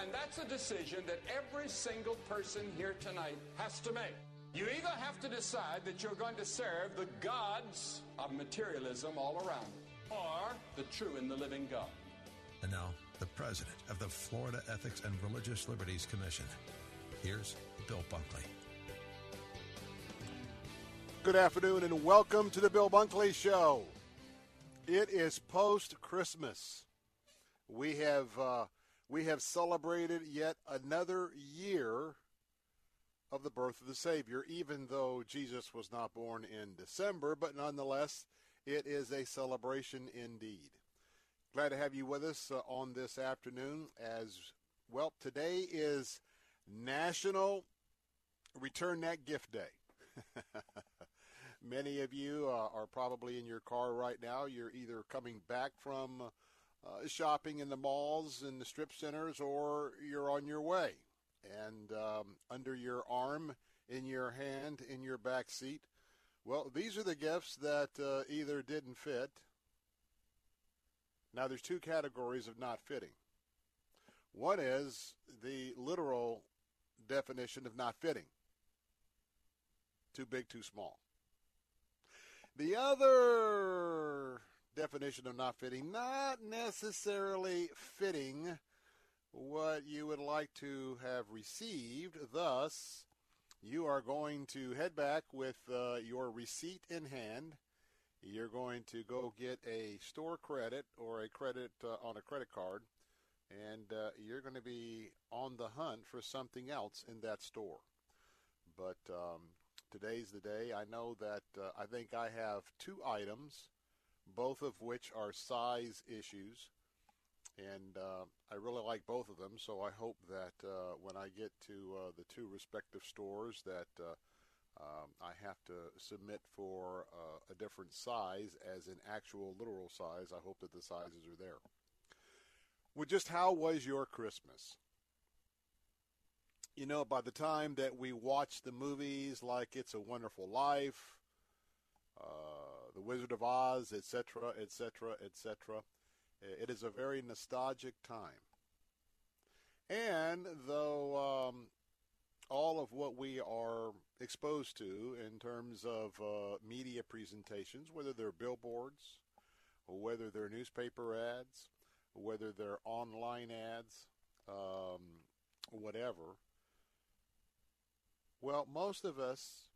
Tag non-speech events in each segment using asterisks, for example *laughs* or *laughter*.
And that's a decision that every single person here tonight has to make. You either have to decide that you're going to serve the gods of materialism all around, or the true and the living God. And now, the president of the Florida Ethics and Religious Liberties Commission. Here's Bill Bunkley. Good afternoon and welcome to the Bill Bunkley Show. It is post Christmas. We have uh, we have celebrated yet another year of the birth of the Savior, even though Jesus was not born in December, but nonetheless, it is a celebration indeed. Glad to have you with us uh, on this afternoon as well. Today is National Return That Gift Day. *laughs* Many of you uh, are probably in your car right now. You're either coming back from uh, shopping in the malls and the strip centers, or you're on your way. And um, under your arm, in your hand, in your back seat, well, these are the gifts that uh, either didn't fit. Now, there's two categories of not fitting. One is the literal definition of not fitting too big, too small. The other definition of not fitting, not necessarily fitting what you would like to have received. Thus, you are going to head back with uh, your receipt in hand. You're going to go get a store credit or a credit uh, on a credit card, and uh, you're going to be on the hunt for something else in that store. But um, today's the day. I know that uh, I think I have two items, both of which are size issues, and uh, I really like both of them. So I hope that uh, when I get to uh, the two respective stores, that uh, um, I have to submit for uh, a different size, as in actual literal size. I hope that the sizes are there. Well, just how was your Christmas? you know, by the time that we watch the movies like It's a Wonderful Life, uh, The Wizard of Oz, etc., etc., etc., it is a very nostalgic time. And though um, all of what we are exposed to in terms of uh, media presentations, whether they're billboards, whether they're newspaper ads, whether they're online ads, um, whatever, well, most of us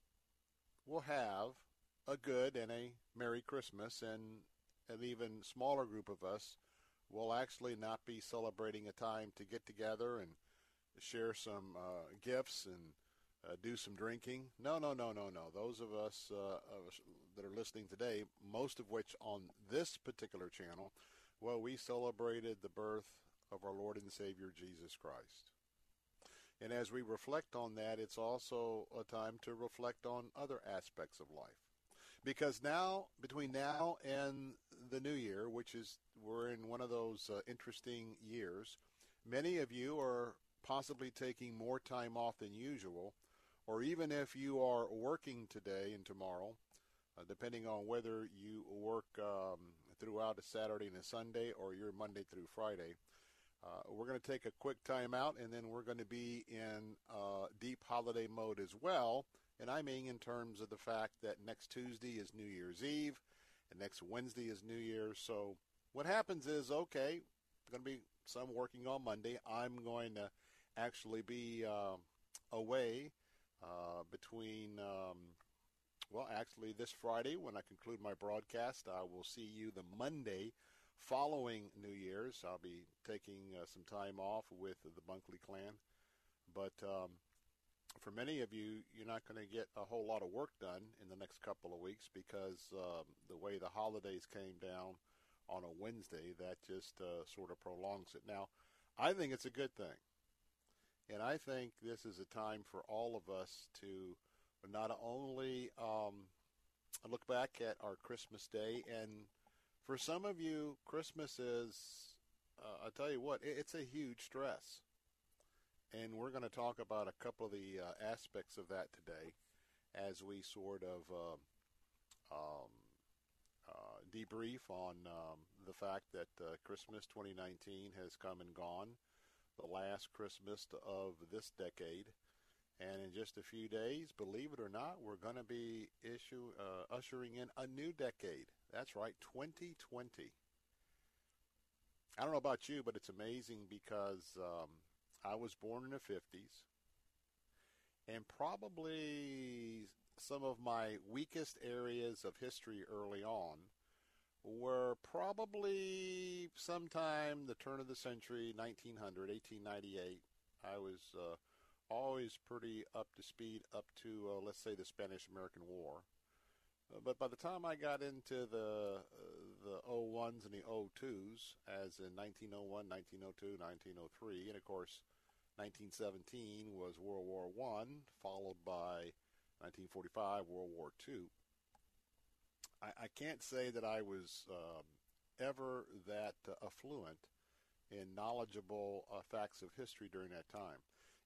will have a good and a Merry Christmas, and an even smaller group of us will actually not be celebrating a time to get together and share some uh, gifts and uh, do some drinking. No, no, no, no, no. Those of us uh, that are listening today, most of which on this particular channel, well, we celebrated the birth of our Lord and Savior Jesus Christ. And as we reflect on that, it's also a time to reflect on other aspects of life. Because now, between now and the new year, which is, we're in one of those uh, interesting years, many of you are possibly taking more time off than usual, or even if you are working today and tomorrow, uh, depending on whether you work um, throughout a Saturday and a Sunday or you're Monday through Friday, Uh, we're going to take a quick timeout, and then we're going to be in uh, deep holiday mode as well. And I mean in terms of the fact that next Tuesday is New Year's Eve, and next Wednesday is New Year's. So what happens is, okay, going to be some working on Monday. I'm going to actually be uh, away uh, between, um, well, actually this Friday when I conclude my broadcast. I will see you the Monday following New Year's. I'll be taking uh, some time off with the Bunkley clan. But um, for many of you, you're not going to get a whole lot of work done in the next couple of weeks because um, the way the holidays came down on a Wednesday, that just uh, sort of prolongs it. Now, I think it's a good thing. And I think this is a time for all of us to not only um, look back at our Christmas day, and for some of you, Christmas is, uh, I tell you what, it's a huge stress. And we're going to talk about a couple of the uh, aspects of that today as we sort of uh, um, uh, debrief on um, the fact that uh, Christmas 2019 has come and gone the last Christmas of this decade. And in just a few days, believe it or not, we're going to be issue, uh, ushering in a new decade. That's right, 2020. I don't know about you, but it's amazing because um, I was born in the 50s. And probably some of my weakest areas of history early on were probably sometime the turn of the century, 1900, 1898. I was uh, always pretty up to speed up to, uh, let's say, the Spanish-American War. Uh, but by the time I got into the uh, the 01s and the 02s, as in 1901, 1902, 1903, and of course, 1917 was World War One, followed by 1945 World War Two. I, I can't say that I was um, ever that uh, affluent in knowledgeable uh, facts of history during that time.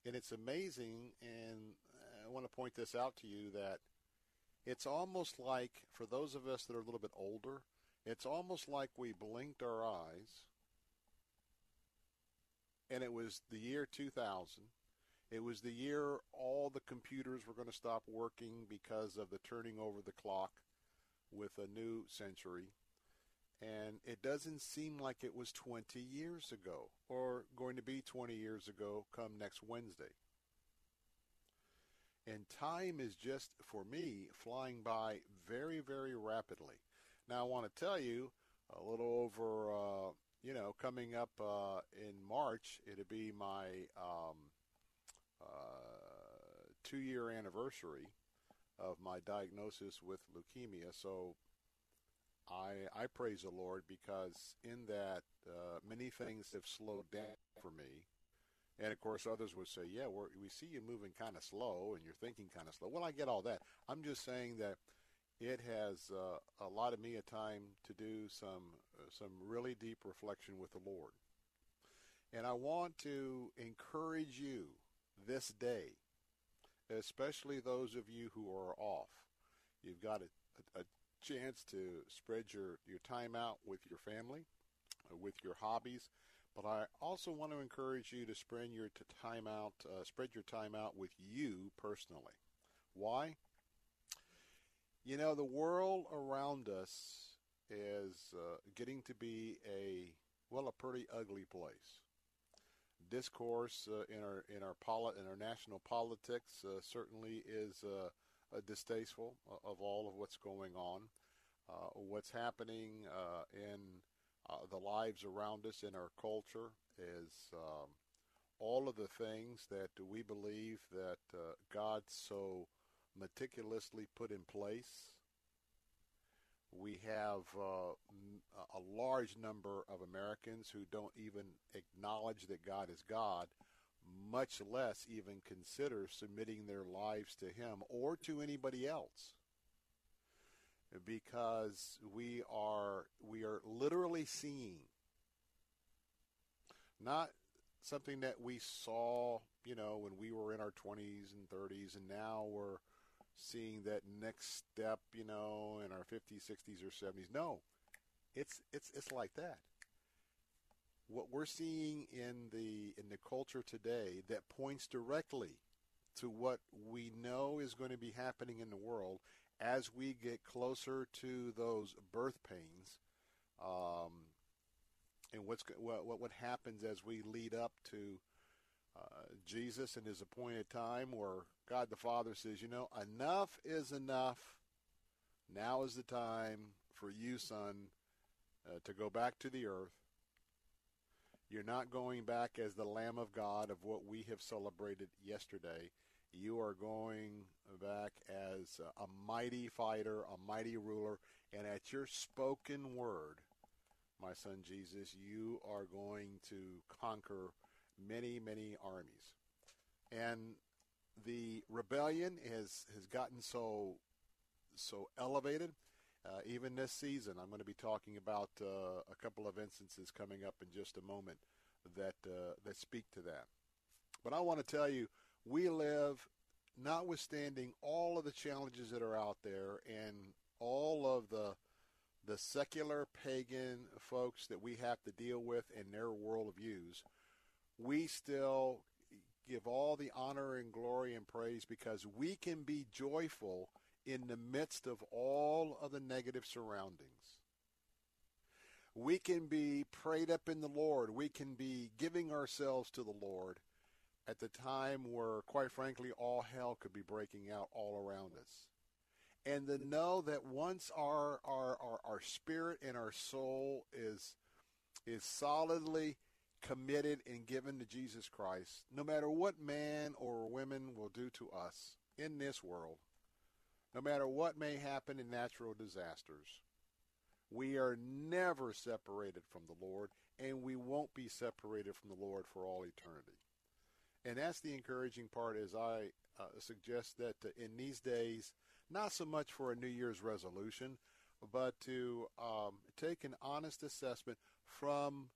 And it's amazing, and I want to point this out to you that it's almost like, for those of us that are a little bit older, it's almost like we blinked our eyes, and it was the year 2000. It was the year all the computers were going to stop working because of the turning over the clock with a new century. And it doesn't seem like it was 20 years ago or going to be 20 years ago come next Wednesday. And time is just, for me, flying by very, very rapidly. Now, I want to tell you a little over, uh, you know, coming up uh, in March, it'll be my um, uh, two year anniversary of my diagnosis with leukemia. So I I praise the Lord because in that uh, many things have slowed down for me. And of course, others would say, "Yeah, we see you moving kind of slow, and you're thinking kind of slow." Well, I get all that. I'm just saying that it has uh, allotted me a time to do some uh, some really deep reflection with the Lord. And I want to encourage you this day especially those of you who are off. You've got a, a, a chance to spread your, your time out with your family, uh, with your hobbies. But I also want to encourage you to spread your time out, uh, spread your time out with you personally. Why? You know, the world around us is uh, getting to be a well, a pretty ugly place discourse uh, in our in our poli- in our national politics uh, certainly is uh, distasteful of all of what's going on. Uh, what's happening uh, in uh, the lives around us in our culture is um, all of the things that we believe that God so meticulously put in place we have uh, a large number of Americans who don't even acknowledge that God is God, much less even consider submitting their lives to Him or to anybody else. Because we are we are literally seeing not something that we saw, you know, when we were in our 20s and 30s, and now we're seeing that next step, you know, in our 50s, 60s, or 70s. No, it's it's it's like that. what we're seeing in the in the culture today that points directly to what we know is going to be happening in the world as we get closer to those birth pains, um, and what's what, what what happens as we lead up to uh, Jesus and His appointed time, where God the Father says, you know, enough is enough. Now is the time for you, son, uh, to go back to the earth. You're not going back as the Lamb of God of what we have celebrated yesterday. You are going back as a mighty fighter, a mighty ruler, and at your spoken word, my son Jesus, you are going to conquer many, many armies. And the rebellion has, has gotten so so elevated. Uh, even this season, I'm going to be talking about uh, a couple of instances coming up in just a moment that uh, that speak to that. But I want to tell you, we live, notwithstanding all of the challenges that are out there and all of the the secular pagan folks that we have to deal with in their worldviews, we still give all the honor and glory and praise because we can be joyful in the midst of all of the negative surroundings. We can be prayed up in the Lord. We can be giving ourselves to the Lord at the time where, quite frankly, all hell could be breaking out all around us. And to know that once our, our, our, our spirit and our soul is, is solidly committed and given to Jesus Christ, no matter what man or women will do to us in this world, no matter what may happen in natural disasters, we are never separated from the Lord, and we won't be separated from the Lord for all eternity. And that's the encouraging part as I uh, suggest that uh, in these days, not so much for a New Year's resolution, but to um, take an honest assessment from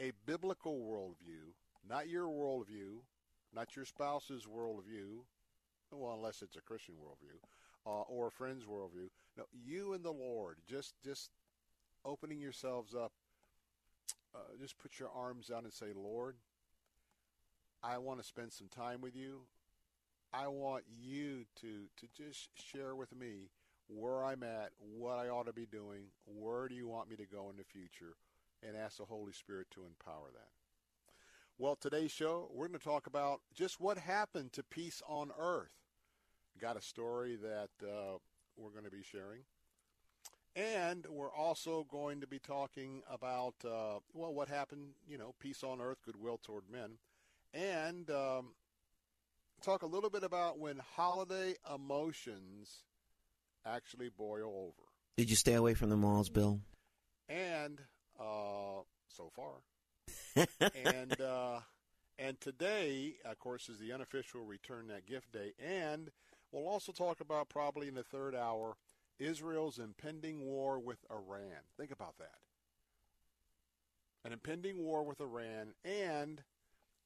a biblical worldview, not your worldview, not your spouse's worldview, well, unless it's a Christian worldview, uh, or a friend's worldview. No, you and the Lord, just just opening yourselves up. Uh, just put your arms out and say, Lord, I want to spend some time with you. I want you to to just share with me where I'm at, what I ought to be doing, where do you want me to go in the future, and ask the Holy Spirit to empower that. Well, today's show, we're going to talk about just what happened to peace on earth. Got a story that uh, we're going to be sharing. And we're also going to be talking about, uh, well, what happened, you know, peace on earth, goodwill toward men. And um, talk a little bit about when holiday emotions actually boil over. Did you stay away from the malls, Bill? And uh, so far. *laughs* and uh, and today, of course, is the unofficial Return That Gift Day, and we'll also talk about probably in the third hour Israel's impending war with Iran. Think about that. An impending war with Iran, and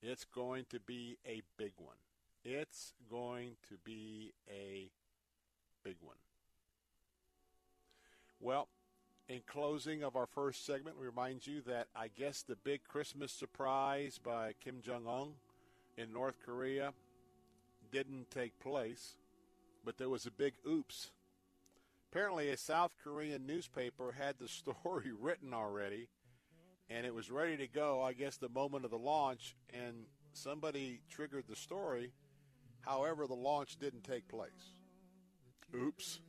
it's going to be a big one. It's going to be a big one. Well, in closing of our first segment, we remind you that I guess the big Christmas surprise by Kim Jong un in North Korea didn't take place, but there was a big oops. Apparently, a South Korean newspaper had the *laughs* story written already, and it was ready to go, I guess, the moment of the launch, and somebody triggered the story. However, the launch didn't take place. Oops.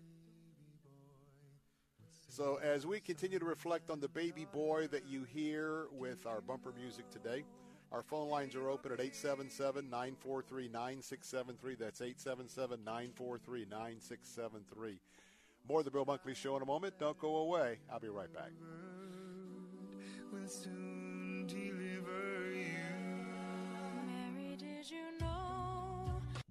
So, as we continue to reflect on the baby boy that you hear with our bumper music today, our phone lines are open at 877 943 9673. That's 877 943 9673. More of the Bill Bunkley Show in a moment. Don't go away. I'll be right back.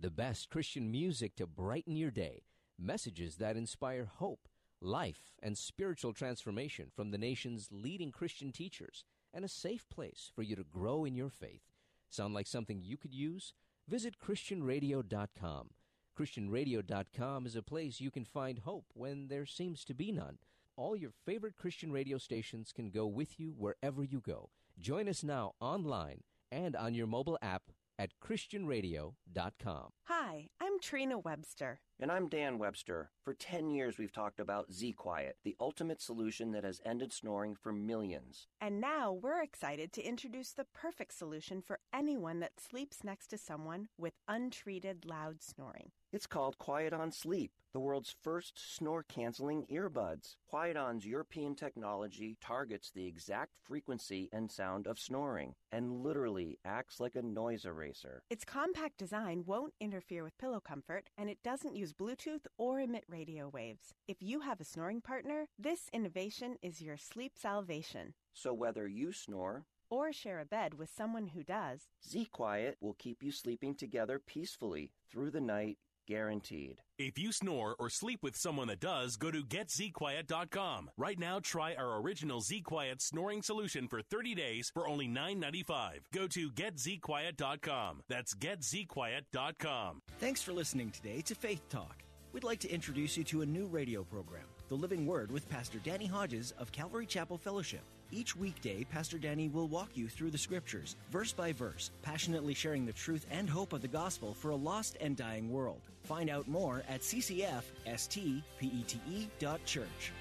The best Christian music to brighten your day. Messages that inspire hope life, and spiritual transformation from the nation's leading Christian teachers, and a safe place for you to grow in your faith. Sound like something you could use? Visit ChristianRadio.com. ChristianRadio.com is a place you can find hope when there seems to be none. All your favorite Christian radio stations can go with you wherever you go, Join us now online and on your mobile app at ChristianRadio.com. Hi, I'm Trina Webster. And I'm Dan Webster. For 10 years, we've talked about Z Quiet, the ultimate solution that has ended snoring for millions. And now we're excited to introduce the perfect solution for anyone that sleeps next to someone with untreated loud snoring. It's called Quiet On Sleep, the world's first snore canceling earbuds. Quiet On's European technology targets the exact frequency and sound of snoring and literally acts like a noise eraser. Its compact design won't interfere with pillow comfort, and it doesn't use Bluetooth or emit radio waves. If you have a snoring partner, this innovation is your sleep salvation. So whether you snore, or share a bed with someone who does, Z Quiet will keep you sleeping together peacefully through the night guaranteed. If you snore or sleep with someone that does, go to getzquiet.com. Right now, try our original Z Quiet snoring solution for 30 days for only $9.95. Go to getzquiet.com. That's getzquiet.com. Thanks for listening today to Faith Talk. We'd like to introduce you to a new radio program, The Living Word with Pastor Danny Hodges of Calvary Chapel Fellowship. Each weekday, Pastor Danny will walk you through the scriptures, verse by verse, passionately sharing the truth and hope of the gospel for a lost and dying world. Find out more at ccfstpete.church.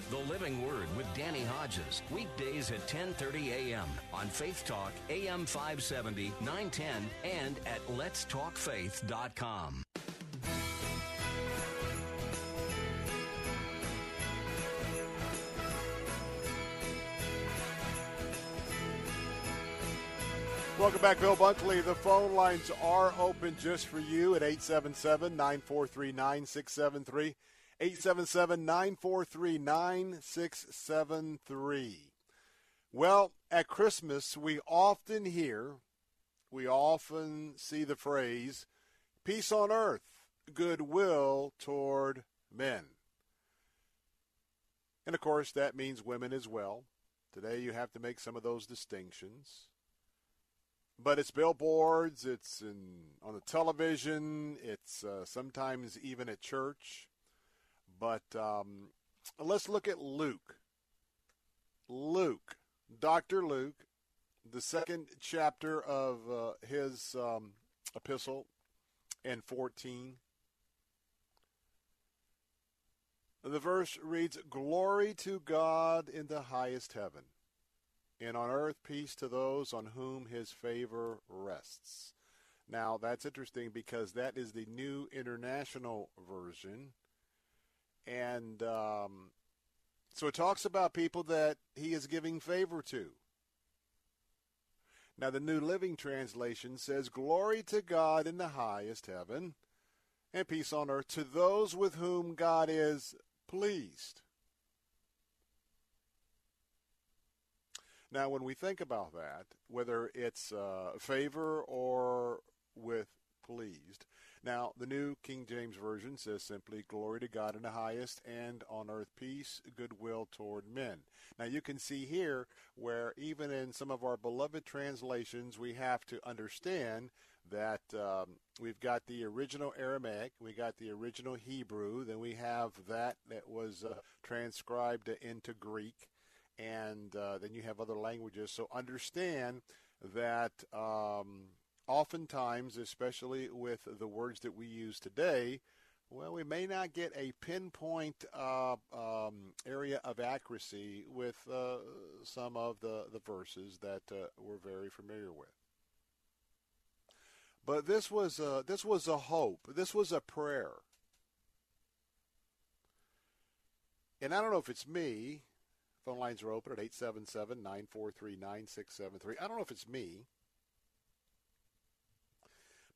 The Living Word with Danny Hodges, weekdays at 10:30 a.m. on Faith Talk AM 570, 910 and at letstalkfaith.com. Welcome back, Bill Bunkley. The phone lines are open just for you at 877 943 9673. 877 943 9673. Well, at Christmas, we often hear, we often see the phrase, peace on earth, goodwill toward men. And of course, that means women as well. Today, you have to make some of those distinctions but it's billboards, it's in, on the television, it's uh, sometimes even at church. But um, let's look at Luke. Luke, Dr. Luke, the second chapter of uh, his um, epistle and 14. The verse reads, Glory to God in the highest heaven and on earth peace to those on whom his favor rests. Now, that's interesting because that is the new international version. And um, so it talks about people that he is giving favor to. Now, the New Living Translation says, Glory to God in the highest heaven, and peace on earth to those with whom God is pleased. Now, when we think about that, whether it's uh, favor or with pleased, now the New King James Version says simply, Glory to God in the highest, and on earth peace, goodwill toward men. Now, you can see here where even in some of our beloved translations, we have to understand that um, we've got the original Aramaic, we got the original Hebrew, then we have that that was uh, transcribed into Greek and uh, then you have other languages. So understand that um, oftentimes, especially with the words that we use today, well, we may not get a pinpoint uh, um, area of accuracy with uh, some of the, the verses that uh, we're very familiar with. But this was a, this was a hope. This was a prayer. And I don't know if it's me, Phone lines are open at 877 943 9673. I don't know if it's me,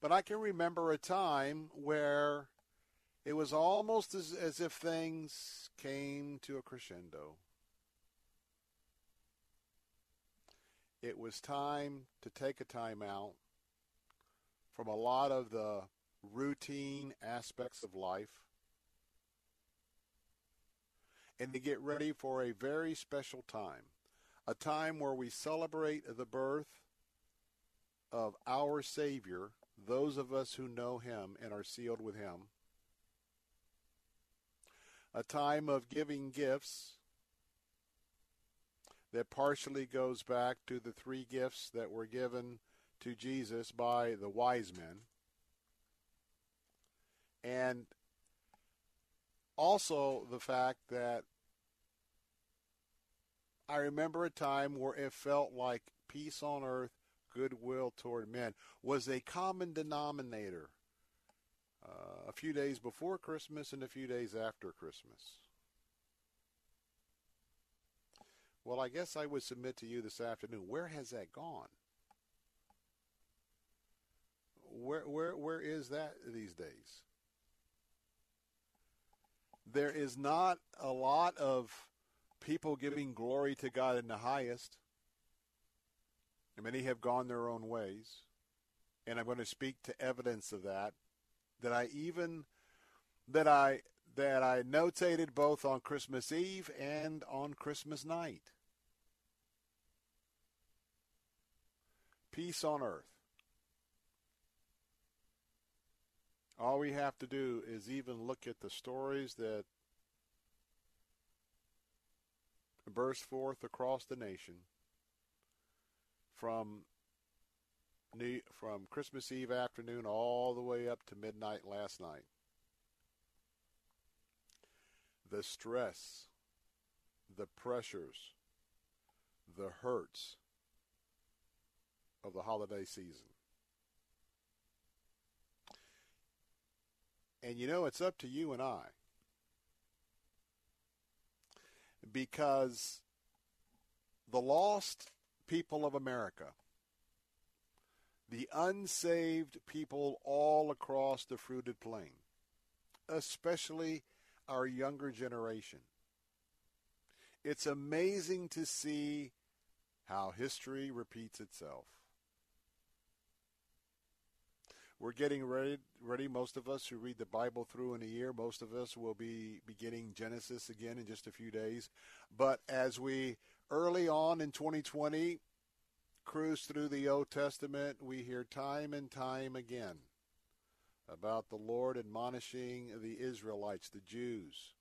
but I can remember a time where it was almost as, as if things came to a crescendo. It was time to take a time out from a lot of the routine aspects of life and to get ready for a very special time, a time where we celebrate the birth of our Savior, those of us who know him and are sealed with him, a time of giving gifts, that partially goes back to the three gifts that were given to Jesus by the wise men. And also the fact that I remember a time where it felt like peace on earth, goodwill toward men was a common denominator uh, a few days before Christmas and a few days after Christmas. Well, I guess I would submit to you this afternoon. Where has that gone? Where where where is that these days? There is not a lot of people giving glory to God in the highest. And Many have gone their own ways. And I'm going to speak to evidence of that. That I even that I that I notated both on Christmas Eve and on Christmas night. Peace on earth. All we have to do is even look at the stories that burst forth across the nation from from Christmas Eve afternoon all the way up to midnight last night. The stress, the pressures, the hurts of the holiday season. And you know, it's up to you and I. Because the lost people of America, the unsaved people all across the fruited plain, especially our younger generation. It's amazing to see how history repeats itself. We're getting ready, ready. Most of us who read the Bible through in a year, most of us will be beginning Genesis again in just a few days. But as we early on in 2020 cruise through the Old Testament, we hear time and time again about the Lord admonishing the Israelites, the Jews,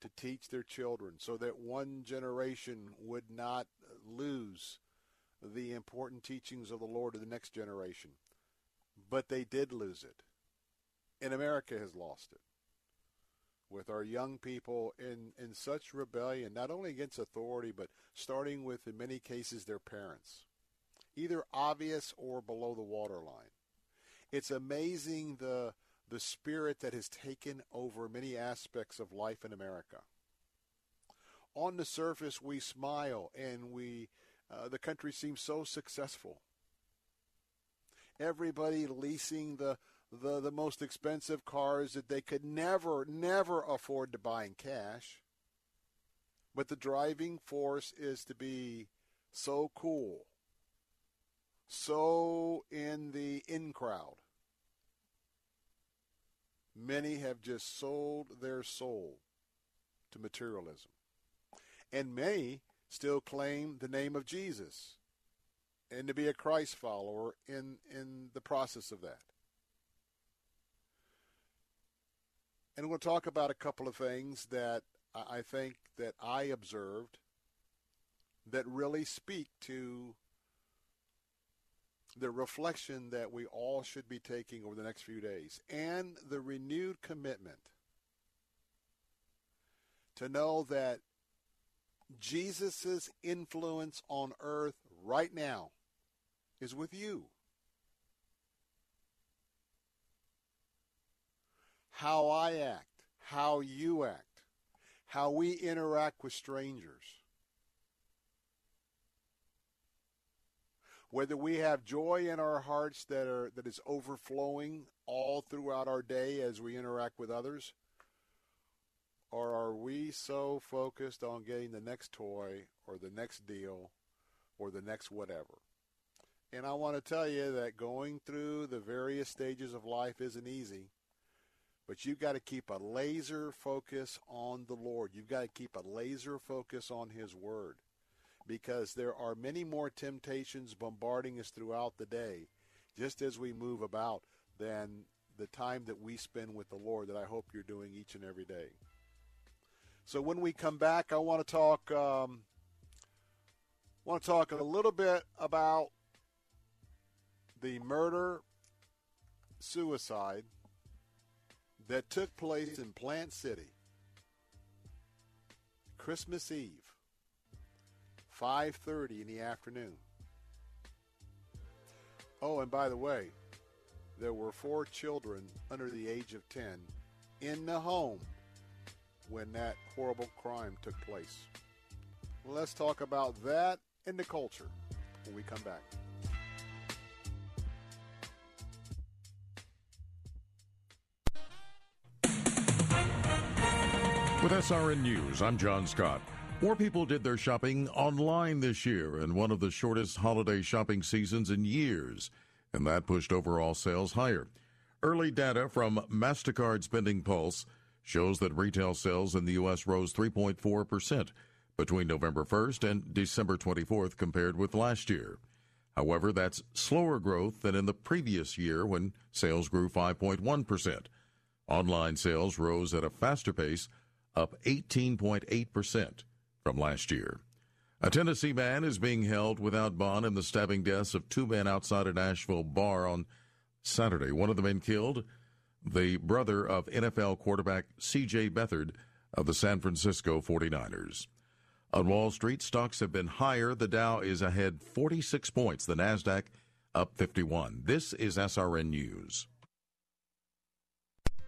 to teach their children so that one generation would not lose the important teachings of the Lord to the next generation. But they did lose it. And America has lost it. With our young people in, in such rebellion, not only against authority, but starting with, in many cases, their parents, either obvious or below the waterline. It's amazing the, the spirit that has taken over many aspects of life in America. On the surface, we smile and we, uh, the country seems so successful everybody leasing the, the, the most expensive cars that they could never, never afford to buy in cash. But the driving force is to be so cool, so in the in crowd. Many have just sold their soul to materialism. And many still claim the name of Jesus and to be a Christ follower in, in the process of that. And we'll talk about a couple of things that I think that I observed that really speak to the reflection that we all should be taking over the next few days and the renewed commitment to know that Jesus' influence on earth right now is with you. How I act, how you act, how we interact with strangers. Whether we have joy in our hearts that are that is overflowing all throughout our day as we interact with others, or are we so focused on getting the next toy or the next deal or the next whatever? And I want to tell you that going through the various stages of life isn't easy. But you've got to keep a laser focus on the Lord. You've got to keep a laser focus on His Word. Because there are many more temptations bombarding us throughout the day, just as we move about, than the time that we spend with the Lord that I hope you're doing each and every day. So when we come back, I want to talk um, want to talk a little bit about the murder suicide that took place in Plant City Christmas Eve 5:30 in the afternoon. Oh, and by the way, there were four children under the age of 10 in the home when that horrible crime took place. Let's talk about that and the culture when we come back. With SRN News, I'm John Scott. More people did their shopping online this year in one of the shortest holiday shopping seasons in years, and that pushed overall sales higher. Early data from MasterCard Spending Pulse shows that retail sales in the U.S. rose 3.4% between November 1st and December 24th compared with last year. However, that's slower growth than in the previous year when sales grew 5.1%. Online sales rose at a faster pace, up 18.8% from last year. A Tennessee man is being held without bond in the stabbing deaths of two men outside a Nashville bar on Saturday. One of the men killed, the brother of NFL quarterback C.J. Beathard of the San Francisco 49ers. On Wall Street, stocks have been higher. The Dow is ahead 46 points, the NASDAQ up 51. This is SRN News.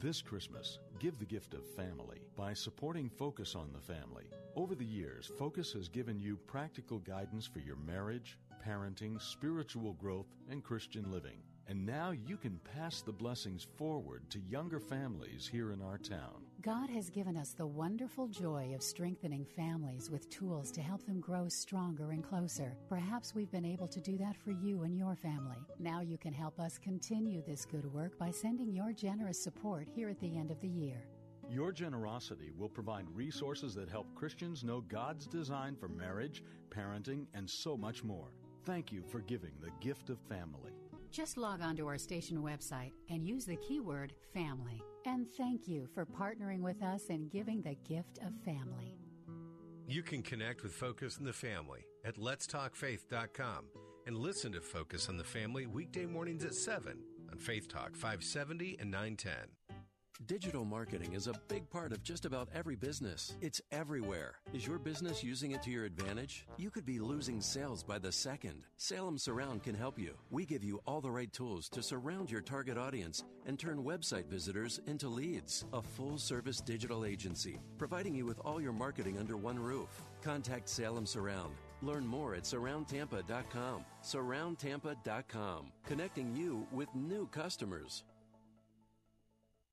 This Christmas, give the gift of family by supporting Focus on the Family. Over the years, Focus has given you practical guidance for your marriage, parenting, spiritual growth, and Christian living. And now you can pass the blessings forward to younger families here in our town. God has given us the wonderful joy of strengthening families with tools to help them grow stronger and closer. Perhaps we've been able to do that for you and your family. Now you can help us continue this good work by sending your generous support here at the end of the year. Your generosity will provide resources that help Christians know God's design for marriage, parenting, and so much more. Thank you for giving the gift of family. Just log on to our station website and use the keyword family. And thank you for partnering with us and giving the gift of family. You can connect with Focus on the Family at letstalkfaith.com and listen to Focus on the Family weekday mornings at 7 on Faith Talk 570 and 910. Digital marketing is a big part of just about every business. It's everywhere. Is your business using it to your advantage? You could be losing sales by the second. Salem Surround can help you. We give you all the right tools to surround your target audience and turn website visitors into leads. A full service digital agency, providing you with all your marketing under one roof. Contact Salem Surround. Learn more at surroundtampa.com. Surroundtampa.com, connecting you with new customers.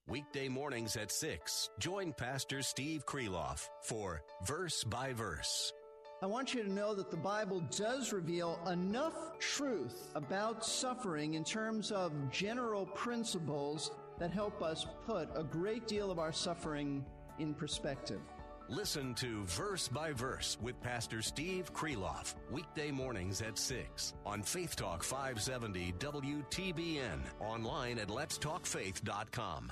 Weekday mornings at 6, join Pastor Steve Kreloff for Verse by Verse. I want you to know that the Bible does reveal enough truth about suffering in terms of general principles that help us put a great deal of our suffering in perspective. Listen to Verse by Verse with Pastor Steve Kreloff, weekday mornings at 6 on Faith Talk 570 WTBN, online at letstalkfaith.com.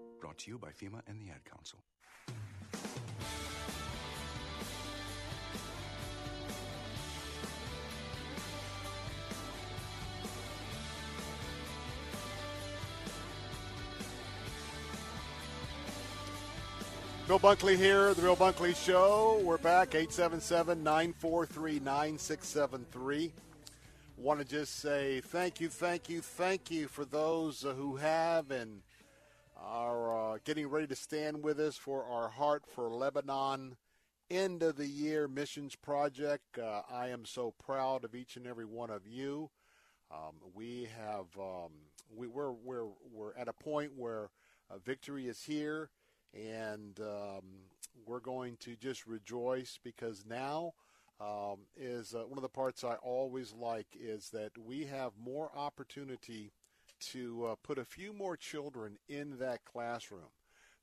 Brought to you by FEMA and the Ad Council. Bill Bunkley here, The Bill Bunkley Show. We're back, 877 943 9673. Want to just say thank you, thank you, thank you for those who have and are uh, getting ready to stand with us for our Heart for Lebanon end of the year missions project. Uh, I am so proud of each and every one of you. Um, we have um, we, we're we're we're at a point where uh, victory is here, and um, we're going to just rejoice because now. Um, is uh, one of the parts I always like is that we have more opportunity to uh, put a few more children in that classroom.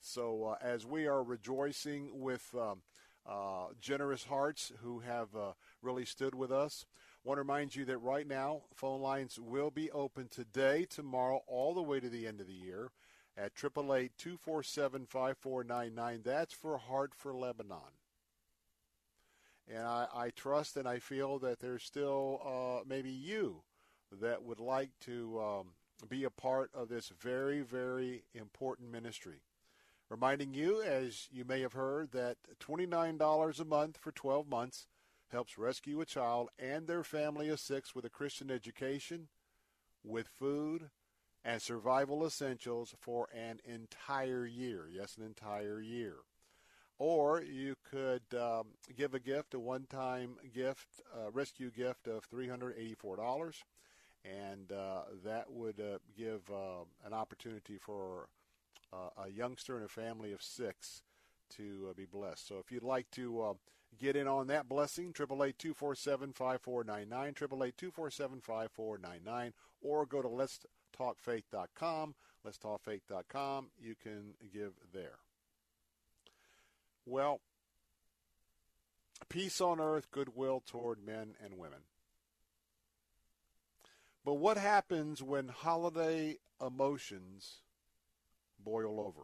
So uh, as we are rejoicing with um, uh, generous hearts who have uh, really stood with us, want to remind you that right now phone lines will be open today, tomorrow, all the way to the end of the year at 888-247-5499. That's for Heart for Lebanon. And I, I, trust and I feel that there's still uh, maybe you that would like to um, be a part of this very, very important ministry. Reminding you, as you may have heard, that $29 a month for 12 months helps rescue a child and their family of six with a Christian education, with food, and survival essentials for an entire year. Yes, an entire year. Or you could um, give a gift, a one-time gift, a rescue gift of $384, and uh, that would uh, give uh, an opportunity for a youngster and a family of six to be blessed. So if you'd like to get in on that blessing, 888-247-5499, 888-247-5499, or go to letstalkfaith.com, letstalkfaith.com. You can give there. Well, peace on earth, goodwill toward men and women. But what happens when holiday emotions boil over?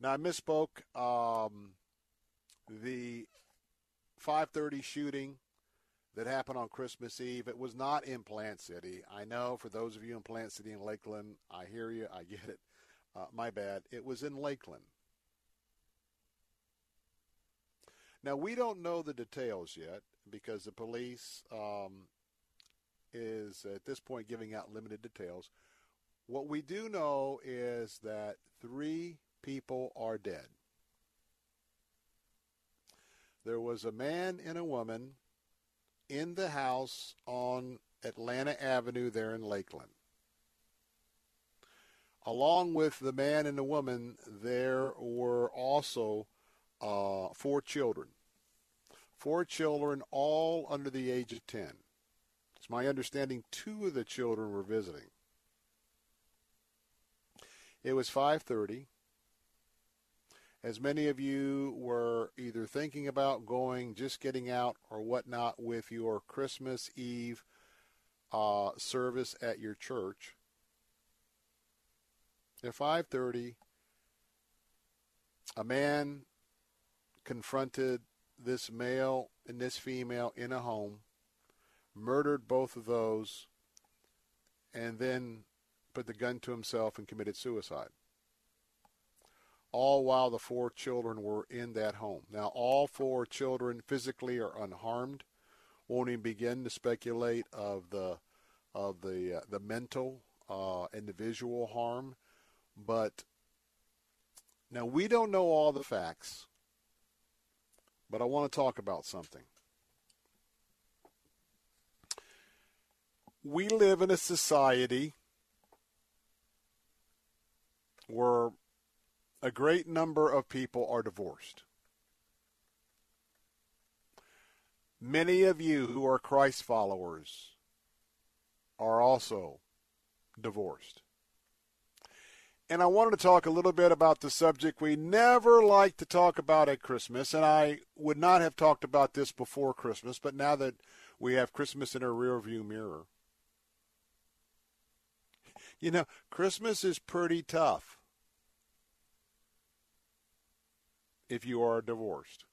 Now I misspoke. Um, the 5:30 shooting that happened on Christmas Eve. It was not in Plant City. I know for those of you in Plant City and Lakeland, I hear you. I get it. Uh, my bad. It was in Lakeland. Now, we don't know the details yet because the police um, is at this point giving out limited details. What we do know is that three people are dead. There was a man and a woman in the house on Atlanta Avenue there in Lakeland. Along with the man and the woman, there were also uh, four children. Four children, all under the age of 10. It's my understanding two of the children were visiting. It was 5:30. As many of you were either thinking about going, just getting out, or whatnot with your Christmas Eve uh, service at your church, at 5:30, a man confronted this male and this female in a home, murdered both of those, and then put the gun to himself and committed suicide. All while the four children were in that home. Now, all four children physically are unharmed. Won't even begin to speculate of the of the uh, the mental uh, and the visual harm, but now we don't know all the facts. But I want to talk about something. We live in a society where a great number of people are divorced. Many of you who are Christ followers are also divorced. And I wanted to talk a little bit about the subject we never like to talk about at Christmas. And I would not have talked about this before Christmas, but now that we have Christmas in our rearview mirror. *laughs* You know, Christmas is pretty tough if you are divorced.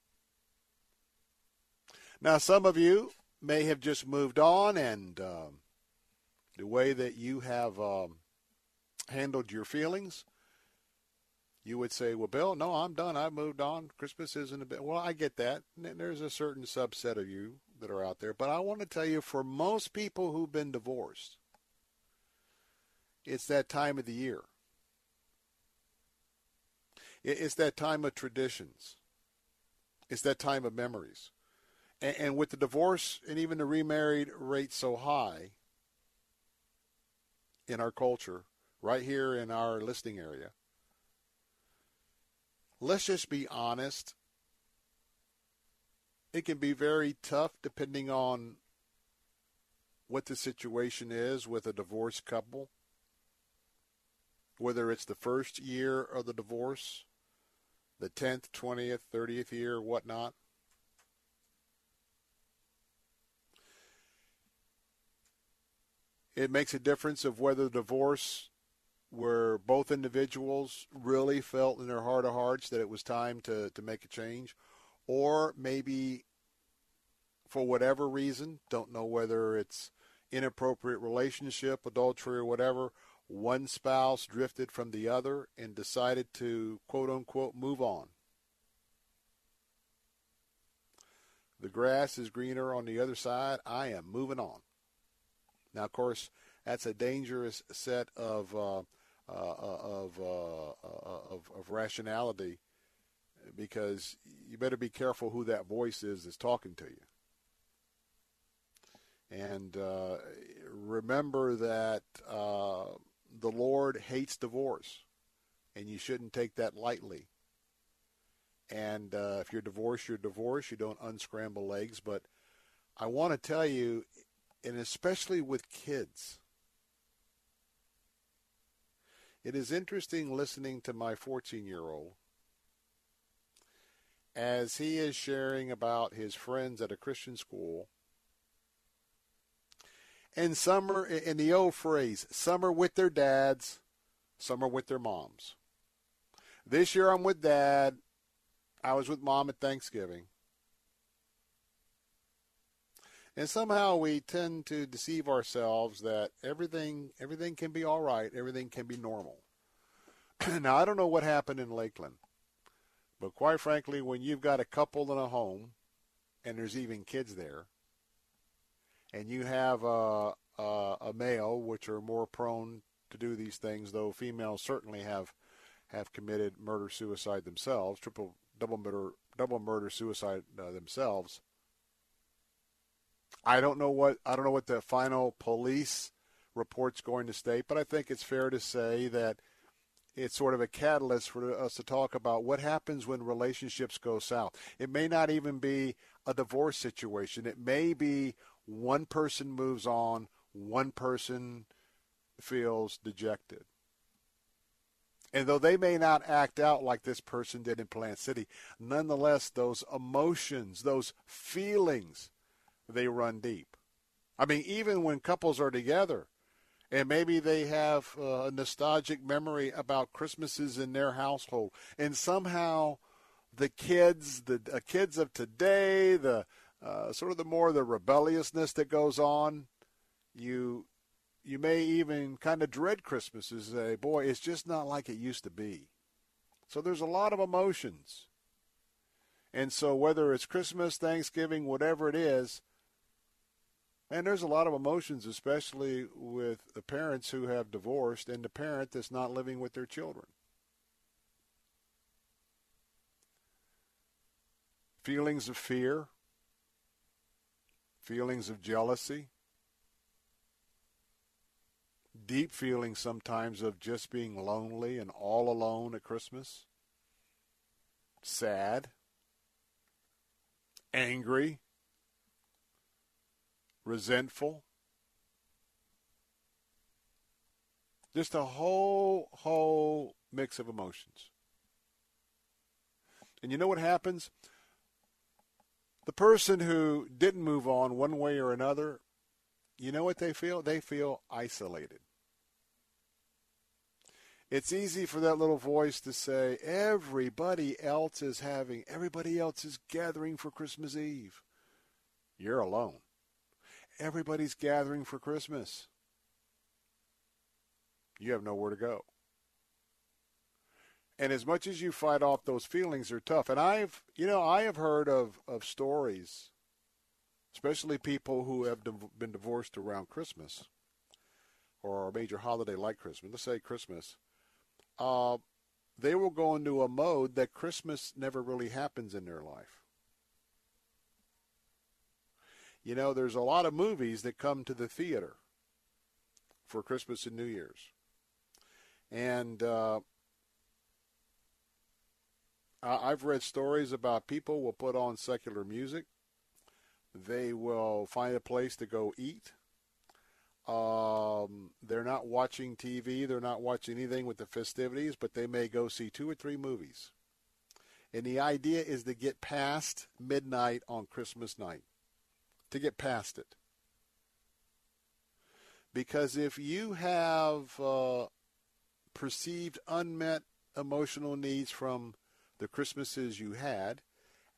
Now, some of you may have just moved on, and um, the way that you have um, handled your feelings, you would say, "Well, Bill, no, I'm done. I've moved on. Christmas isn't a bit." Well, I get that. There's a certain subset of you that are out there. But I want to tell you, for most people who've been divorced, it's that time of the year. It's that time of traditions. It's that time of memories. And, with the divorce and even the remarried rate so high in our culture, right here in our listing area, let's just be honest. It can be very tough depending on what the situation is with a divorced couple, whether it's the first year of the divorce, the 10th, 20th, 30th year, whatnot. It makes a difference of whether the divorce where both individuals really felt in their heart of hearts that it was time to, to make a change, or maybe for whatever reason, don't know whether it's inappropriate relationship, adultery, or whatever, one spouse drifted from the other and decided to quote unquote move on. The grass is greener on the other side. I am moving on. Now, of course, that's a dangerous set of uh, uh, of, uh, of of rationality because you better be careful who that voice is that's talking to you. And uh, remember that uh, the Lord hates divorce, and you shouldn't take that lightly. And uh, if you're divorced, you're divorced. You don't unscramble legs. But I want to tell you, and especially with kids, it is interesting listening to my 14 year old as he is sharing about his friends at a Christian school. And some are, in the old phrase, some are with their dads, some are with their moms. This year I'm with dad. I was with mom at Thanksgiving. And somehow we tend to deceive ourselves that everything everything can be all right, everything can be normal. *clears throat* now I don't know what happened in Lakeland, but quite frankly, when you've got a couple in a home, and there's even kids there, and you have a, a, a male, which are more prone to do these things, though females certainly have have committed murder suicide themselves, triple double murder double murder suicide uh, themselves. I don't know what I don't know what the final police report's going to state, but I think it's fair to say that it's sort of a catalyst for us to talk about what happens when relationships go south. It may not even be a divorce situation. It may be one person moves on, one person feels dejected. And though they may not act out like this person did in Plant City, nonetheless, those emotions, those feelings, they run deep. I mean, even when couples are together and maybe they have uh, a nostalgic memory about Christmases in their household, and somehow the kids, the uh, kids of today, the uh, sort of the more the rebelliousness that goes on, you you may even kind of dread Christmas and say, boy, it's just not like it used to be. So there's a lot of emotions. And so whether it's Christmas, Thanksgiving, whatever it is, and there's a lot of emotions, especially with the parents who have divorced and the parent that's not living with their children. Feelings of fear, feelings of jealousy, deep feelings sometimes of just being lonely and all alone at Christmas, sad, angry resentful. Just a whole, whole mix of emotions. And you know what happens? The person who didn't move on one way or another, you know what they feel? They feel isolated. It's easy for that little voice to say, everybody else is having, everybody else is gathering for Christmas Eve. You're alone everybody's gathering for Christmas. You have nowhere to go. And as much as you fight off those feelings are tough. And I've, you know, I have heard of, of stories, especially people who have div- been divorced around Christmas or a major holiday like Christmas, let's say Christmas, uh, they will go into a mode that Christmas never really happens in their life. You know, there's a lot of movies that come to the theater for Christmas and New Year's. And uh, I've read stories about people will put on secular music. They will find a place to go eat. Um, they're not watching TV. They're not watching anything with the festivities, but they may go see two or three movies. And the idea is to get past midnight on Christmas night, to get past it. Because if you have uh, perceived unmet emotional needs from the Christmases you had,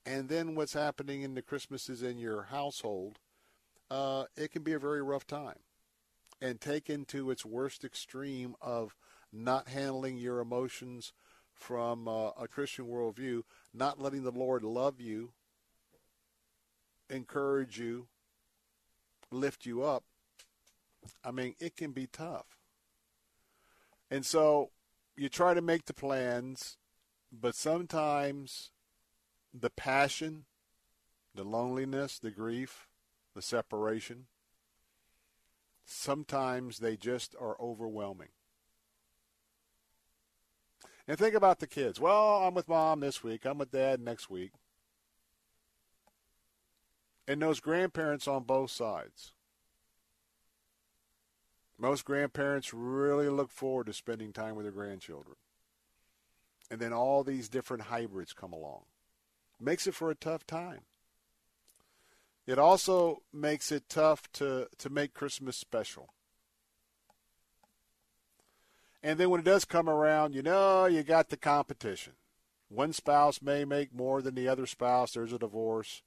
and then what's happening in the Christmases in your household, uh, it can be a very rough time. And taken to its worst extreme of not handling your emotions from uh, a Christian worldview, not letting the Lord love you, encourage you, lift you up, I mean, it can be tough. And so you try to make the plans but sometimes the passion, the loneliness, the grief, the separation, sometimes they just are overwhelming. And think about the kids. Well, I'm with mom this week, I'm with dad next week. And those grandparents on both sides. Most grandparents really look forward to spending time with their grandchildren and then all these different hybrids come along. Makes it for a tough time. It also makes it tough to, to make Christmas special. And then when it does come around, you know, you got the competition. One spouse may make more than the other spouse. There's a divorce.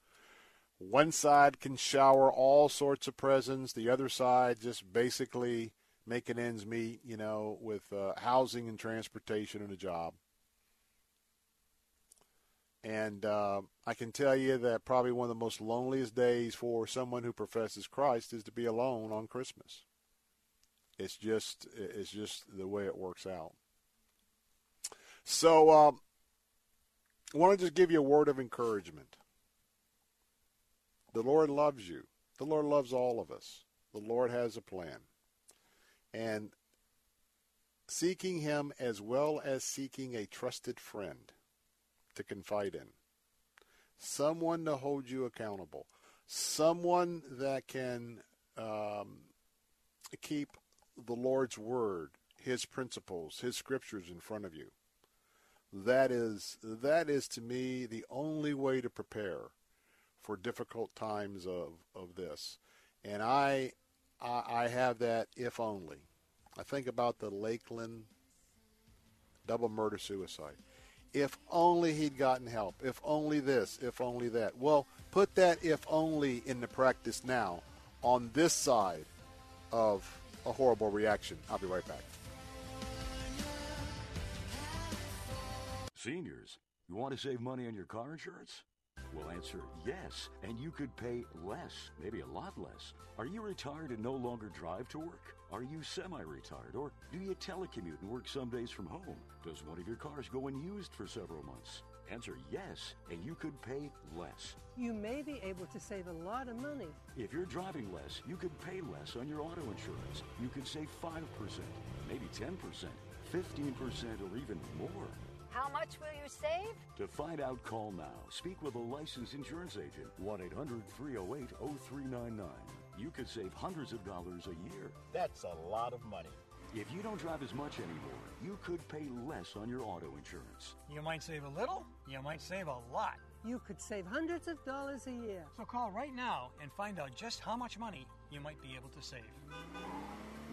One side can shower all sorts of presents. The other side just basically making ends meet, you know, with uh, housing and transportation and a job. And uh, I can tell you that probably one of the most loneliest days for someone who professes Christ is to be alone on Christmas. It's just it's just the way it works out. So um, I want to just give you a word of encouragement. The Lord loves you. The Lord loves all of us. The Lord has a plan. And seeking Him as well as seeking a trusted friend to confide in, someone to hold you accountable, someone that can um, keep the Lord's word, His principles, His scriptures in front of you. That is that is to me the only way to prepare for difficult times of, of this. And I, I I have that if only. I think about the Lakeland double murder suicide. If only he'd gotten help. If only this. If only that. Well, put that if only into practice now on this side of a horrible reaction. I'll be right back. Seniors, you want to save money on your car insurance? We'll answer yes, and you could pay less, maybe a lot less. Are you retired and no longer drive to work? Are you semi-retired or do you telecommute and work some days from home? Does one of your cars go unused for several months? Answer yes, and you could pay less. You may be able to save a lot of money. If you're driving less, you could pay less on your auto insurance. You could save 5%, maybe 10%, 15%, or even more. How much will you save? To find out, call now. Speak with a licensed insurance agent. 1 800 308 0399. You could save hundreds of dollars a year. That's a lot of money. If you don't drive as much anymore, you could pay less on your auto insurance. You might save a little, you might save a lot. You could save hundreds of dollars a year. So call right now and find out just how much money you might be able to save.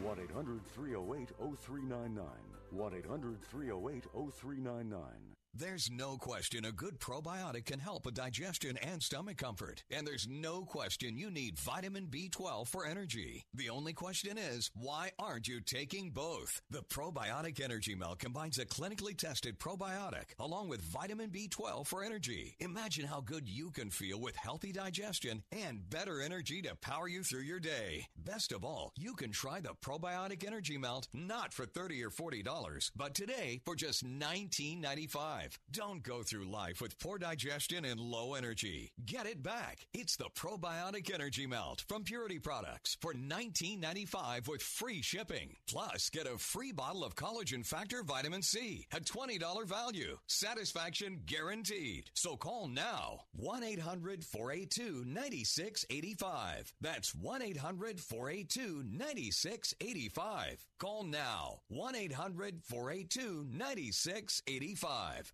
1 800 308 0399. 1 800 308 0399. There's no question a good probiotic can help with digestion and stomach comfort. And there's no question you need vitamin B12 for energy. The only question is, why aren't you taking both? The Probiotic Energy Melt combines a clinically tested probiotic along with vitamin B12 for energy. Imagine how good you can feel with healthy digestion and better energy to power you through your day. Best of all, you can try the Probiotic Energy Melt not for 30 or $40, but today for just $19.95. Don't go through life with poor digestion and low energy. Get it back. It's the Probiotic Energy Melt from Purity Products for $19.95 with free shipping. Plus, get a free bottle of collagen factor vitamin C at $20 value. Satisfaction guaranteed. So call now 1 800 482 9685. That's 1 800 482 9685. Call now 1 800 482 9685.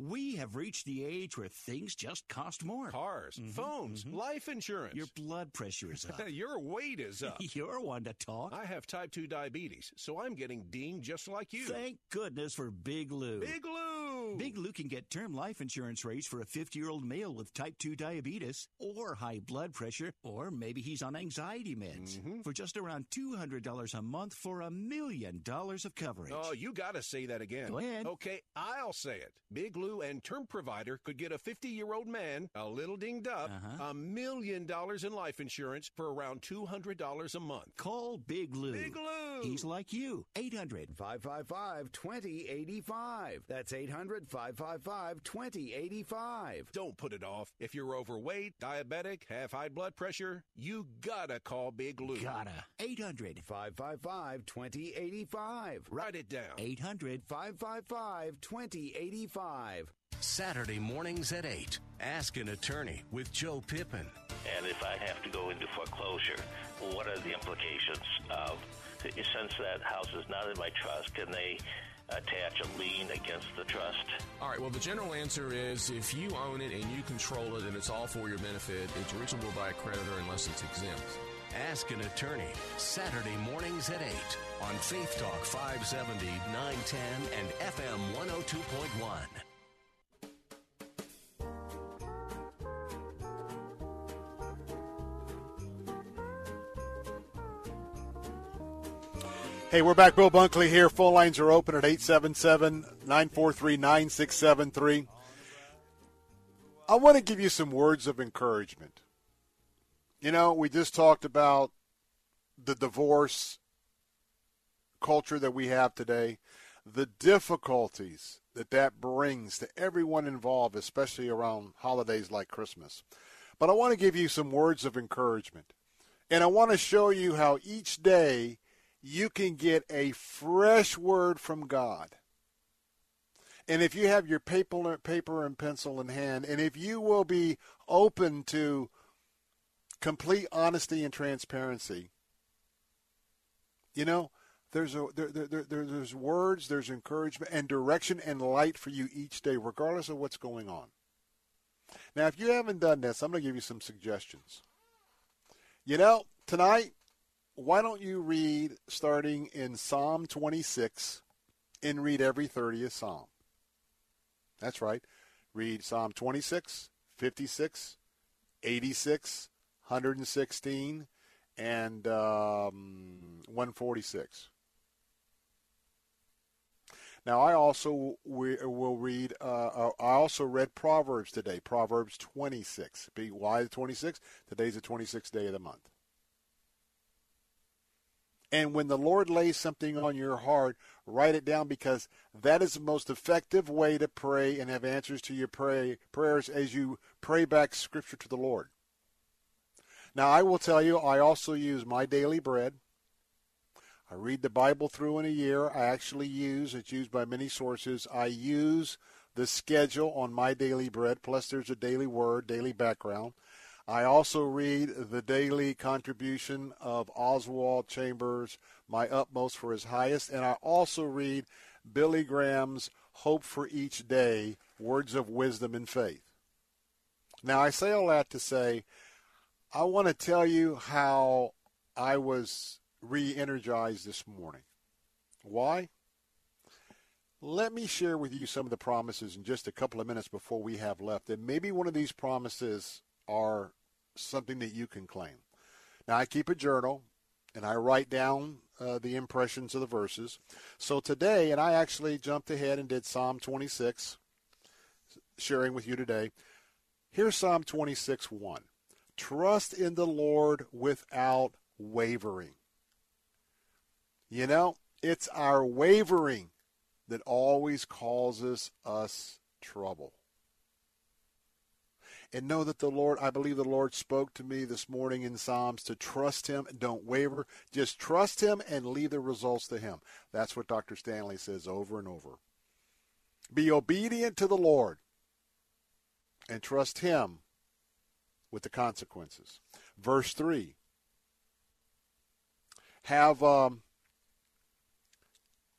We have reached the age where things just cost more. Cars, mm-hmm, phones, mm-hmm. life insurance. Your blood pressure is up. *laughs* Your weight is up. *laughs* You're one to talk. I have type 2 diabetes, so I'm getting dinged just like you. Thank goodness for Big Lou. Big Lou! Big Lou can get term life insurance rates for a 50 year old male with type 2 diabetes or high blood pressure, or maybe he's on anxiety meds mm-hmm. for just around $200 a month for a million dollars of coverage. Oh, you got to say that again. Go ahead. Okay, I'll say it. Big Lou and term provider could get a 50 year old man, a little dinged up, a uh-huh. million dollars in life insurance for around $200 a month. Call Big Lou. Big Lou. He's like you. 800 555 2085. That's 800 555 2085. Don't put it off. If you're overweight, diabetic, have high blood pressure, you gotta call Big Lou. Gotta. 800 555 2085. Write it down. 800 555 2085. Saturday mornings at 8. Ask an attorney with Joe Pippin. And if I have to go into foreclosure, what are the implications of, since that house is not in my trust, can they attach a lien against the trust? All right, well, the general answer is if you own it and you control it and it's all for your benefit, it's reachable by a creditor unless it's exempt. Ask an attorney. Saturday mornings at 8 on Faith Talk 570, 910, and FM 102.1. Hey, we're back. Bill Bunkley here. Phone lines are open at 877 943 9673. I want to give you some words of encouragement. You know, we just talked about the divorce culture that we have today, the difficulties that that brings to everyone involved, especially around holidays like Christmas. But I want to give you some words of encouragement. And I want to show you how each day you can get a fresh word from God. And if you have your paper, paper and pencil in hand, and if you will be open to complete honesty and transparency, you know, there's a there, there, there, there's words, there's encouragement and direction and light for you each day, regardless of what's going on. Now, if you haven't done this, I'm going to give you some suggestions. You know, tonight why don't you read starting in Psalm 26 and read every 30th Psalm? That's right. Read Psalm 26, 56, 86, 116, and um, 146. Now, I also we, will read. Uh, uh, I also read Proverbs today. Proverbs 26. Be Why the 26? Today's the 26th day of the month. And when the Lord lays something on your heart, write it down because that is the most effective way to pray and have answers to your pray, prayers as you pray back Scripture to the Lord. Now, I will tell you, I also use my daily bread. I read the Bible through in a year. I actually use, it's used by many sources, I use the schedule on my daily bread, plus there's a daily word, daily background. I also read the daily contribution of Oswald Chambers, My Utmost for His Highest, and I also read Billy Graham's Hope for Each Day, Words of Wisdom and Faith. Now, I say all that to say, I want to tell you how I was re energized this morning. Why? Let me share with you some of the promises in just a couple of minutes before we have left. And maybe one of these promises are something that you can claim. Now, I keep a journal and I write down uh, the impressions of the verses. So today, and I actually jumped ahead and did Psalm 26, sharing with you today. Here's Psalm 26 1. Trust in the Lord without wavering. You know, it's our wavering that always causes us trouble. And know that the Lord, I believe the Lord spoke to me this morning in Psalms to trust Him don't waver. Just trust Him and leave the results to Him. That's what Dr. Stanley says over and over. Be obedient to the Lord and trust Him with the consequences. Verse 3 have um,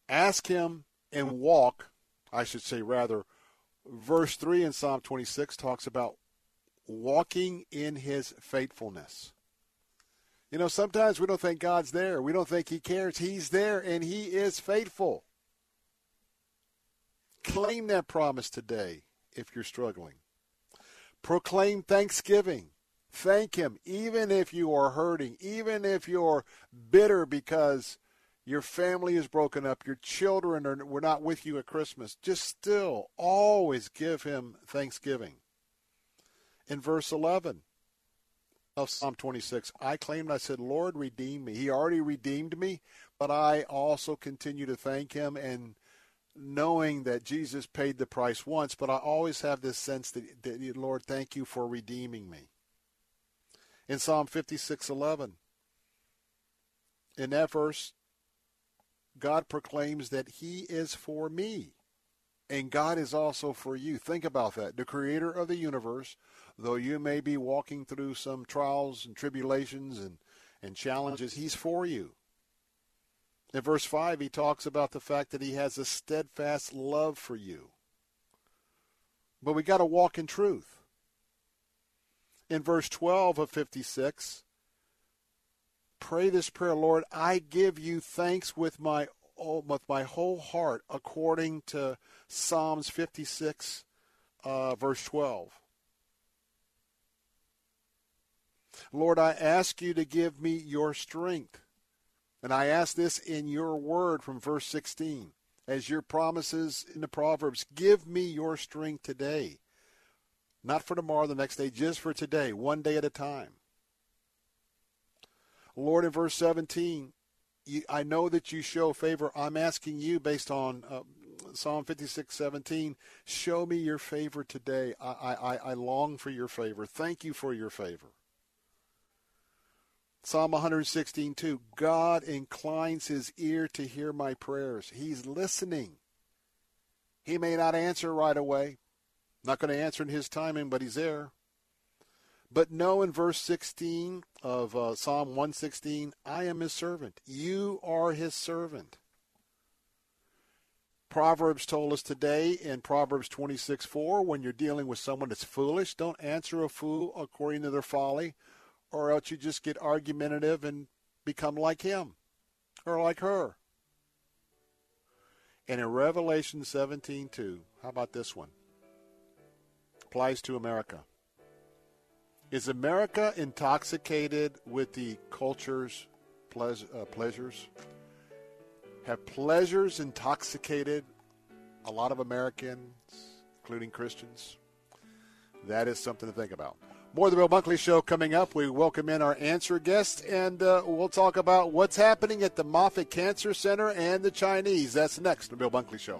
ask Him and walk, I should say rather, verse 3 in Psalm 26 talks about walking in his faithfulness. You know, sometimes we don't think God's there. We don't think he cares. He's there and he is faithful. Claim that promise today if you're struggling. Proclaim thanksgiving. Thank him even if you are hurting, even if you're bitter because your family is broken up, your children are were not with you at Christmas, just still always give him thanksgiving. In verse 11 of Psalm 26, I claimed, I said, Lord, redeem me. He already redeemed me, but I also continue to thank him and knowing that Jesus paid the price once, but I always have this sense that, that Lord, thank you for redeeming me. In Psalm 56:11, in that verse, God proclaims that He is for me. And God is also for you. Think about that. The creator of the universe, though you may be walking through some trials and tribulations and, and challenges, He's for you. In verse 5, he talks about the fact that he has a steadfast love for you. But we got to walk in truth. In verse 12 of 56, pray this prayer, Lord, I give you thanks with my with my whole heart, according to Psalms 56, uh, verse 12. Lord, I ask you to give me your strength. And I ask this in your word from verse 16. As your promises in the Proverbs, give me your strength today. Not for tomorrow, the next day, just for today, one day at a time. Lord, in verse 17, you, I know that you show favor. I'm asking you, based on uh, Psalm 56, 17, show me your favor today. I, I, I long for your favor. Thank you for your favor. Psalm 116, 2, God inclines his ear to hear my prayers. He's listening. He may not answer right away. Not going to answer in his timing, but he's there. But know in verse 16 of uh, Psalm 116, I am his servant. You are his servant. Proverbs told us today in Proverbs 26 4, when you're dealing with someone that's foolish, don't answer a fool according to their folly, or else you just get argumentative and become like him or like her. And in Revelation 17 2, how about this one? Applies to America. Is America intoxicated with the culture's uh, pleasures? Have pleasures intoxicated a lot of Americans, including Christians? That is something to think about. More of the Bill Bunkley Show coming up. We welcome in our answer guest, and uh, we'll talk about what's happening at the Moffitt Cancer Center and the Chinese. That's next, the Bill Bunkley Show.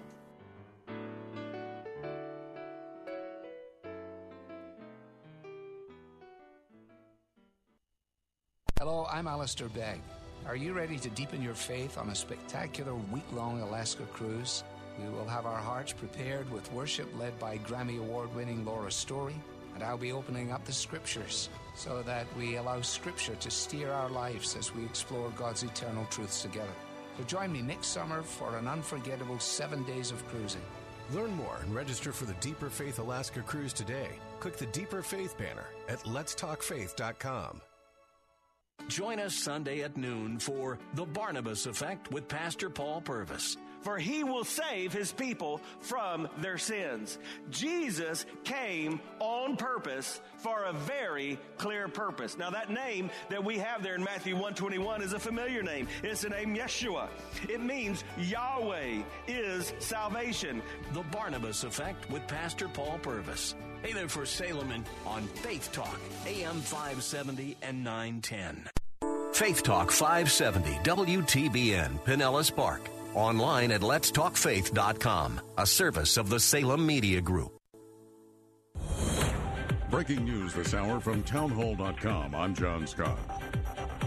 I'm Alistair Begg. Are you ready to deepen your faith on a spectacular week long Alaska cruise? We will have our hearts prepared with worship led by Grammy Award winning Laura Story, and I'll be opening up the scriptures so that we allow scripture to steer our lives as we explore God's eternal truths together. So join me next summer for an unforgettable seven days of cruising. Learn more and register for the Deeper Faith Alaska cruise today. Click the Deeper Faith banner at letstalkfaith.com. Join us Sunday at noon for The Barnabas Effect with Pastor Paul Purvis. For he will save his people from their sins. Jesus came on purpose for a very clear purpose. Now that name that we have there in Matthew 121 is a familiar name. It's the name Yeshua. It means Yahweh is salvation. The Barnabas Effect with Pastor Paul Purvis. Hey there for Salem on Faith Talk, AM 570 and 910. Faith Talk 570, WTBN, Pinellas Park. Online at letstalkfaith.com, a service of the Salem Media Group. Breaking news this hour from townhall.com. I'm John Scott.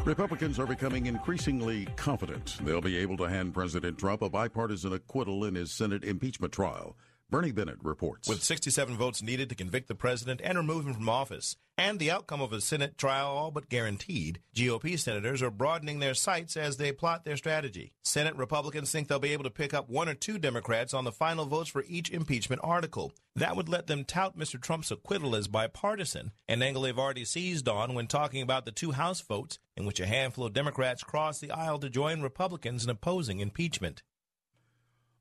Republicans are becoming increasingly confident they'll be able to hand President Trump a bipartisan acquittal in his Senate impeachment trial. Bernie Bennett reports. With 67 votes needed to convict the president and remove him from office, and the outcome of a Senate trial all but guaranteed, GOP senators are broadening their sights as they plot their strategy. Senate Republicans think they'll be able to pick up one or two Democrats on the final votes for each impeachment article. That would let them tout Mr. Trump's acquittal as bipartisan, an angle they've already seized on when talking about the two House votes in which a handful of Democrats crossed the aisle to join Republicans in opposing impeachment.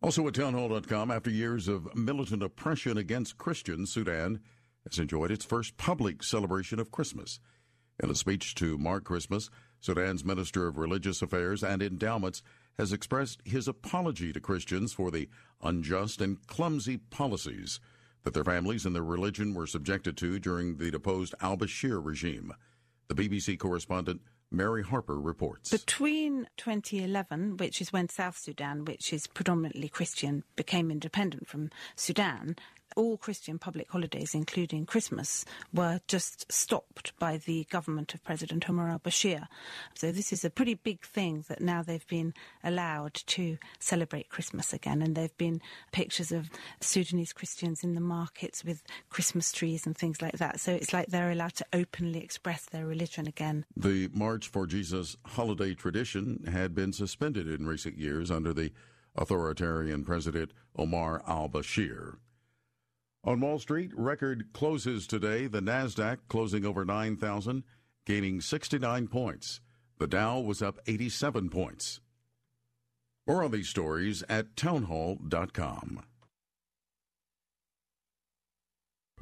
Also at townhall.com, after years of militant oppression against Christians, Sudan has enjoyed its first public celebration of Christmas. In a speech to mark Christmas, Sudan's Minister of Religious Affairs and Endowments has expressed his apology to Christians for the unjust and clumsy policies that their families and their religion were subjected to during the deposed al Bashir regime. The BBC correspondent Mary Harper reports. Between 2011, which is when South Sudan, which is predominantly Christian, became independent from Sudan, all Christian public holidays, including Christmas, were just stopped by the government of President Omar al Bashir. So, this is a pretty big thing that now they've been allowed to celebrate Christmas again. And there have been pictures of Sudanese Christians in the markets with Christmas trees and things like that. So, it's like they're allowed to openly express their religion again. The March for Jesus holiday tradition had been suspended in recent years under the authoritarian President Omar al Bashir. On Wall Street, record closes today. The NASDAQ closing over 9,000, gaining 69 points. The Dow was up 87 points. More on these stories at townhall.com.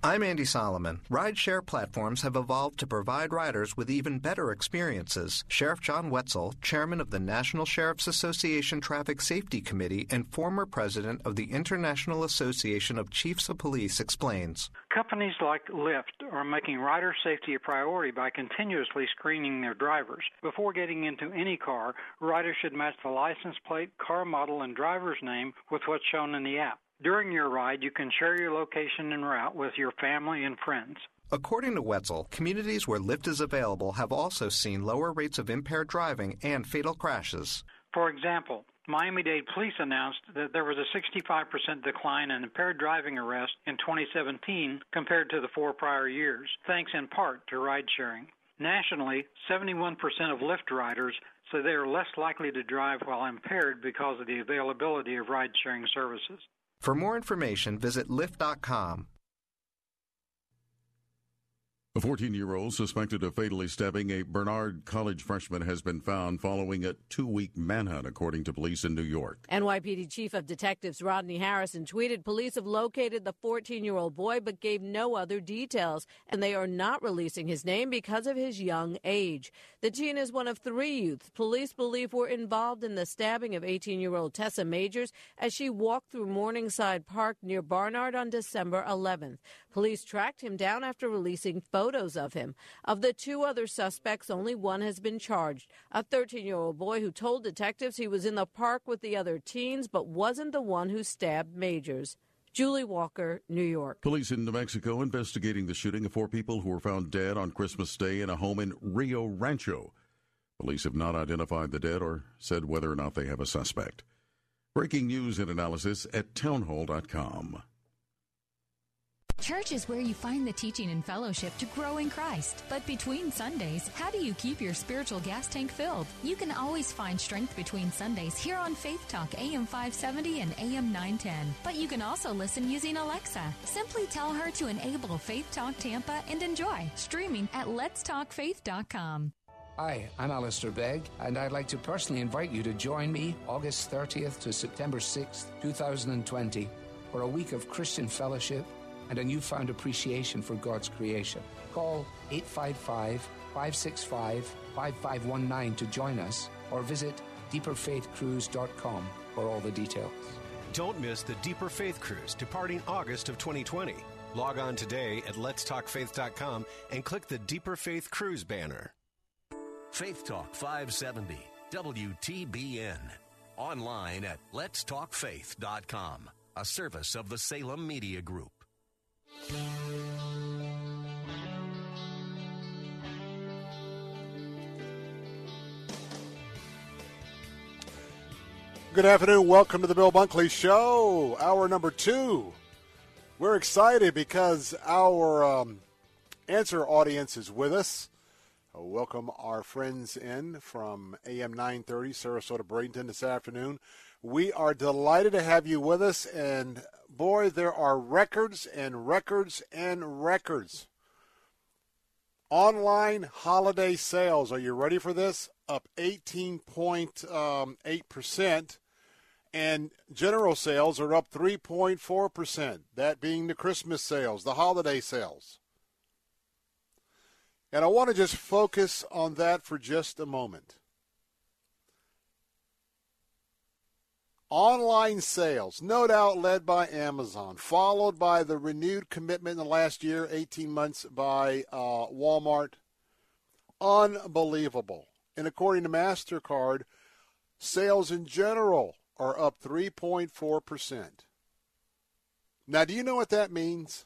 I'm Andy Solomon. Rideshare platforms have evolved to provide riders with even better experiences. Sheriff John Whetsel, chairman of the National Sheriff's Association Traffic Safety Committee and former president of the International Association of Chiefs of Police, explains. Companies like Lyft are making rider safety a priority by continuously screening their drivers. Before getting into any car, riders should match the license plate, car model, and driver's name with what's shown in the app. During your ride, you can share your location and route with your family and friends. According to Whetsel, communities where Lyft is available have also seen lower rates of impaired driving and fatal crashes. For example, Miami Dade police announced that there was a 65% decline in impaired driving arrests in 2017 compared to the four prior years, thanks in part to ride sharing. Nationally, 71% of Lyft riders say they are less likely to drive while impaired because of the availability of ride sharing services. For more information, visit Lyft.com. A 14 year old suspected of fatally stabbing a Barnard College freshman has been found following a two week manhunt, according to police in New York. NYPD Chief of Detectives Rodney Harrison tweeted police have located the 14 year old boy but gave no other details, and they are not releasing his name because of his young age. The teen is one of three youths police believe were involved in the stabbing of 18 year old Tessa Majors as she walked through Morningside Park near Barnard on December 11th. Police tracked him down after releasing photos of him. Of the two other suspects, only one has been charged. A 13 year old boy who told detectives he was in the park with the other teens but wasn't the one who stabbed Majors. Julie Walker, New York. Police in New Mexico investigating the shooting of four people who were found dead on Christmas Day in a home in Rio Rancho. Police have not identified the dead or said whether or not they have a suspect. Breaking news and analysis at townhall.com. Church is where you find the teaching and fellowship to grow in Christ. But between Sundays, how do you keep your spiritual gas tank filled? You can always find strength between Sundays here on Faith Talk AM 570 and AM 910. But you can also listen using Alexa. Simply tell her to enable Faith Talk Tampa and enjoy streaming at letstalkfaith.com. Hi, I'm Alistair Begg, and I'd like to personally invite you to join me August 30th to September 6th, 2020, for a week of Christian fellowship and a newfound appreciation for God's creation. Call 855 565 5519 to join us or visit deeperfaithcruise.com for all the details. Don't miss the Deeper Faith Cruise departing August of 2020. Log on today at letstalkfaith.com and click the Deeper Faith Cruise banner. Faith Talk 570, WTBN. Online at letstalkfaith.com, a service of the Salem Media Group. Good afternoon. Welcome to the Bill Bunkley Show, hour number two. We're excited because our um, answer audience is with us. Uh, welcome our friends in from AM 930 Sarasota Bradenton this afternoon. We are delighted to have you with us, and boy, there are records and records and records. Online holiday sales, are you ready for this? Up 18.8%, um, and general sales are up 3.4%, that being the Christmas sales, the holiday sales. And I want to just focus on that for just a moment. Online sales, no doubt led by Amazon, followed by the renewed commitment in the last year, 18 months, by uh, Walmart. Unbelievable. And according to MasterCard, sales in general are up 3.4%. Now, do you know what that means?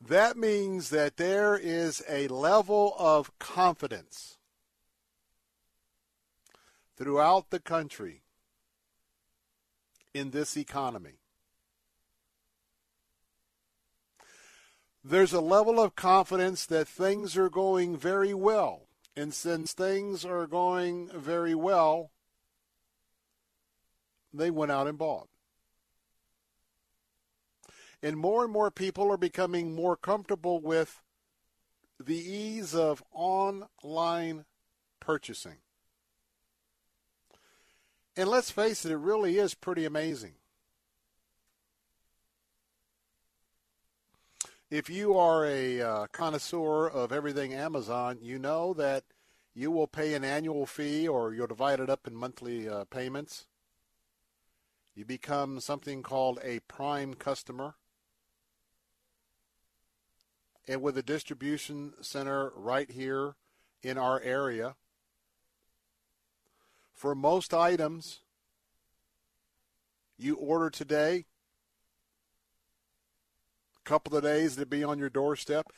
That means that there is a level of confidence throughout the country in this economy. There's a level of confidence that things are going very well. And since things are going very well, they went out and bought. And more and more people are becoming more comfortable with the ease of online purchasing. And let's face it, it really is pretty amazing. If you are a uh, connoisseur of everything Amazon, you know that you will pay an annual fee or you'll divide it up in monthly uh, payments. You become something called a prime customer. And with a distribution center right here in our area, for most items you order today, a couple of days to be on your doorstep.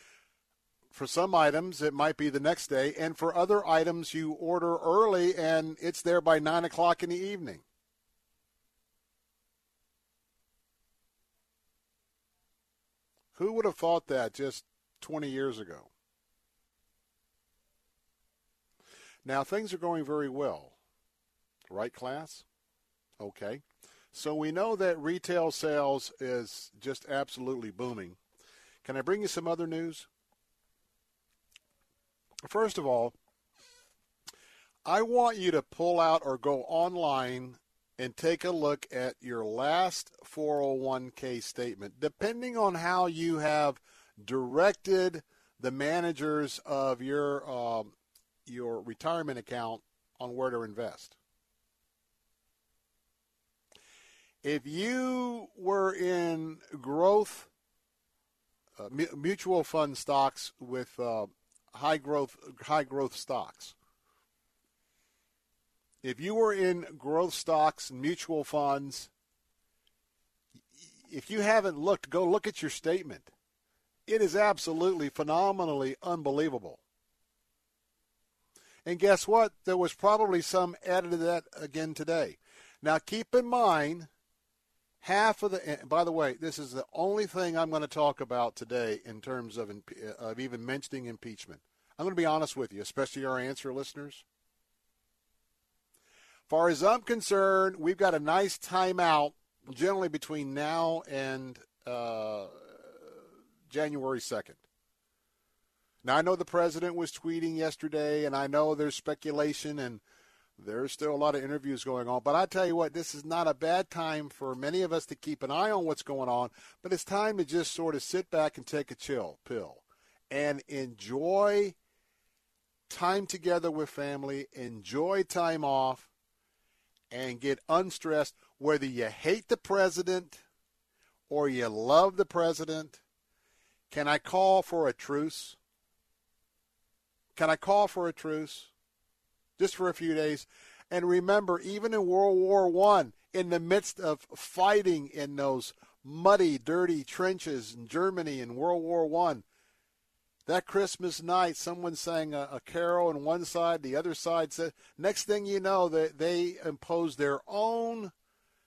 For some items, it might be the next day, and for other items, you order early and it's there by 9 o'clock in the evening. Who would have thought that just 20 years ago? Now, things are going very well. Right, class? Okay. So we know that retail sales is just absolutely booming. Can I bring you some other news? First of all, I want you to pull out or go online and take a look at your last 401k statement. Depending on how you have directed the managers of your um, your retirement account on where to invest. If you were in growth uh, mutual fund stocks with uh, high growth high growth stocks, if you were in growth stocks and mutual funds, if you haven't looked, go look at your statement. It is absolutely phenomenally unbelievable. And guess what? There was probably some added to that again today. Now, keep in mind, half of the. By the way, this is the only thing I'm going to talk about today in terms of of even mentioning impeachment. I'm going to be honest with you, especially our answer listeners. Far as I'm concerned, we've got a nice timeout generally between now and uh, January 2nd. Now, I know the president was tweeting yesterday, and I know there's speculation and there's still a lot of interviews going on. But I tell you what, this is not a bad time for many of us to keep an eye on what's going on. But it's time to just sort of sit back and take a chill pill and enjoy time together with family, enjoy time off, and get unstressed. Whether you hate the president or you love the president, can I call for a truce? Can I call for a truce? Just for a few days. And remember, even in World War One, in the midst of fighting in those muddy, dirty trenches in Germany in World War One, that Christmas night, someone sang a, a, carol on one side, the other side said. Next thing you know, that they, they imposed their own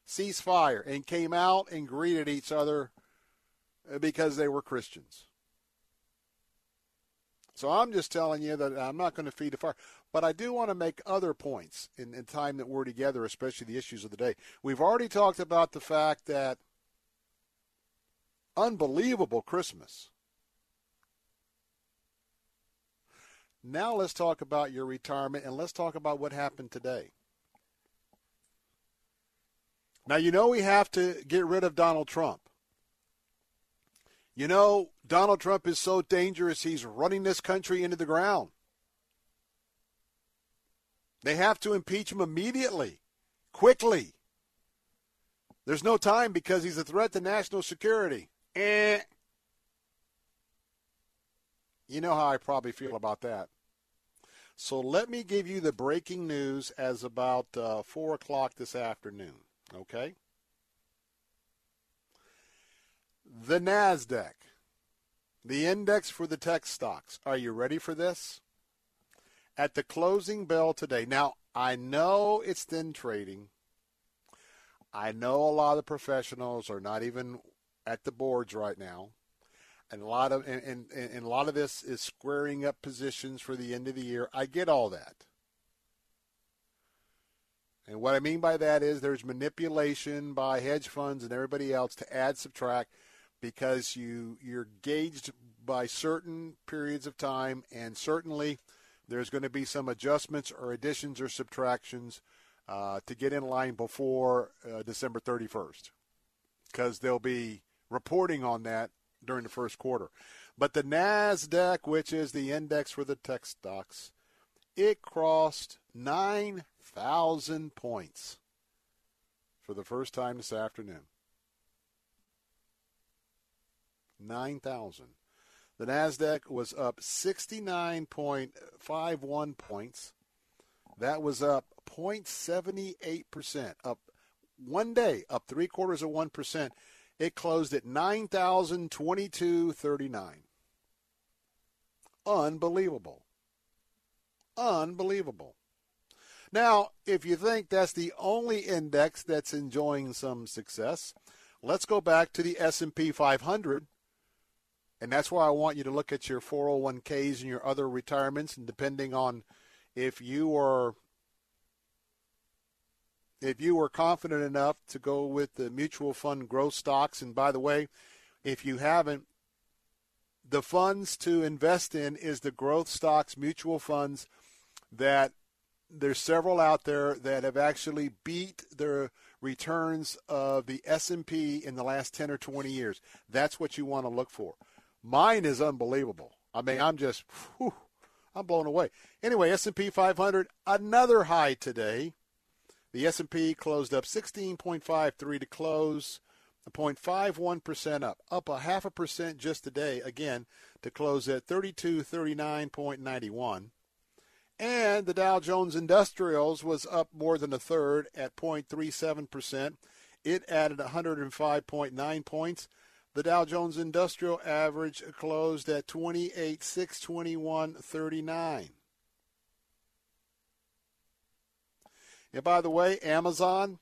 ceasefire and came out and greeted each other uh, because they were Christians. So I'm just telling you that I'm not going to feed the fire. But I do want to make other points in, in time that we're together, especially the issues of the day. We've already talked about the fact that unbelievable Christmas. Now let's talk about your retirement and let's talk about what happened today. Now, you know we have to get rid of Donald Trump. You know, Donald Trump is so dangerous, he's running this country into the ground. They have to impeach him immediately, quickly. There's no time because he's a threat to national security. Eh. You know how I probably feel about that. So let me give you the breaking news as about uh, 4 o'clock this afternoon, okay? The NASDAQ, the index for the tech stocks. Are you ready for this? At the closing bell today. Now, I know it's thin trading. I know a lot of the professionals are not even at the boards right now. And a lot of and, and, and a lot of this is squaring up positions for the end of the year. I get all that. And what I mean by that is there's manipulation by hedge funds and everybody else to add subtract because you you're gauged by certain periods of time and certainly there's going to be some adjustments or additions or subtractions uh, to get in line before uh, December 31st because they'll be reporting on that during the first quarter. But the NASDAQ, which is the index for the tech stocks, it crossed 9,000 points for the first time this afternoon. 9,000. The NASDAQ was up 69.51 points. That was up 0.78%, up one day, up three quarters of 1%. It closed at 9,022.39. Unbelievable. Unbelievable. Now, if you think that's the only index that's enjoying some success, let's go back to the S&P 500 and that's why I want you to look at your 401ks and your other retirements, and depending on if you are if you were confident enough to go with the mutual fund growth stocks, and by the way, if you haven't, the funds to invest in is the growth stocks mutual funds that there's several out there that have actually beat their returns of the S&P in the last 10 or 20 years. That's what you want to look for. Mine is unbelievable. I mean, I'm just, whew, I'm blown away. Anyway, S&P 500, another high today. The S&P closed up 16.53 to close, a 0.51% up, up a half a percent just today, again, to close at 3239.91. And the Dow Jones Industrials was up more than a third at 0.37%. It added 105.9 points the Dow Jones Industrial Average closed at 28,621.39. And by the way, Amazon,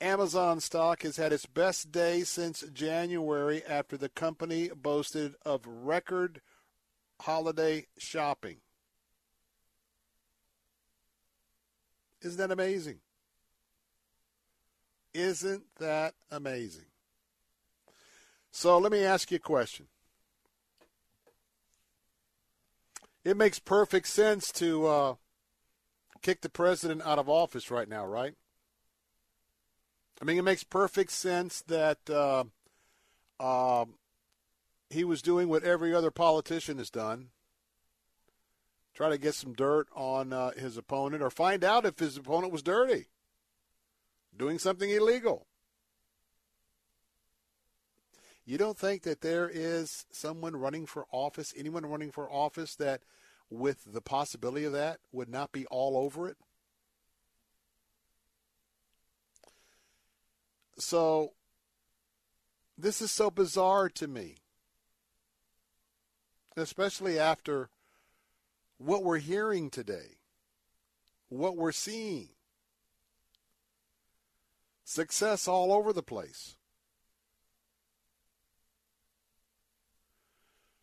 Amazon stock has had its best day since January after the company boasted of record holiday shopping. Isn't that amazing? Isn't that amazing? So let me ask you a question. It makes perfect sense to uh, kick the president out of office right now, right? I mean, it makes perfect sense that uh, uh, he was doing what every other politician has done try to get some dirt on uh, his opponent or find out if his opponent was dirty, doing something illegal. You don't think that there is someone running for office, anyone running for office that, with the possibility of that, would not be all over it? So, this is so bizarre to me, especially after what we're hearing today, what we're seeing. Success all over the place.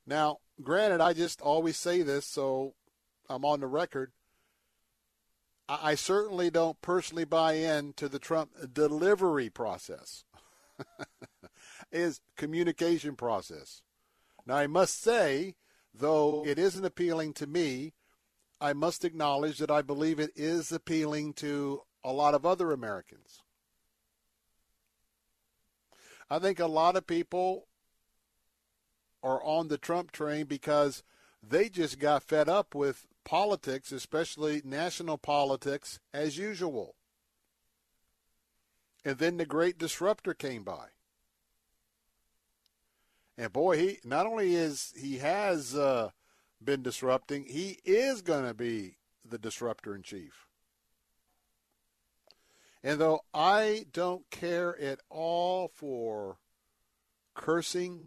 Now, granted, I just always say this, so I'm on the record. I certainly don't personally buy into the Trump delivery process. *laughs* is communication process. Now I must say Though it isn't appealing to me, I must acknowledge that I believe it is appealing to a lot of other Americans. I think a lot of people are on the Trump train because they just got fed up with politics, especially national politics, as usual. And then the great disruptor came by. And boy, he not only is he has uh, been disrupting, he is going to be the disruptor in chief. And though I don't care at all for cursing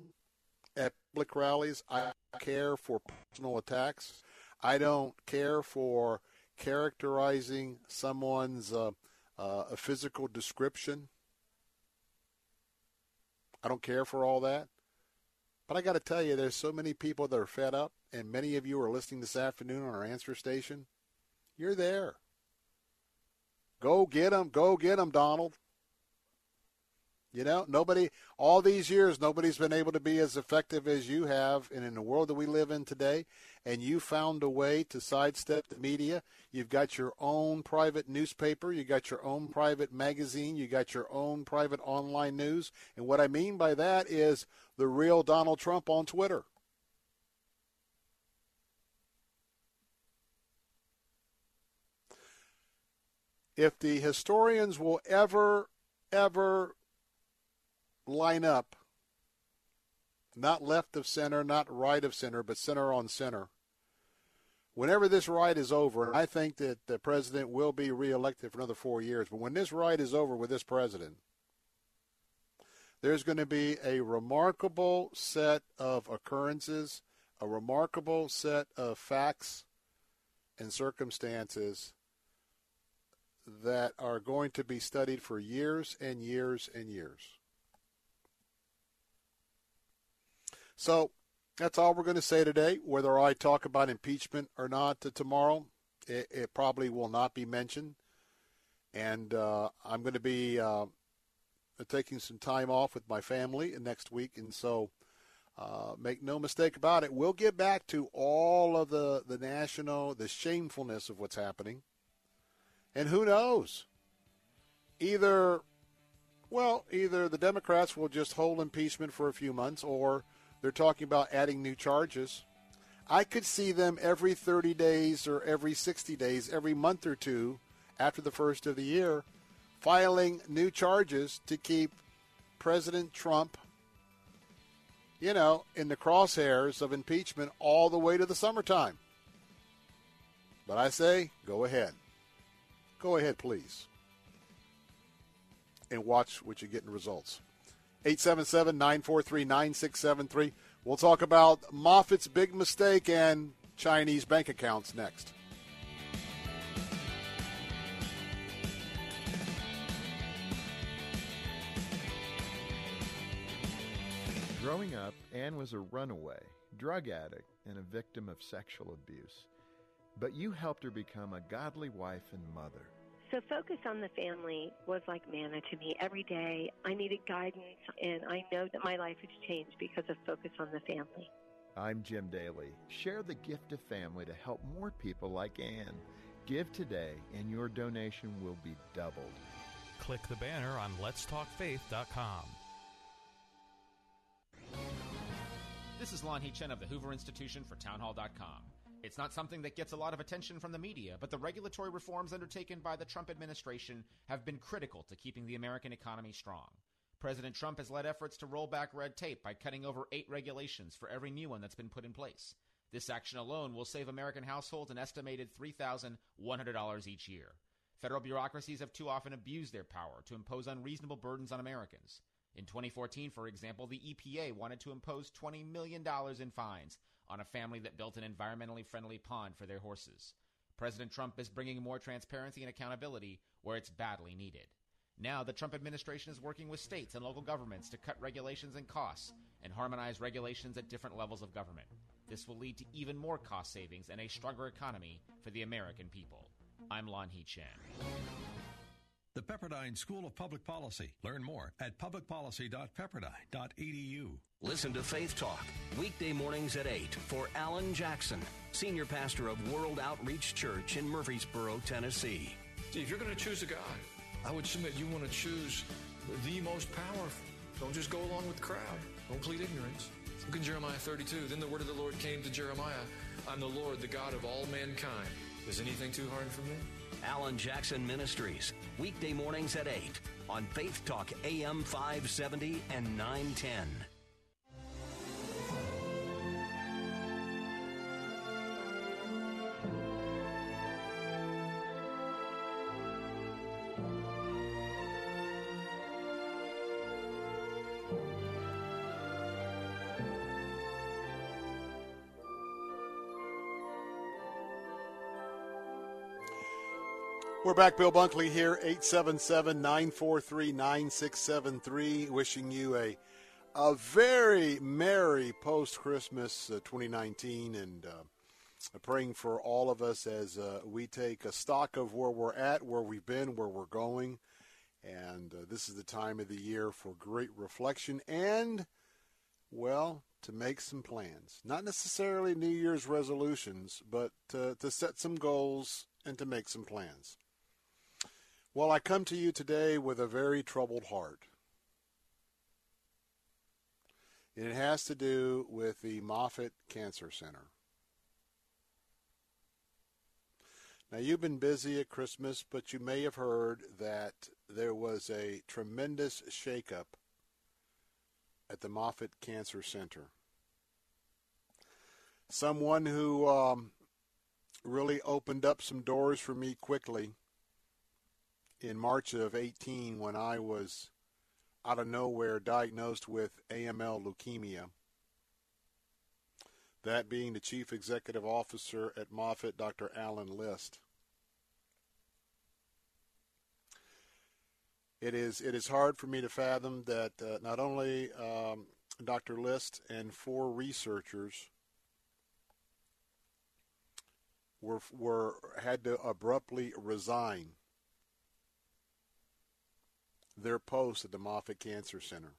at public rallies, I care for personal attacks. I don't care for characterizing someone's uh, uh, a physical description. I don't care for all that. But I got to tell you, there's so many people that are fed up, and many of you are listening this afternoon on our answer station. You're there. Go get them. Go get them, Donald. You know, nobody, all these years, nobody's been able to be as effective as you have. And in the world that we live in today, and you found a way to sidestep the media, you've got your own private newspaper, you got your own private magazine, you got your own private online news. And what I mean by that is the real Donald Trump on Twitter. If the historians will ever, ever line up, not left of center, not right of center, but center on center. Whenever this ride is over, I think that the president will be reelected for another four years, but when this ride is over with this president, there's going to be a remarkable set of occurrences, a remarkable set of facts and circumstances that are going to be studied for years and years and years. So that's all we're going to say today. Whether I talk about impeachment or not tomorrow, it, it probably will not be mentioned. And uh, I'm going to be uh, taking some time off with my family next week. And so uh, make no mistake about it, we'll get back to all of the, the national, the shamefulness of what's happening. And who knows? Either, well, either the Democrats will just hold impeachment for a few months or – they're talking about adding new charges. I could see them every 30 days or every 60 days, every month or two after the first of the year, filing new charges to keep President Trump, you know, in the crosshairs of impeachment all the way to the summertime. But I say, go ahead. Go ahead, please. And watch what you get in results. 877 943 9673. We'll talk about Moffitt's big mistake and Chinese bank accounts next. Growing up, Anne was a runaway, drug addict, and a victim of sexual abuse. But you helped her become a godly wife and mother. So, Focus on the Family was like manna to me. Every day I needed guidance, and I know that my life has changed because of Focus on the Family. I'm Jim Daly. Share the gift of family to help more people like Anne. Give today, and your donation will be doubled. Click the banner on letstalkfaith.com. This is Lanhee Chen of the Hoover Institution for Townhall.com. It's not something that gets a lot of attention from the media, but the regulatory reforms undertaken by the Trump administration have been critical to keeping the American economy strong. President Trump has led efforts to roll back red tape by cutting over eight regulations for every new one that's been put in place. This action alone will save American households an estimated $3,100 each year. Federal bureaucracies have too often abused their power to impose unreasonable burdens on Americans. In 2014, for example, the EPA wanted to impose $20 million in fines on a family that built an environmentally friendly pond for their horses. President Trump is bringing more transparency and accountability where it's badly needed. Now, the Trump administration is working with states and local governments to cut regulations and costs and harmonize regulations at different levels of government. This will lead to even more cost savings and a stronger economy for the American people. I'm Lanhee Chen. The Pepperdine School of Public Policy. Learn more at publicpolicy.pepperdine.edu. Listen to Faith Talk, weekday mornings at 8 for Alan Jackson, Senior Pastor of World Outreach Church in Murfreesboro, Tennessee. See, if you're going to choose a God, I would submit you want to choose the most powerful. Don't just go along with the crowd. Don't plead ignorance. Look in Jeremiah 32. Then the word of the Lord came to Jeremiah I'm the Lord, the God of all mankind. Is anything too hard for me? Alan Jackson Ministries, weekday mornings at 8 on Faith Talk AM 570 and 910. Back. Bill Bunkley here, 877 943 9673, wishing you a, a very merry post Christmas uh, 2019 and uh, praying for all of us as uh, we take a stock of where we're at, where we've been, where we're going. And uh, this is the time of the year for great reflection and, well, to make some plans. Not necessarily New Year's resolutions, but to set some goals and to make some plans. Well, I come to you today with a very troubled heart. And it has to do with the Moffitt Cancer Center. Now, you've been busy at Christmas, but you may have heard that there was a tremendous shakeup at the Moffitt Cancer Center. Someone who um, really opened up some doors for me quickly in March of 18 when I was out of nowhere diagnosed with AML leukemia. That being the chief executive officer at Moffitt, Dr. Alan List. It is it is hard for me to fathom that uh, not only um, Dr. List and four researchers were were had to abruptly resign their post at the Moffitt Cancer Center.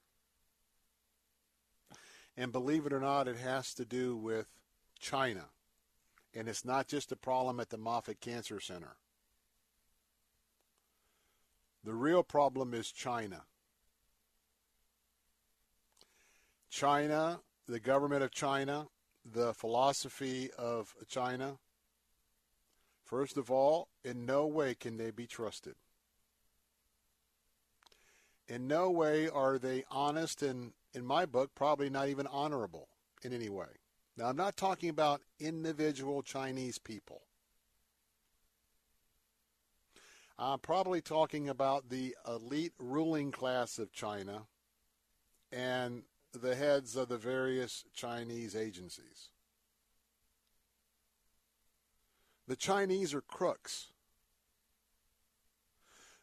And believe it or not, it has to do with China. And it's not just a problem at the Moffitt Cancer Center. The real problem is China. China, the government of China, the philosophy of China. First of all, in no way can they be trusted. In no way are they honest and, in my book, probably not even honorable in any way. Now, I'm not talking about individual Chinese people. I'm probably talking about the elite ruling class of China and the heads of the various Chinese agencies. The Chinese are crooks.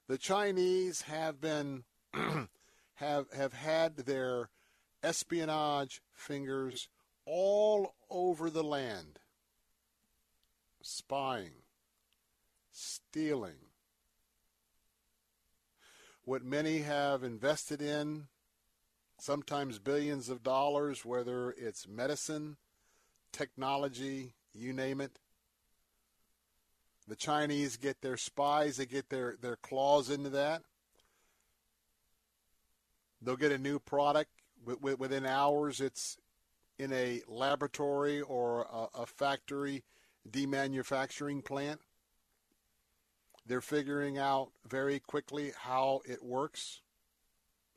The Chinese have been *clears throat* have have had their espionage fingers all over the land, spying, stealing. What many have invested in, sometimes billions of dollars, whether it's medicine, technology, you name it. The Chinese get their spies, they get their, their claws into that. They'll get a new product within hours. It's in a laboratory or a, a factory demanufacturing plant. They're figuring out very quickly how it works.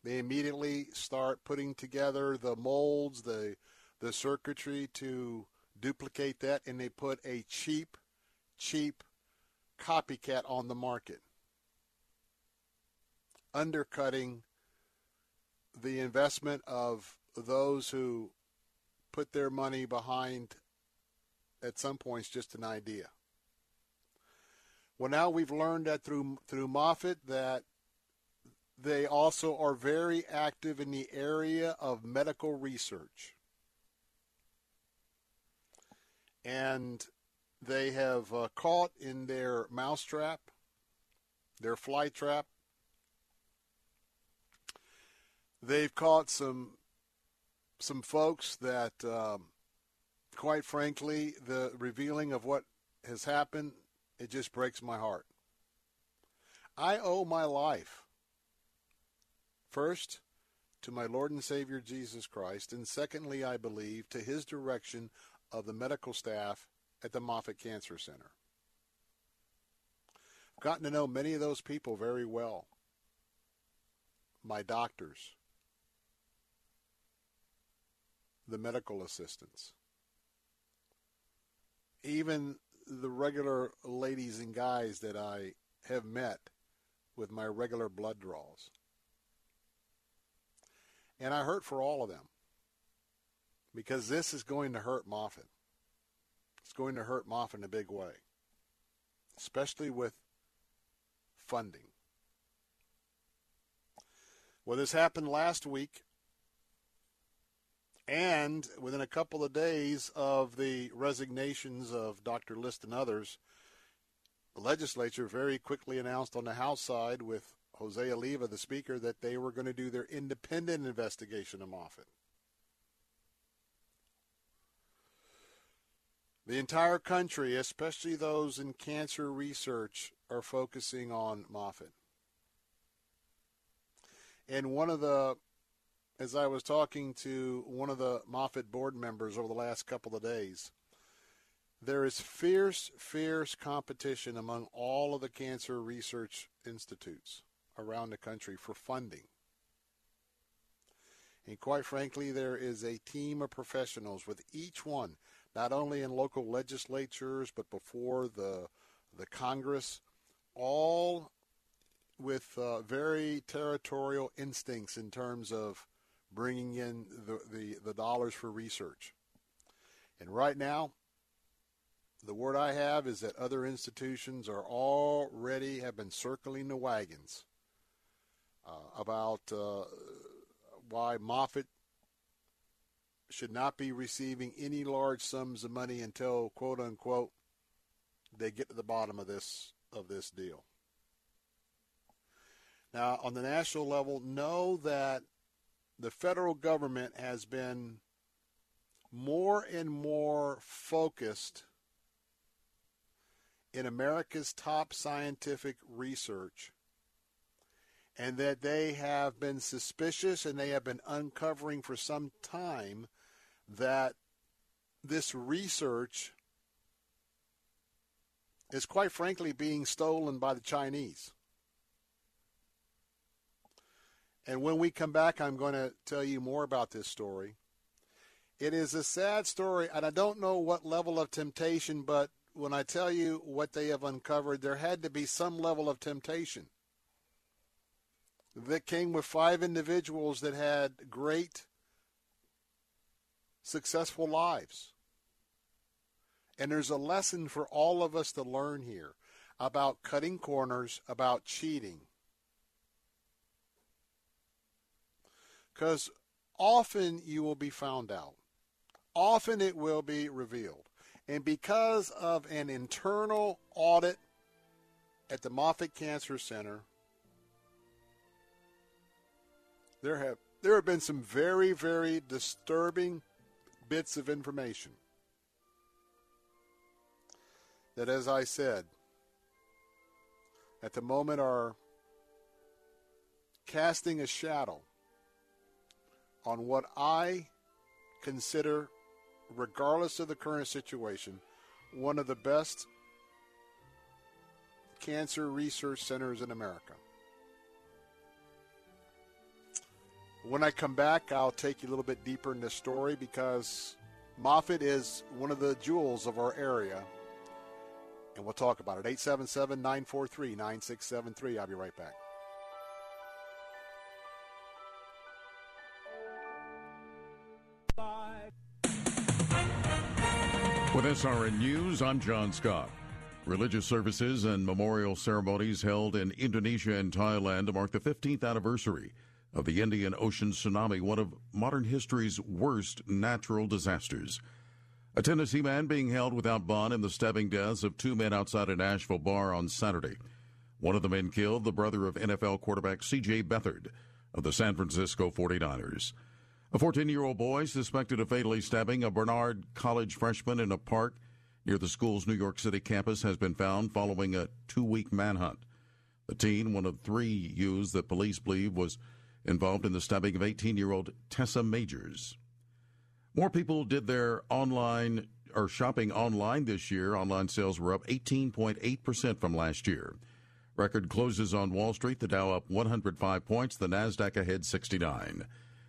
They immediately start putting together the molds, the the circuitry to duplicate that, and they put a cheap, cheap copycat on the market, undercutting the investment of those who put their money behind, at some points, just an idea. Well, now we've learned that through through Moffitt that they also are very active in the area of medical research. And they have uh, caught in their mousetrap, their fly trap, they've caught some some folks that, um, quite frankly, the revealing of what has happened, it just breaks my heart. I owe my life first to my Lord and Savior Jesus Christ, and secondly, I believe, to his direction of the medical staff at the Moffitt Cancer Center. I've gotten to know many of those people very well. My doctors, the medical assistants, even the regular ladies and guys that I have met with my regular blood draws. And I hurt for all of them because this is going to hurt Moffitt. It's going to hurt Moffitt in a big way, especially with funding. Well, this happened last week and within a couple of days of the resignations of Dr. List and others, the legislature very quickly announced on the House side with Jose Oliva, the Speaker, that they were going to do their independent investigation of Moffitt. The entire country, especially those in cancer research, are focusing on Moffitt. And one of the as I was talking to one of the Moffitt board members over the last couple of days, there is fierce, fierce competition among all of the cancer research institutes around the country for funding. And quite frankly, there is a team of professionals with each one, not only in local legislatures, but before the, the Congress, all with uh, very territorial instincts in terms of bringing in the, the, the dollars for research. And right now, the word I have is that other institutions are already have been circling the wagons uh, about uh, why Moffitt should not be receiving any large sums of money until quote unquote they get to the bottom of this of this deal. Now, on the national level, know that the federal government has been more and more focused in America's top scientific research and that they have been suspicious and they have been uncovering for some time that this research is quite frankly being stolen by the Chinese. And when we come back, I'm going to tell you more about this story. It is a sad story, and I don't know what level of temptation, but when I tell you what they have uncovered, there had to be some level of temptation that came with five individuals that had great, successful lives. And there's a lesson for all of us to learn here about cutting corners, about cheating, Because often you will be found out. Often it will be revealed. And because of an internal audit at the Moffitt Cancer Center, there have there have been some very very disturbing bits of information that as I said at the moment are casting a shadow on what I consider regardless of the current situation one of the best cancer research centers in America. When I come back, I'll take you a little bit deeper in this story because Moffitt is one of the jewels of our area. And we'll talk about it. 877 943 9673. I'll be right back. With SRN News, I'm John Scott. Religious services and memorial ceremonies held in Indonesia and Thailand mark the 15th anniversary of the Indian Ocean tsunami, one of modern history's worst natural disasters. A Tennessee man being held without bond in the stabbing deaths of two men outside a Nashville bar on Saturday. One of the men killed, the brother of NFL quarterback C.J. Beathard of the San Francisco 49ers. A 14 year old boy suspected of fatally stabbing a Barnard College freshman in a park near the school's New York City campus has been found following a two week manhunt. The teen, one of three youths that police believe was involved in the stabbing of 18 year old Tessa Majors. More people did their online or shopping online this year. Online sales were up 18.8% from last year. Record closes on Wall Street, the Dow up 105 points, the Nasdaq ahead 69.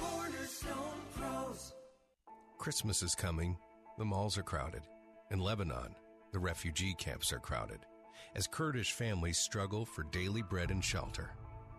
Cornerstone Pros. Christmas is coming. The malls are crowded. In Lebanon, the refugee camps are crowded as Kurdish families struggle for daily bread and shelter.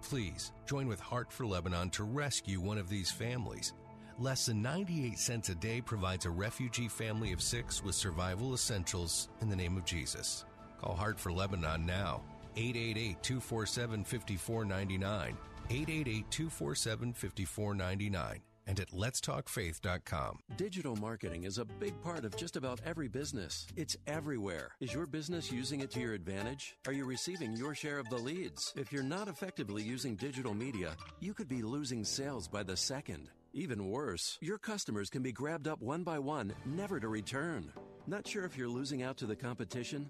Please join with Heart for Lebanon to rescue one of these families. Less than 98 cents a day provides a refugee family of six with survival essentials in the name of Jesus. Call Heart for Lebanon now. 888 247 5499. 888 247 5499 and at letstalkfaith.com. Digital marketing is a big part of just about every business. It's everywhere. Is your business using it to your advantage? Are you receiving your share of the leads? If you're not effectively using digital media, you could be losing sales by the second. Even worse, your customers can be grabbed up one by one, never to return. Not sure if you're losing out to the competition?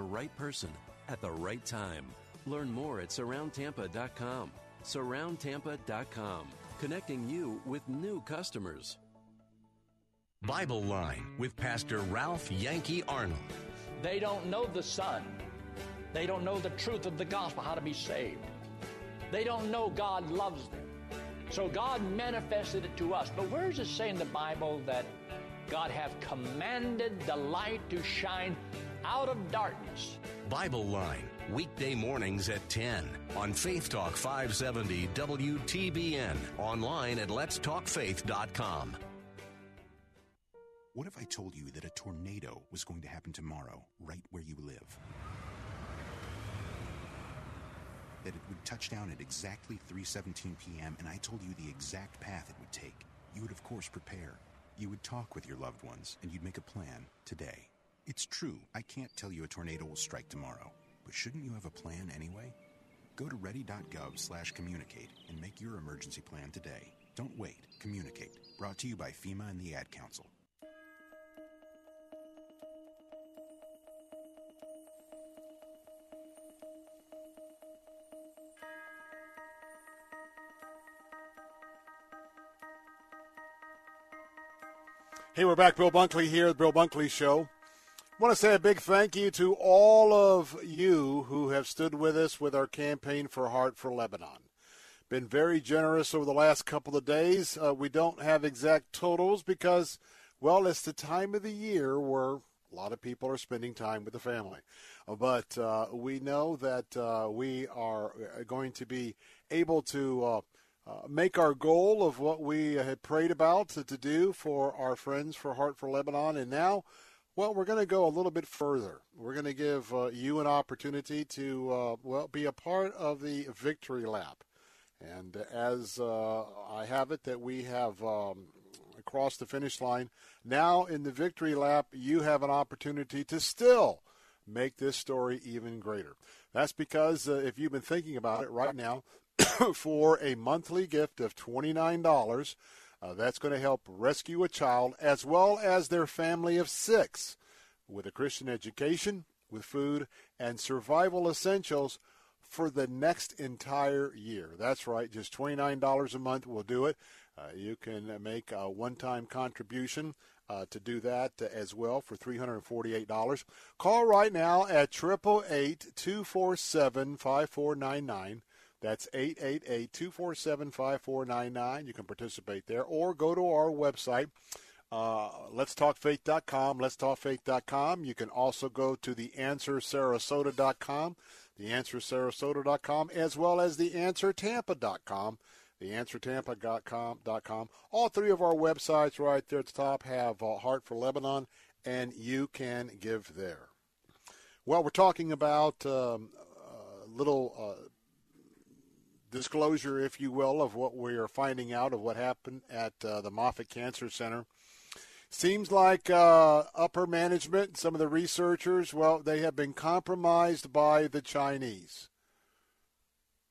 right person at the right time. Learn more at surroundtampa.com. Surroundtampa.com, connecting you with new customers. Bible Line with Pastor Ralph Yankee Arnold. They don't know the Son. They don't know the truth of the gospel, how to be saved. They don't know God loves them. So God manifested it to us. But where does it say in the Bible that God have commanded the light to shine out of darkness? Bible Line, weekday mornings at 10 on Faith Talk 570 WTBN, online at letstalkfaith.com. What if I told you that a tornado was going to happen tomorrow, right where you live? That it would touch down at exactly 3:17 p.m. and I told you the exact path it would take. You would of course prepare. You would talk with your loved ones and you'd make a plan today. It's true, I can't tell you a tornado will strike tomorrow, but shouldn't you have a plan anyway? Go to ready.gov/communicate and make your emergency plan today. Don't wait. Communicate. Brought to you by FEMA and the Ad Council. Hey, we're back. Bill Bunkley here, the Bill Bunkley Show. Want to say a big thank you to all of you who have stood with us with our campaign for Heart for Lebanon. Been very generous over the last couple of days. Uh, we don't have exact totals because, well, it's the time of the year where a lot of people are spending time with the family. Uh, but uh, we know that uh, we are uh, going to be able to uh, uh, make our goal of what we had prayed about to, to do for our friends for Heart for Lebanon. And now, well, we're going to go a little bit further. We're going to give uh, you an opportunity to, uh, well, be a part of the victory lap. And as uh, I have it, that we have um, across the finish line. Now, in the victory lap, you have an opportunity to still make this story even greater. That's because uh, if you've been thinking about it right now, *coughs* for a monthly gift of $29. Uh, that's going to help rescue a child as well as their family of six with a Christian education, with food, and survival essentials for the next entire year. That's right, just $29 a month will do it. Uh, you can make a one time contribution uh, to do that as well for $348. Call right now at 888 247 5499. That's 888 247 5499. You can participate there or go to our website, uh, letstalkfaith.com. You can also go to theanswersarasota.com, theanswersarasota.com, as well as theanswertampa.com, theanswertampa.com. All three of our websites right there at the top have uh, Heart for Lebanon, and you can give there. Well, we're talking about um, uh, little uh, disclosure, if you will, of what we are finding out of what happened at uh, the Moffitt Cancer Center. Seems like uh, upper management, some of the researchers, well, they have been compromised by the Chinese.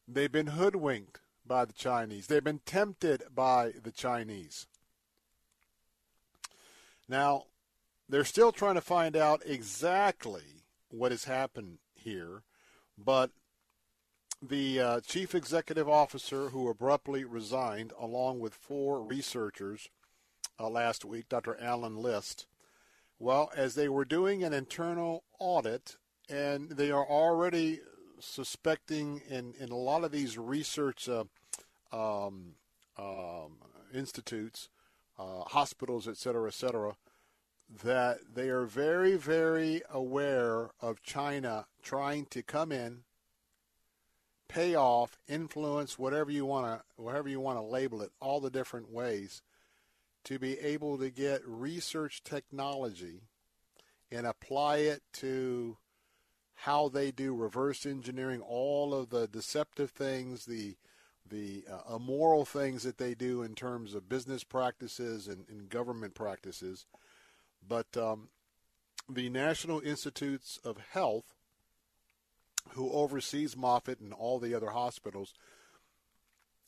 They've been hoodwinked by the Chinese. They've been tempted by the Chinese. Now, they're still trying to find out exactly what has happened here, but the uh, chief executive officer who abruptly resigned, along with four researchers uh, last week, Dr. Alan List, well, as they were doing an internal audit, and they are already suspecting in, in a lot of these research uh, um, um, institutes, uh, hospitals, et cetera, et cetera, that they are very, very aware of China trying to come in payoff, influence, whatever you want to, whatever you want to label it, all the different ways, to be able to get research technology and apply it to how they do reverse engineering, all of the deceptive things, the the uh, immoral things that they do in terms of business practices and, and government practices. But um, the National Institutes of Health who oversees Moffitt and all the other hospitals,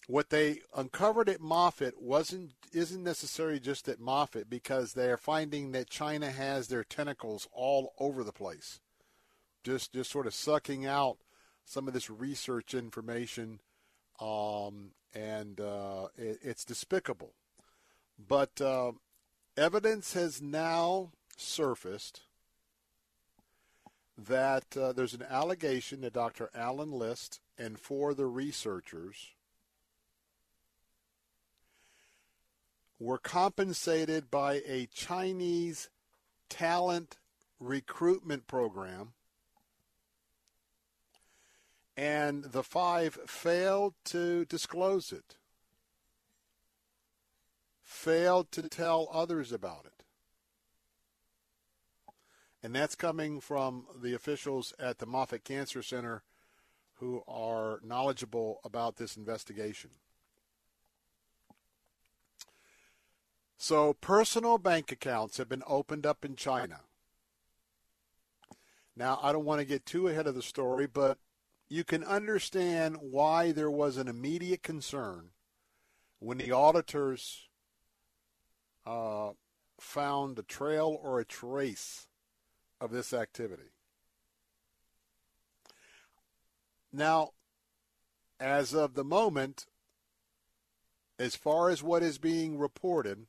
what they uncovered at Moffitt wasn't isn't necessarily just at Moffitt because they are finding that China has their tentacles all over the place, just just sort of sucking out some of this research information, um, and uh, it, it's despicable. But uh, evidence has now surfaced that uh, there's an allegation that Dr. Alan List and four of the researchers were compensated by a Chinese talent recruitment program. And the five failed to disclose it, failed to tell others about it. And that's coming from the officials at the Moffitt Cancer Center who are knowledgeable about this investigation. So, personal bank accounts have been opened up in China. Now, I don't want to get too ahead of the story, but you can understand why there was an immediate concern when the auditors uh, found a trail or a trace of this activity. Now, as of the moment, as far as what is being reported,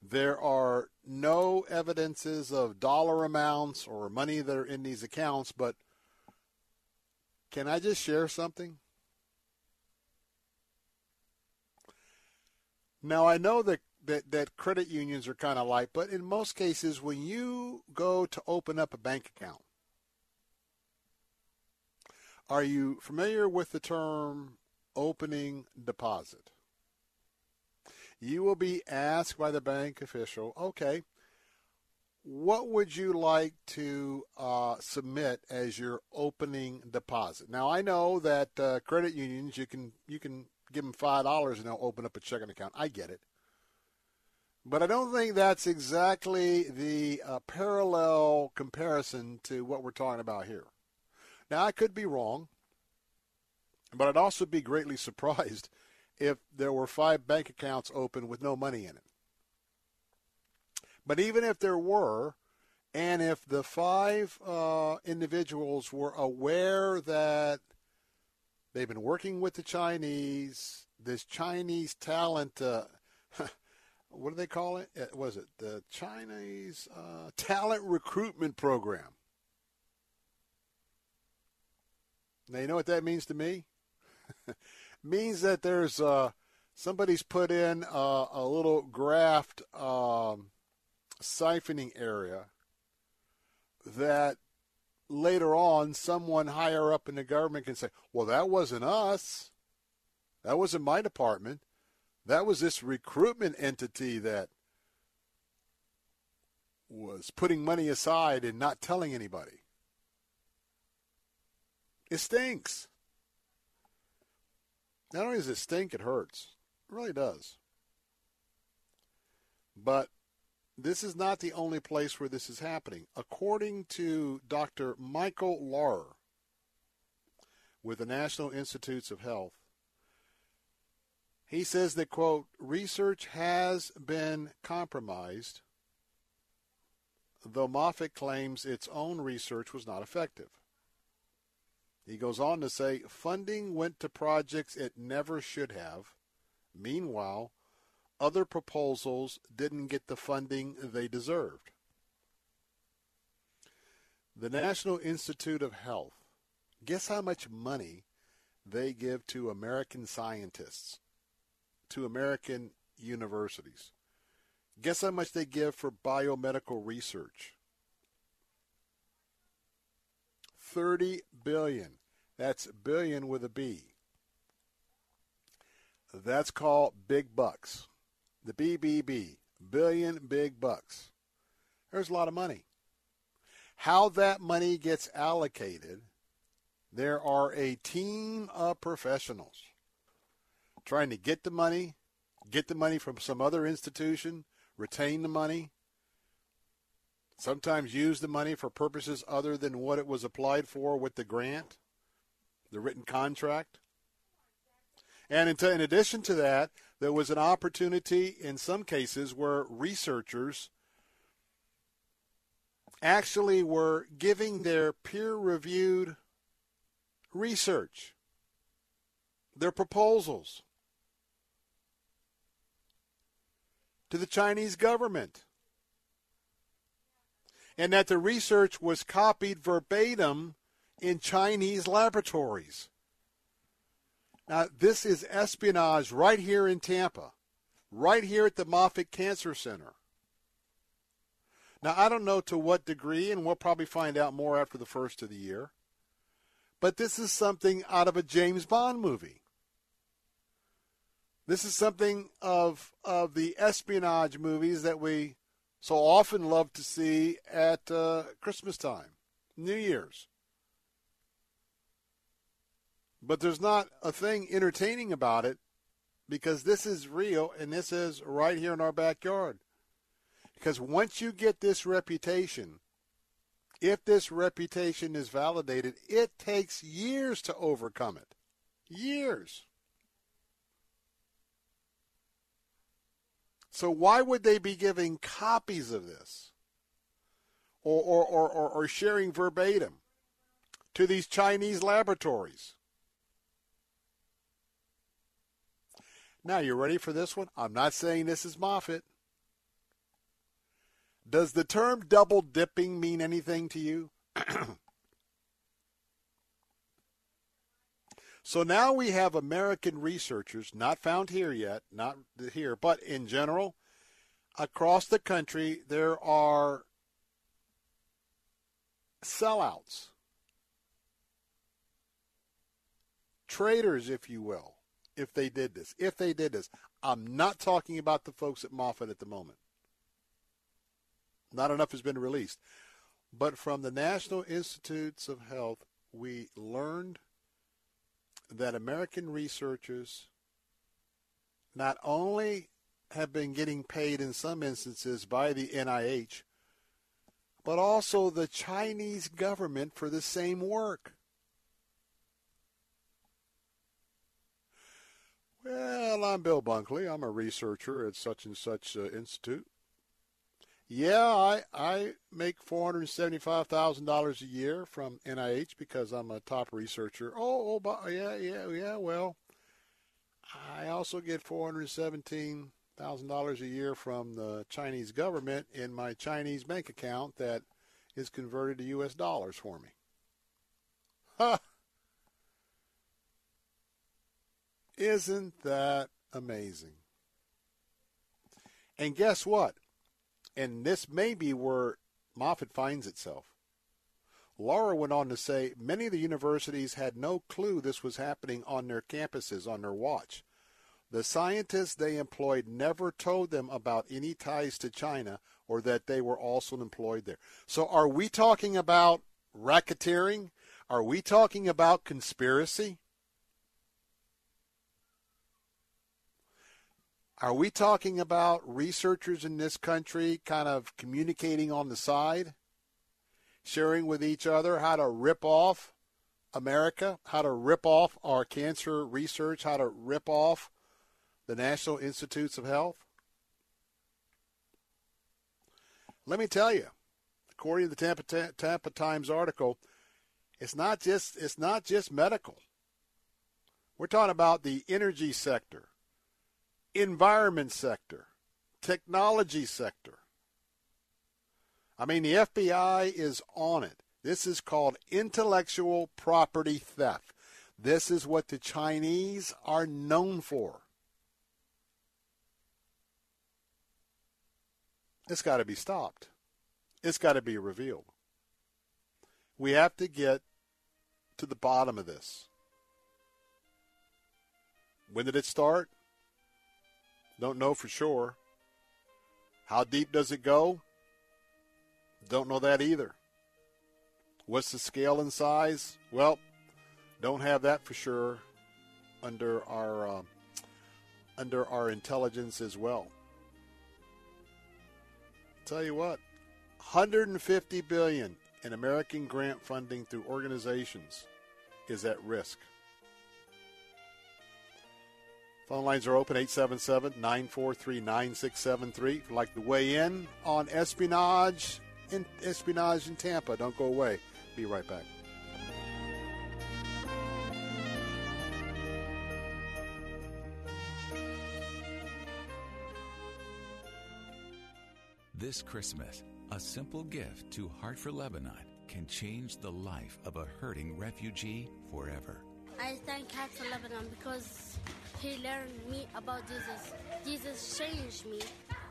there are no evidences of dollar amounts or money that are in these accounts, but can I just share something? Now, I know that, that, that credit unions are kind of like, but in most cases, when you go to open up a bank account, are you familiar with the term opening deposit? You will be asked by the bank official, okay, what would you like to uh, submit as your opening deposit? Now I know that uh, credit unions you can you can give them five dollars and they'll open up a checking account. I get it, but I don't think that's exactly the uh, parallel comparison to what we're talking about here. Now, I could be wrong, but I'd also be greatly *laughs* surprised if there were five bank accounts open with no money in it. But even if there were, and if the five uh, individuals were aware that they've been working with the Chinese, this Chinese talent, uh, *laughs* what do they call it? Uh, was it the Chinese uh, talent recruitment program? Now, you know what that means to me? *laughs* means that there's uh, somebody's put in uh, a little graft um, siphoning area that later on someone higher up in the government can say, well, that wasn't us. That wasn't my department. That was this recruitment entity that was putting money aside and not telling anybody. It stinks. Not only does it stink, it hurts. It really does. But this is not the only place where this is happening. According to Dr. Michael Lauer with the National Institutes of Health, he says that, quote, research has been compromised, though Moffitt claims its own research was not effective. He goes on to say funding went to projects it never should have. Meanwhile, other proposals didn't get the funding they deserved. The National Institute of Health, guess how much money they give to American scientists, to American universities? Guess how much they give for biomedical research? 30 billion. That's billion with a B. That's called big bucks. The BBB, billion big bucks. There's a lot of money. How that money gets allocated, there are a team of professionals trying to get the money, get the money from some other institution, retain the money, sometimes use the money for purposes other than what it was applied for with the grant, the written contract. And in, addition to that, there was an opportunity in some cases where researchers actually were giving their peer reviewed research, their proposals to the Chinese government. And that the research was copied verbatim in Chinese laboratories. Now, this is espionage right here in Tampa, right here at the Moffitt Cancer Center. Now, I don't know to what degree, and we'll probably find out more after the first of the year, but this is something out of a James Bond movie. This is something of, of the espionage movies that we so often love to see at uh, Christmas time, New Year's. But there's not a thing entertaining about it because this is real and this is right here in our backyard. Because once you get this reputation, if this reputation is validated, it takes years to overcome it. Years. So why would they be giving copies of this or, or, or, or, or sharing verbatim to these Chinese laboratories? Now, you're ready for this one? I'm not saying this is Moffitt. Does the term double dipping mean anything to you? *clears throat* so now we have American researchers, not found here yet, not here, but in general, across the country, there are sellouts, traitors, if you will, if they did this. If they did this. I'm not talking about the folks at Moffitt at the moment. Not enough has been released. But from the National Institutes of Health, we learned that American researchers not only have been getting paid in some instances by the NIH, but also the Chinese government for the same work. Well, I'm Bill Bunkley. I'm a researcher at such and such uh, institute. Yeah, I I make four hundred seventy-five thousand dollars a year from NIH because I'm a top researcher. Oh, oh, but yeah, yeah, yeah. Well, I also get four hundred seventeen thousand dollars a year from the Chinese government in my Chinese bank account that is converted to U.S. dollars for me. Huh. Isn't that amazing? And guess what? And this may be where Moffitt finds itself. Lauer went on to say many of the universities had no clue this was happening on their campuses on their watch. The scientists they employed never told them about any ties to China or that they were also employed there. So are we talking about racketeering? Are we talking about conspiracy? Are we talking about researchers in this country kind of communicating on the side, sharing with each other how to rip off America, how to rip off our cancer research, how to rip off the National Institutes of Health? Let me tell you, according to the Tampa, Tampa Times article, it's not just it's not just medical. We're talking about the energy sector, environment sector, technology sector. I mean, the FBI is on it. This is called intellectual property theft. This is what the Chinese are known for. It's got to be stopped. It's got to be revealed. We have to get to the bottom of this. When did it start? Don't know for sure. How deep does it go? Don't know that either. What's the scale and size? Well, don't have that for sure under our uh, under our intelligence as well. Tell you what, 150 billion in American grant funding through organizations is at risk. Phone lines are open 877 943 9673. If you'd like to weigh in on espionage in espionage in Tampa, don't go away. Be right back. This Christmas, a simple gift to Heart for Lebanon can change the life of a hurting refugee forever. I thank Heart for Lebanon because he learned me about Jesus. Jesus changed me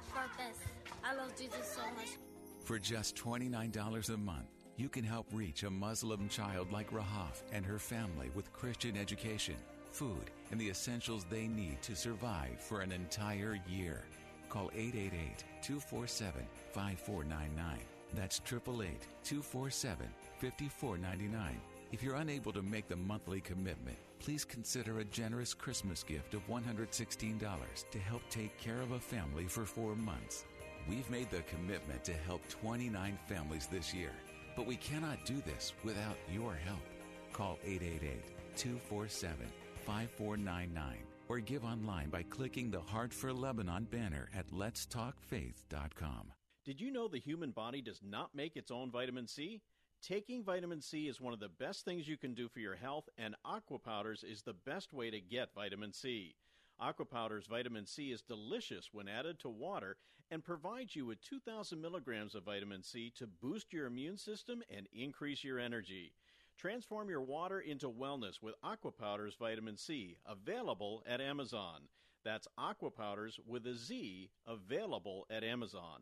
for best. I love Jesus so much. For just $29 a month, you can help reach a Muslim child like Rahaf and her family with Christian education, food, and the essentials they need to survive for an entire year. Call 888 247 5499. That's 888 247 5499. If you're unable to make the monthly commitment, please consider a generous Christmas gift of $116 to help take care of a family for four months. We've made the commitment to help 29 families this year, but we cannot do this without your help. Call 888 247 5499 or give online by clicking the Heart for Lebanon banner at letstalkfaith.com. Did you know the human body does not make its own vitamin C? Taking vitamin C is one of the best things you can do for your health, and Aqua Powders is the best way to get vitamin C. Aqua Powder's vitamin C is delicious when added to water and provides you with 2,000 milligrams of vitamin C to boost your immune system and increase your energy. Transform your water into wellness with Aqua Powder's vitamin C, available at Amazon. That's Aqua Powders with a Z, available at Amazon.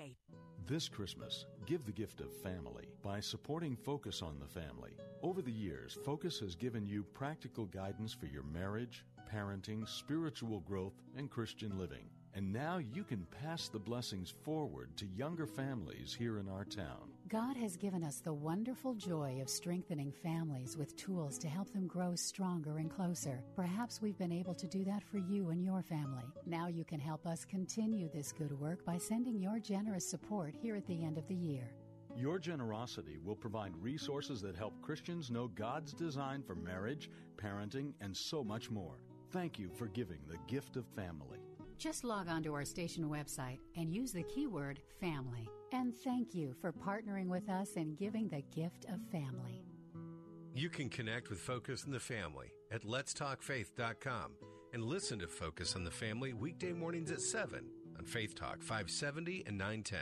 This Christmas, give the gift of family by supporting Focus on the Family. Over the years, Focus has given you practical guidance for your marriage, parenting, spiritual growth, and Christian living. And now you can pass the blessings forward to younger families here in our town. God has given us the wonderful joy of strengthening families with tools to help them grow stronger and closer. Perhaps we've been able to do that for you and your family. Now you can help us continue this good work by sending your generous support here at the end of the year. Your generosity will provide resources that help Christians know God's design for marriage, parenting, and so much more. Thank you for giving the gift of family. Just log on to our station website and use the keyword family. And thank you for partnering with us and giving the gift of family. You can connect with Focus on the Family at letstalkfaith.com and listen to Focus on the Family weekday mornings at 7 on Faith Talk 570 and 910.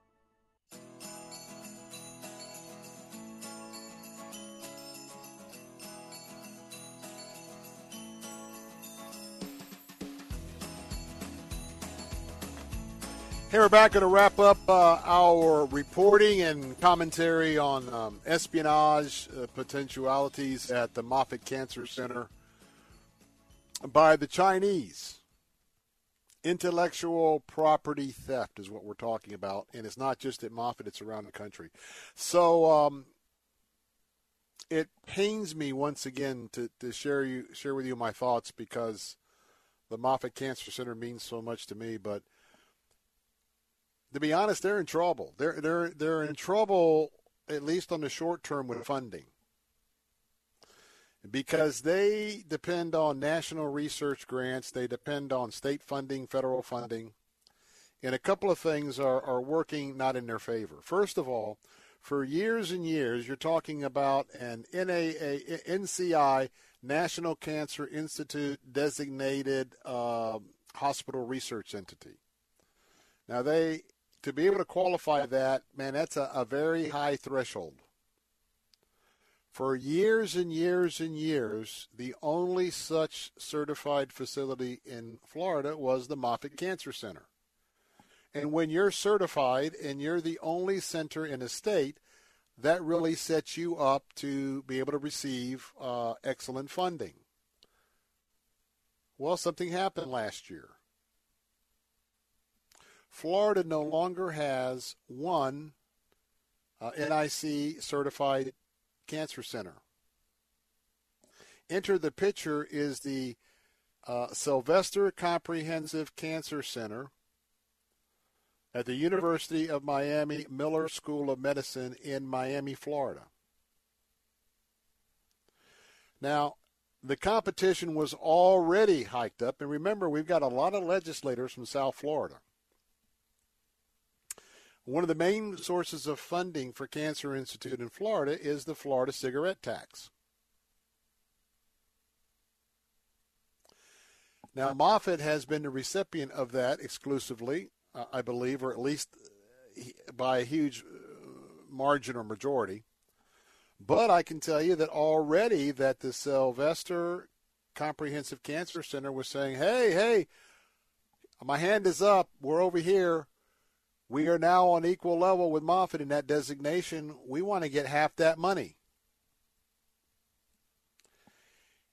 Hey, we're back going to wrap up uh, our reporting and commentary on um, espionage uh, potentialities at the Moffitt Cancer Center by the Chinese. Intellectual property theft is what we're talking about, and it's not just at Moffitt; it's around the country. So um, it pains me once again to, to share you share with you my thoughts because the Moffitt Cancer Center means so much to me, but to be honest, they're in trouble. They're they're they're in trouble at least on the short term with funding. Because they depend on national research grants, they depend on state funding, federal funding, and a couple of things are, are working not in their favor. First of all, for years and years, you're talking about an NAA, NCI, National Cancer Institute designated uh, hospital research entity. Now, they to be able to qualify that, man, that's a, a very high threshold. For years and years and years, the only such certified facility in Florida was the Moffitt Cancer Center. And when you're certified and you're the only center in a state, that really sets you up to be able to receive uh, excellent funding. Well, something happened last year. Florida no longer has one uh, NIC certified cancer center. Enter the picture is the uh, Sylvester Comprehensive Cancer Center at the University of Miami Miller School of Medicine in Miami, Florida. Now, the competition was already hiked up, and remember, we've got a lot of legislators from South Florida. One of the main sources of funding for Cancer Institute in Florida is the Florida cigarette tax. Now, Moffitt has been the recipient of that exclusively, uh, I believe, or at least uh, by a huge uh, margin or majority. But I can tell you that already that the Sylvester Comprehensive Cancer Center was saying, "Hey, hey, my hand is up. We're over here. We are now on equal level with Moffitt in that designation. We want to get half that money."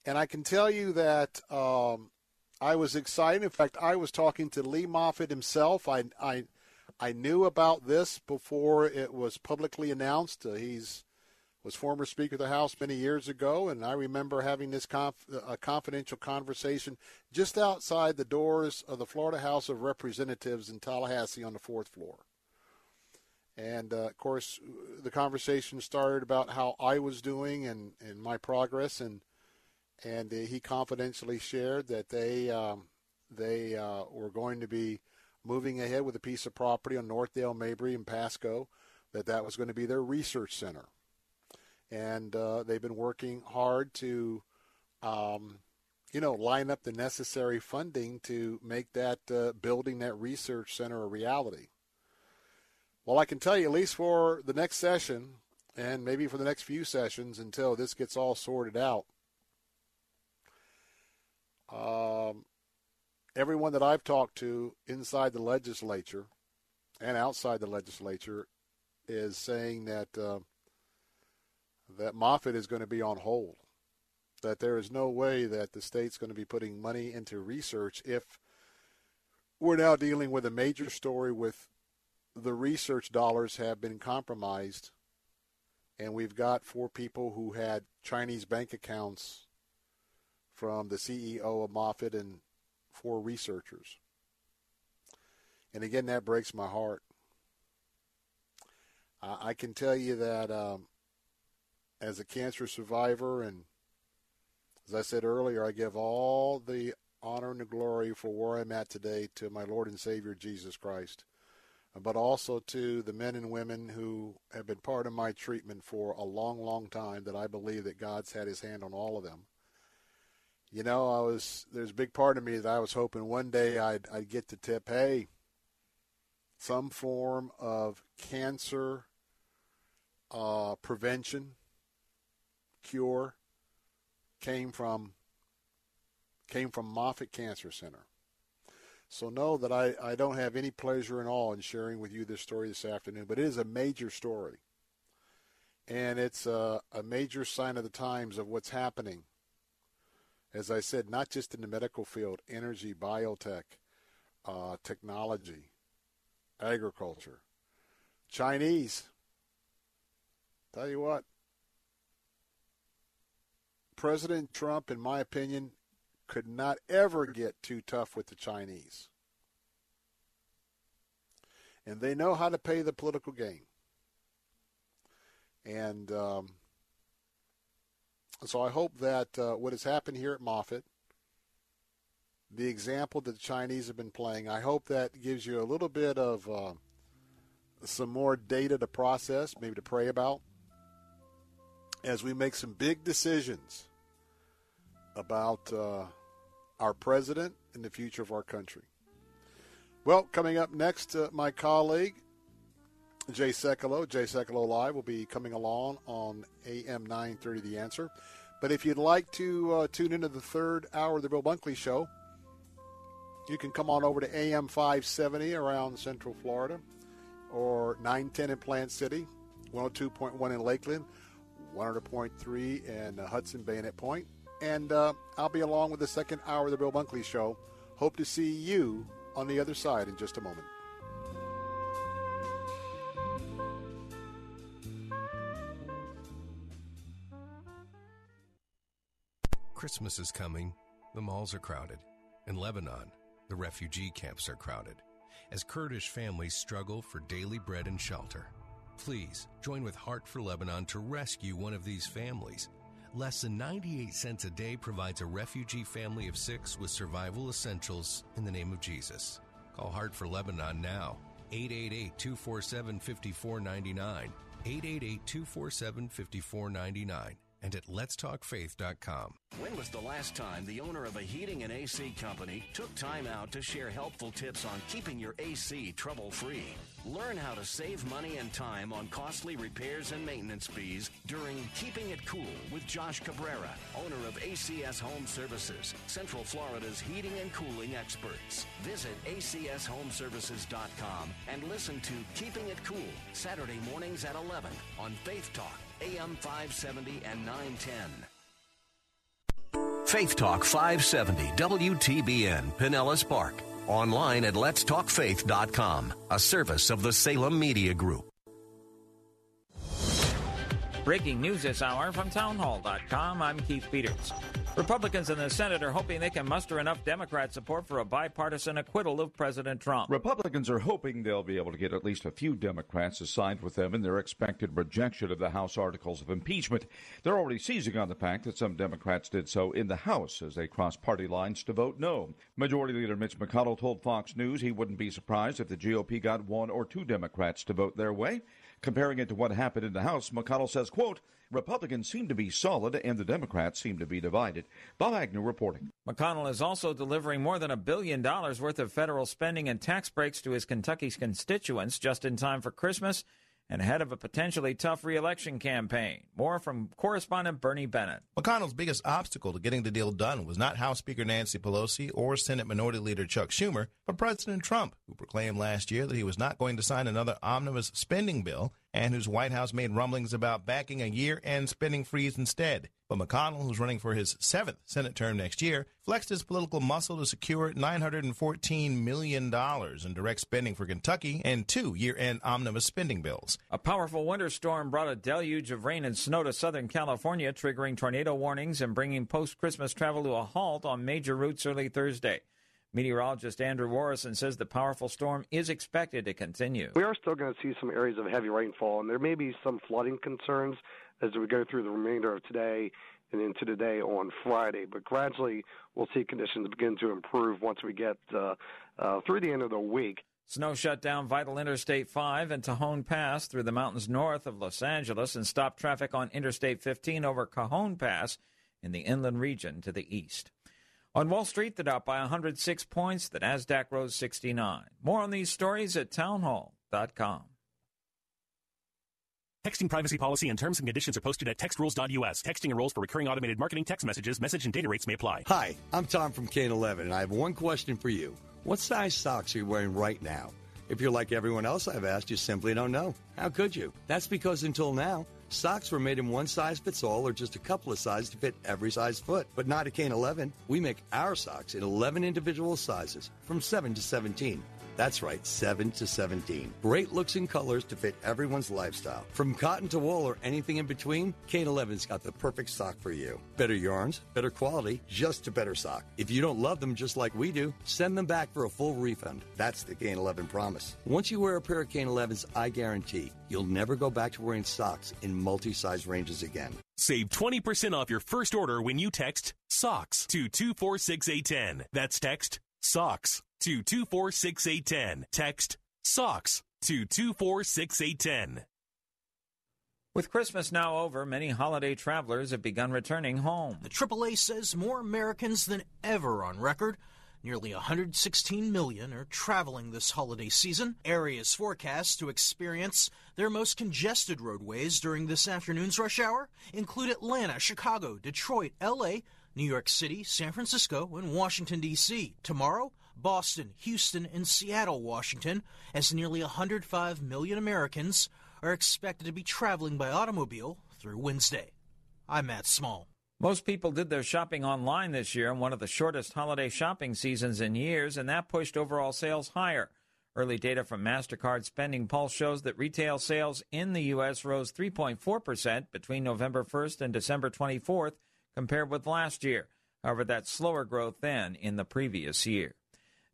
And I can tell you that um, I was excited. In fact, I was talking to Lee Moffitt himself. I I I knew about this before it was publicly announced. Uh, he's was former Speaker of the House many years ago, and I remember having this conf- a confidential conversation just outside the doors of the Florida House of Representatives in Tallahassee on the fourth floor. And uh, of course, the conversation started about how I was doing and, and my progress, and and uh, he confidentially shared that they um, they uh, were going to be moving ahead with a piece of property on Northdale, Mabry, and Pasco, that that was going to be their research center, and uh, they've been working hard to, um, you know, line up the necessary funding to make that uh, building that research center a reality. Well, I can tell you, at least for the next session, and maybe for the next few sessions until this gets all sorted out um, everyone that I've talked to inside the legislature and outside the legislature is saying that uh, that Moffitt is going to be on hold. That there is no way that the state's going to be putting money into research if we're now dealing with a major story with the research dollars have been compromised, and we've got four people who had Chinese bank accounts from the CEO of Moffitt and four researchers. And again, that breaks my heart. I can tell you that um, as a cancer survivor, and as I said earlier, I give all the honor and the glory for where I'm at today to my Lord and Savior Jesus Christ, but also to the men and women who have been part of my treatment for a long, long time. That I believe that God's had His hand on all of them you know, I was there's a big part of me that I was hoping one day I'd I'd get the tip, hey, some form of cancer uh, prevention cure came from came from Moffitt Cancer Center. So know that I, I don't have any pleasure at all in sharing with you this story this afternoon, but it is a major story. And it's a, a major sign of the times of what's happening as I said, not just in the medical field, energy, biotech, uh, technology, agriculture. Chinese, tell you what, President Trump, in my opinion, could not ever get too tough with the Chinese. And they know how to play the political game. And um, so I hope that uh, what has happened here at Moffitt, the example that the Chinese have been playing, I hope that gives you a little bit of uh, some more data to process, maybe to pray about, as we make some big decisions about uh, our president and the future of our country. Well, coming up next, uh, my colleague Jay Sekulow. Jay Sekulow Live will be coming along on AM 930 The Answer. But if you'd like to uh, tune into the third hour of the Bill Bunkley Show, you can come on over to AM 570 around Central Florida or 910 in Plant City, 102.1 in Lakeland, 100.3 in Hudson Bayonet Point. And uh, I'll be along with the second hour of the Bill Bunkley Show. Hope to see you on the other side in just a moment. Christmas is coming, the malls are crowded. In Lebanon, the refugee camps are crowded. As Kurdish families struggle for daily bread and shelter. Please join with Heart for Lebanon to rescue one of these families. Less than 98 cents a day provides a refugee family of six with survival essentials in the name of Jesus. Call Heart for Lebanon now. 888 247 5499. 888 247 5499 and at letstalkfaith.com. When was the last time the owner of a heating and AC company took time out to share helpful tips on keeping your AC trouble free? Learn how to save money and time on costly repairs and maintenance fees during Keeping It Cool with Josh Cabrera, owner of ACS Home Services, Central Florida's heating and cooling experts. Visit acshomeservices.com and listen to Keeping It Cool Saturday mornings at 11 on Faith Talk, AM 570 and 910. Faith Talk 570 WTBN Pinellas Park. Online at letstalkfaith.com, a service of the Salem Media Group. Breaking news this hour from townhall.com. I'm Keith Peters. Republicans in the Senate are hoping they can muster enough Democrat support for a bipartisan acquittal of President Trump. Republicans are hoping they'll be able to get at least a few Democrats to side with them in their expected rejection of the House articles of impeachment. They're already seizing on the fact that some Democrats did so in the House as they crossed party lines to vote no. Majority Leader Mitch McConnell told Fox News he wouldn't be surprised if the GOP got one or two Democrats to vote their way. Comparing it to what happened in the House, McConnell says, quote, Republicans seem to be solid and the Democrats seem to be divided. Bob Agnew reporting. McConnell is also delivering more than a billion dollars worth of federal spending and tax breaks to his Kentucky constituents just in time for Christmas and ahead of a potentially tough reelection campaign. More from correspondent Bernie Bennett. McConnell's biggest obstacle to getting the deal done was not House Speaker Nancy Pelosi or Senate Minority Leader Chuck Schumer, but President Trump, who proclaimed last year that he was not going to sign another omnibus spending bill and whose White House made rumblings about backing a year end spending freeze instead. But McConnell, who's running for his seventh Senate term next year, flexed his political muscle to secure $914 million in direct spending for Kentucky and two year end omnibus spending bills. A powerful winter storm brought a deluge of rain and snow to Southern California, triggering tornado warnings and bringing post Christmas travel to a halt on major routes early Thursday. Meteorologist Andrew Orrison says the powerful storm is expected to continue. We are still going to see some areas of heavy rainfall, and there may be some flooding concerns as we go through the remainder of today and into today on Friday. But gradually, we'll see conditions begin to improve once we get uh, uh, through the end of the week. Snow shut down vital Interstate 5 and Tejon Pass through the mountains north of Los Angeles and stopped traffic on Interstate 15 over Cajon Pass in the inland region to the east. On Wall Street, the Dow by 106 points, the Nasdaq rose 69. More on these stories at townhall.com. Texting privacy policy and terms and conditions are posted at textrules.us. Texting enrolls for recurring automated marketing text messages. Message and data rates may apply. Hi, I'm Tom from Kane 11, and I have one question for you. What size socks are you wearing right now? If you're like everyone else I've asked, you simply don't know. How could you? That's because until now, Socks were made in one size fits all or just a couple of sizes to fit every size foot. But not at Kane 11. We make our socks in 11 individual sizes from 7 to 17. That's right, 7 to 17. Great looks and colors to fit everyone's lifestyle. From cotton to wool or anything in between, Kane 11's got the perfect sock for you. Better yarns, better quality, just a better sock. If you don't love them just like we do, send them back for a full refund. That's the Kane 11 promise. Once you wear a pair of Kane 11s, I guarantee you'll never go back to wearing socks in multi-size ranges again. Save 20% off your first order when you text SOCKS to 246810. That's text SOCKS to 246810. Text SOCKS to 246810. With Christmas now over, many holiday travelers have begun returning home. The AAA says more Americans than ever on record. Nearly 116 million are traveling this holiday season. Areas forecast to experience their most congested roadways during this afternoon's rush hour include Atlanta, Chicago, Detroit, LA, New York City, San Francisco, and Washington, D.C. Tomorrow, Boston, Houston, and Seattle, Washington, as nearly 105 million Americans are expected to be traveling by automobile through Wednesday. I'm Matt Small. Most people did their shopping online this year in one of the shortest holiday shopping seasons in years, and that pushed overall sales higher. Early data from MasterCard Spending Pulse shows that retail sales in the U.S. rose 3.4% between November 1st and December 24th compared with last year. However, that's slower growth than in the previous year.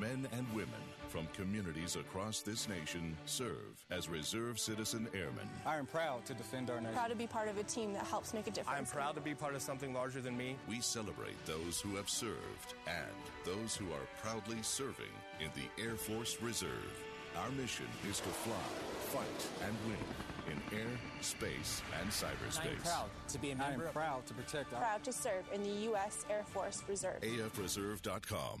men and women from communities across this nation serve as Reserve Citizen Airmen. I am proud to defend our nation. Proud to be part of a team that helps make a difference. I am proud to be part of something larger than me. We celebrate those who have served and those who are proudly serving in the Air Force Reserve. Our mission is to fly, fight, and win in air, space, and cyberspace. I am proud to be a member. I am proud to protect our. Proud to serve in the U.S. Air Force Reserve. AFReserve.com.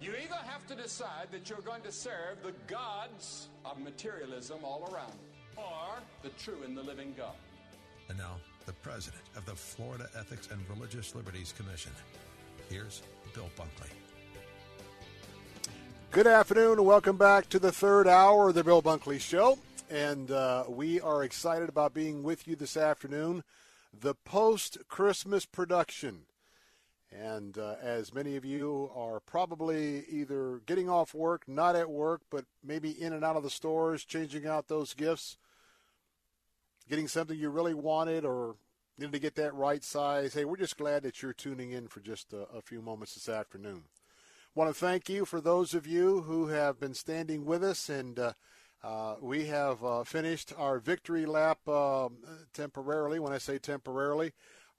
You either have to decide that you're going to serve the gods of materialism all around, or the true and the living God. And now, the president of the Florida Ethics and Religious Liberties Commission. Here's Bill Bunkley. Good afternoon, and welcome back to the third hour of the Bill Bunkley Show. And uh, we are excited about being with you this afternoon. The post Christmas production. And uh, as many of you are probably either getting off work, not at work, but maybe in and out of the stores, changing out those gifts, getting something you really wanted or needed to get that right size, hey, we're just glad that you're tuning in for just a, a few moments this afternoon. Want to thank you for those of you who have been standing with us, and uh, uh, we have uh, finished our victory lap um, temporarily. When I say temporarily,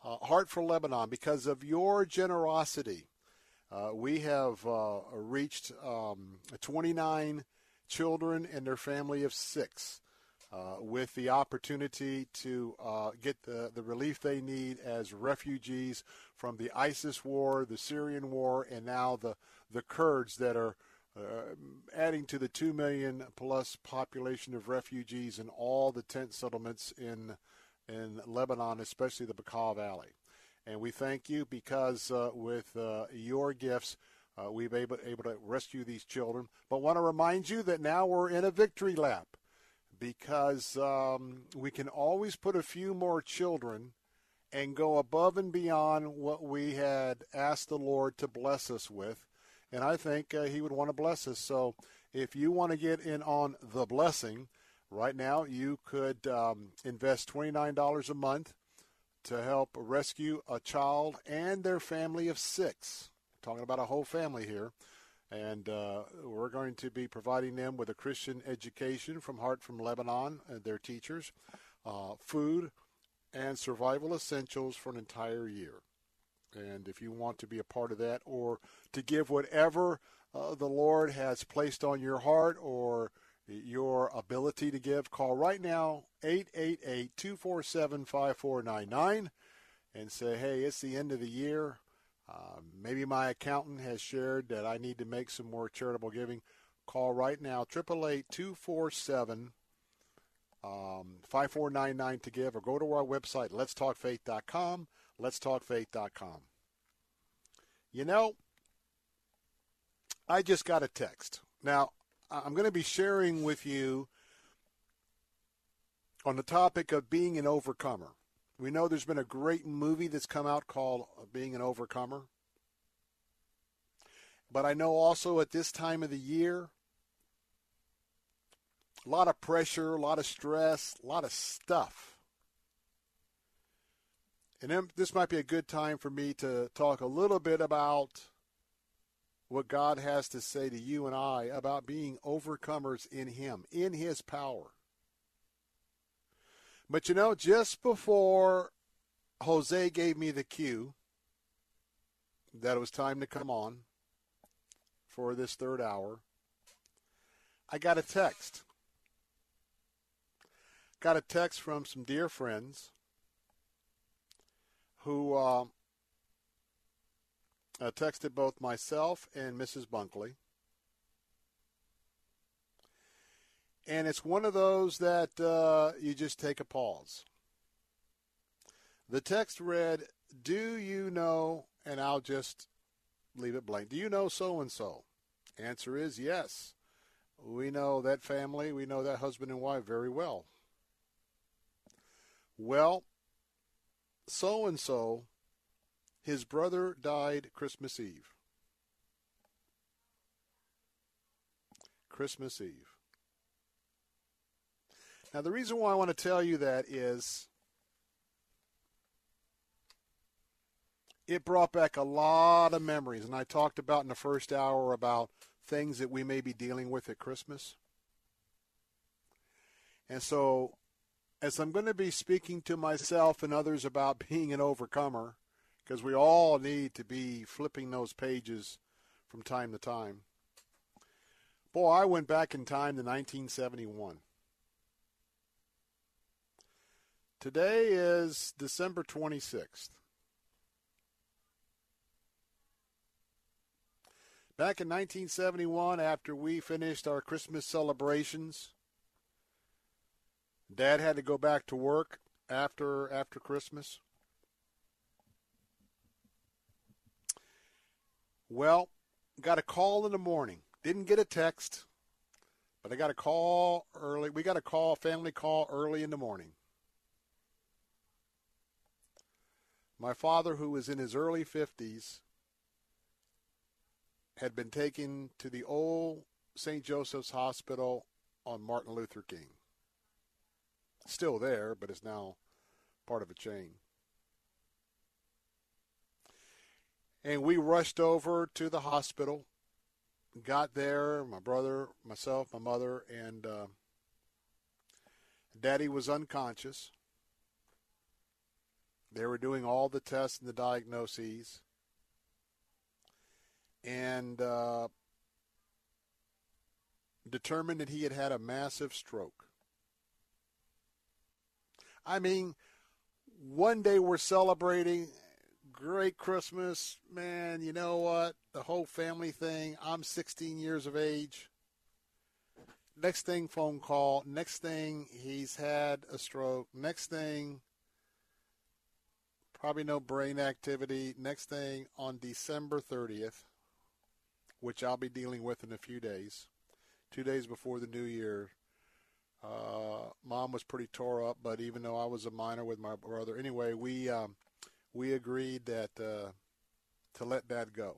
uh, Heart for Lebanon, because of your generosity, uh, we have uh, reached um, 29 children and their family of six uh, with the opportunity to uh, get the, the relief they need as refugees from the ISIS war, the Syrian war, and now the, the Kurds that are uh, adding to the 2 million plus population of refugees in all the tent settlements in in Lebanon, especially the Bekaa Valley. And we thank you because uh, with uh, your gifts, uh, we've able, able to rescue these children. But want to remind you that now we're in a victory lap because um, we can always put a few more children and go above and beyond what we had asked the Lord to bless us with. And I think uh, He would want to bless us. So if you want to get in on the blessing, Right now, you could um, invest $29 a month to help rescue a child and their family of six. We're talking about a whole family here. And uh, we're going to be providing them with a Christian education from Heart from Lebanon and their teachers, uh, food, and survival essentials for an entire year. And if you want to be a part of that or to give whatever uh, the Lord has placed on your heart or your ability to give. Call right now, 888 247 5499, and say, hey, it's the end of the year. Uh, maybe my accountant has shared that I need to make some more charitable giving. Call right now, 888 247 5499 to give, or go to our website, letstalkfaith.com, letstalkfaith.com. You know, I just got a text. Now, I'm going to be sharing with you on the topic of being an overcomer. We know there's been a great movie that's come out called uh, Being an Overcomer. But I know also at this time of the year, a lot of pressure, a lot of stress, a lot of stuff. And this might be a good time for me to talk a little bit about what God has to say to you and I about being overcomers in Him, in His power. But you know, just before Jose gave me the cue that it was time to come on for this third hour, I got a text. Got a text from some dear friends who uh, uh, texted both myself and Mrs. Bunkley. And it's one of those that uh, you just take a pause. The text read, Do you know, and I'll just leave it blank, do you know so and so? Answer is yes. We know that family, we know that husband and wife very well. Well, so and so, his brother died Christmas Eve. Christmas Eve. Now, the reason why I want to tell you that is it brought back a lot of memories. And I talked about in the first hour about things that we may be dealing with at Christmas. And so as I'm going to be speaking to myself and others about being an overcomer, because we all need to be flipping those pages from time to time. Boy, I went back in time to 1971. Today is December 26th. Back in 1971, after we finished our Christmas celebrations, Dad had to go back to work after after Christmas. Well, got a call in the morning. Didn't get a text, but I got a call early. We got a call, family call early in the morning. My father, who was in his early 50s, had been taken to the old St. Joseph's Hospital on Martin Luther King still there, but is now part of a chain. And we rushed over to the hospital, got there, my brother, myself, my mother, and uh, Daddy was unconscious. They were doing all the tests and the diagnoses. And uh, determined that he had had a massive stroke. I mean, one day we're celebrating great Christmas, man. You know what? The whole family thing. I'm 16 years of age. Next thing, phone call. Next thing, he's had a stroke. Next thing, probably no brain activity. Next thing, on December 30th, which I'll be dealing with in a few days, two days before the new year, uh, mom was pretty tore up, but even though I was a minor with my brother, anyway, we um, we agreed that uh, to let that go.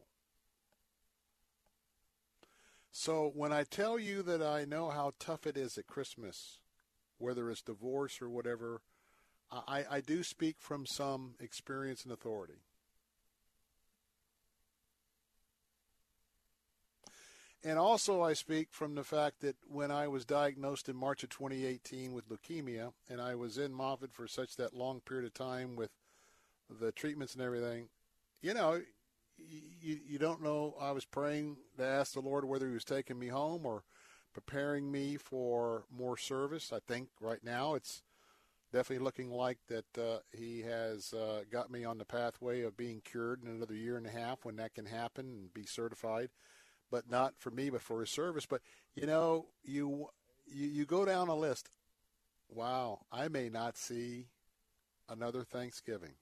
So when I tell you that I know how tough it is at Christmas, whether it's divorce or whatever, I, I do speak from some experience and authority. And also, I speak from the fact that when I was diagnosed in March of 2018 with leukemia, and I was in Moffitt for such that long period of time with the treatments and everything, you know, you, you don't know. I was praying to ask the Lord whether He was taking me home or preparing me for more service. I think right now it's definitely looking like that uh, He has uh, got me on the pathway of being cured in another year and a half when that can happen and be certified but not for me, but for his service. But you know, you you, you go down a list. Wow, I may not see another Thanksgiving.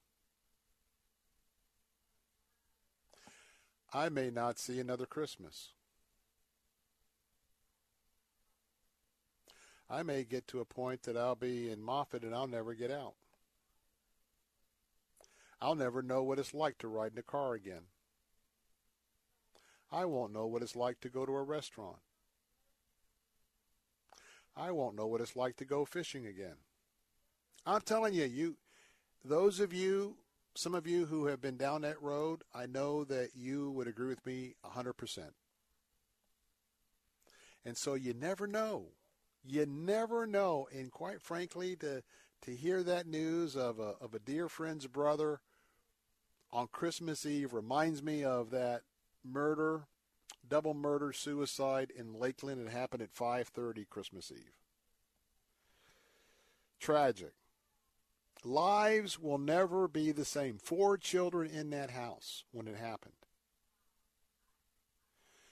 I may not see another Christmas. I may get to a point that I'll be in Moffitt and I'll never get out. I'll never know what it's like to ride in a car again. I won't know what it's like to go to a restaurant. I won't know what it's like to go fishing again. I'm telling you, you, those of you, some of you who have been down that road, I know that you would agree with me 100%. And so you never know. You never know. And quite frankly, to to hear that news of a of a dear friend's brother on Christmas Eve reminds me of that murder, double murder suicide in Lakeland. It happened at 5:30 Christmas Eve. Tragic. Lives will never be the same. Four children in that house when it happened.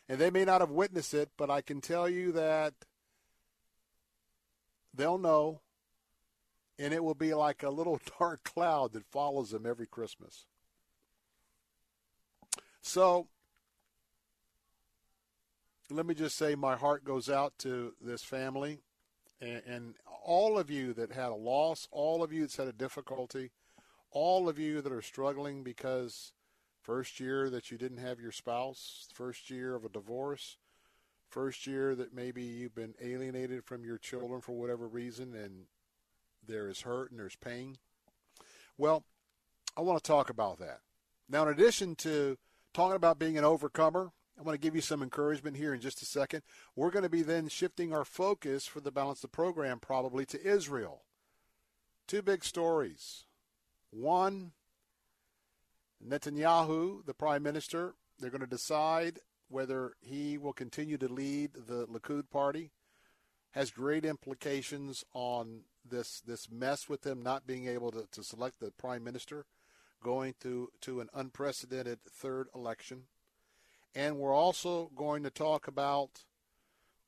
And they may not have witnessed it, but I can tell you that they'll know. And it will be like a little *laughs* dark cloud that follows them every Christmas. So, let me just say my heart goes out to this family and, and, all of you that had a loss, all of you that's had a difficulty, all of you that are struggling because first year that you didn't have your spouse, first year of a divorce, first year that maybe you've been alienated from your children for whatever reason and there is hurt and there's pain. Well, I want to talk about that. Now, in addition to talking about being an overcomer, I want to give you some encouragement here in just a second. We're going to be then shifting our focus for the balance of the program probably to Israel. Two big stories. One, Netanyahu, the prime minister, they're going to decide whether he will continue to lead the Likud party. Has great implications on this this mess with them not being able to, to select the prime minister, going to, to an unprecedented third election. And we're also going to talk about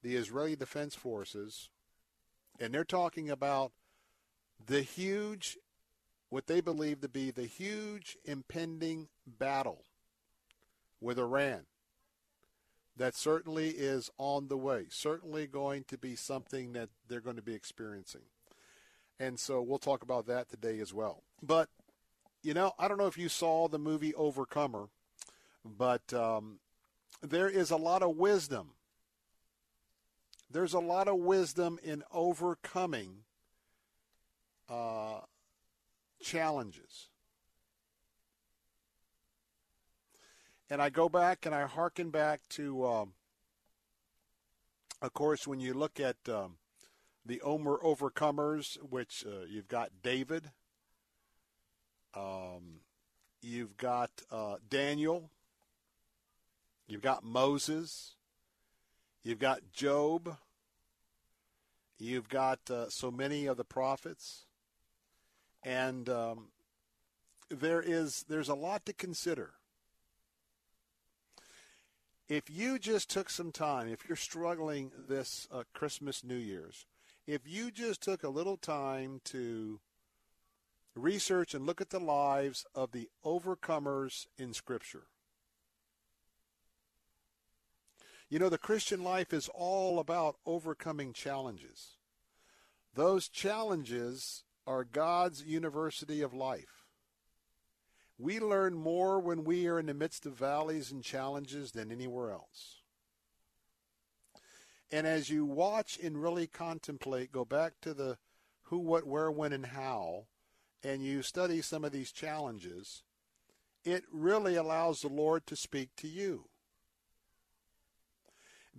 the Israeli Defense Forces, and they're talking about the huge, what they believe to be the huge impending battle with Iran. That certainly is on the way, certainly going to be something that they're going to be experiencing. And so we'll talk about that today as well. But, you know, I don't know if you saw the movie Overcomer, but um, there is a lot of wisdom. There's a lot of wisdom in overcoming uh, challenges. And I go back and I hearken back to, um, of course, when you look at um, the Omer overcomers, which uh, you've got David, um, you've got uh, Daniel, You've got Moses. You've got Job. You've got uh, so many of the prophets. And um, there is there's a lot to consider. If you just took some time, if you're struggling this uh, Christmas, New Year's, if you just took a little time to research and look at the lives of the overcomers in Scripture, You know, the Christian life is all about overcoming challenges. Those challenges are God's university of life. We learn more when we are in the midst of valleys and challenges than anywhere else. And as you watch and really contemplate, go back to the who, what, where, when, and how, and you study some of these challenges, it really allows the Lord to speak to you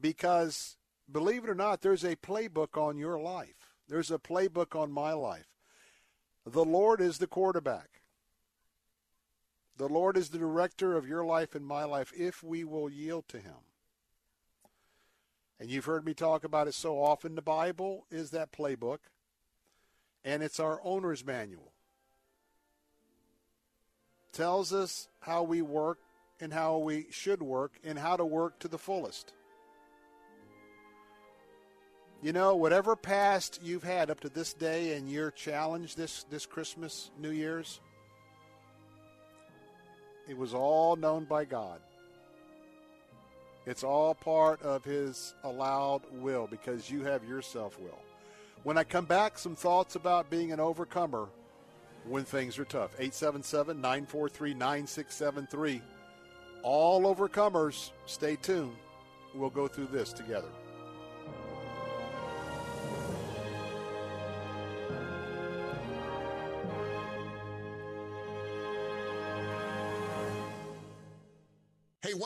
because believe it or not, there's a playbook on your life. There's a playbook on my life. The Lord is the quarterback. The Lord is the director of your life and my life if we will yield to Him. And you've heard me talk about it so often. The Bible is that playbook, and it's our owner's manual. Tells us how we work and how we should work and how to work to the fullest. You know, whatever past you've had up to this day and your challenge this, this Christmas, New Year's, it was all known by God. It's all part of His allowed will because you have your self will. When I come back, some thoughts about being an overcomer when things are tough. 877 943 9673. All overcomers, stay tuned. We'll go through this together.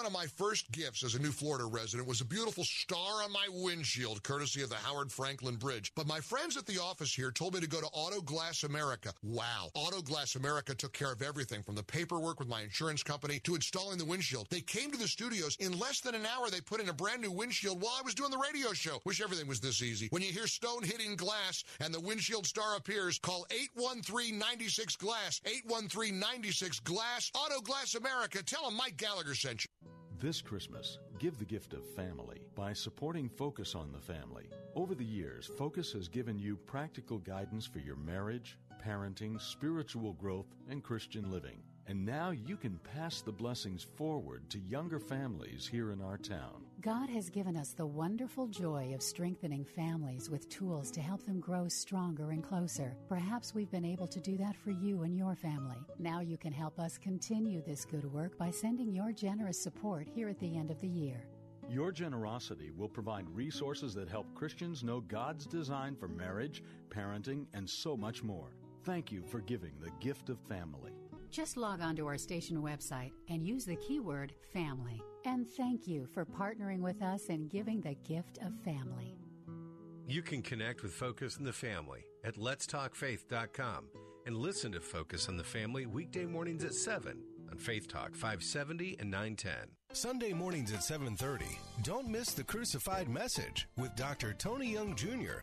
One of my first gifts as a new Florida resident was a beautiful star on my windshield, courtesy of the Howard Frankland Bridge. But my friends at the office here told me to go to Auto Glass America. Wow. Auto Glass America took care of everything from the paperwork with my insurance company to installing the windshield. They came to the studios. In less than an hour, they put in a brand new windshield while I was doing the radio show. Wish everything was this easy. When you hear stone hitting glass and the windshield star appears, call 813-96 Glass. 813-96 Glass. Auto Glass America. Tell them Mike Gallagher sent you. This Christmas, give the gift of family by supporting Focus on the Family. Over the years, Focus has given you practical guidance for your marriage, parenting, spiritual growth, and Christian living. And now you can pass the blessings forward to younger families here in our town. God has given us the wonderful joy of strengthening families with tools to help them grow stronger and closer. Perhaps we've been able to do that for you and your family. Now you can help us continue this good work by sending your generous support here at the end of the year. Your generosity will provide resources that help Christians know God's design for marriage, parenting, and so much more. Thank you for giving the gift of family. Just log on to our station website and use the keyword family. And thank you for partnering with us and giving the gift of family. You can connect with Focus on the Family at letstalkfaith.com and listen to Focus on the Family weekday mornings at 7 on Faith Talk 570 and 910. Sunday mornings at 7:30. Don't miss the crucified message with Dr. Tony Young Jr.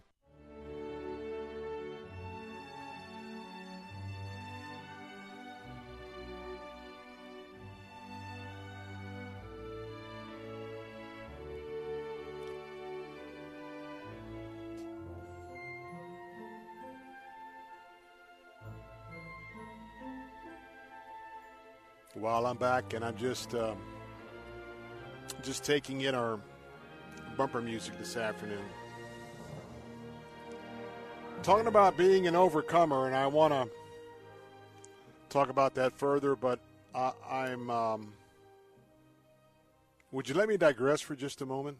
While I'm back, and I'm just um, just taking in our bumper music this afternoon. Talking about being an overcomer, and I want to talk about that further, but I, I'm. Um, would you let me digress for just a moment?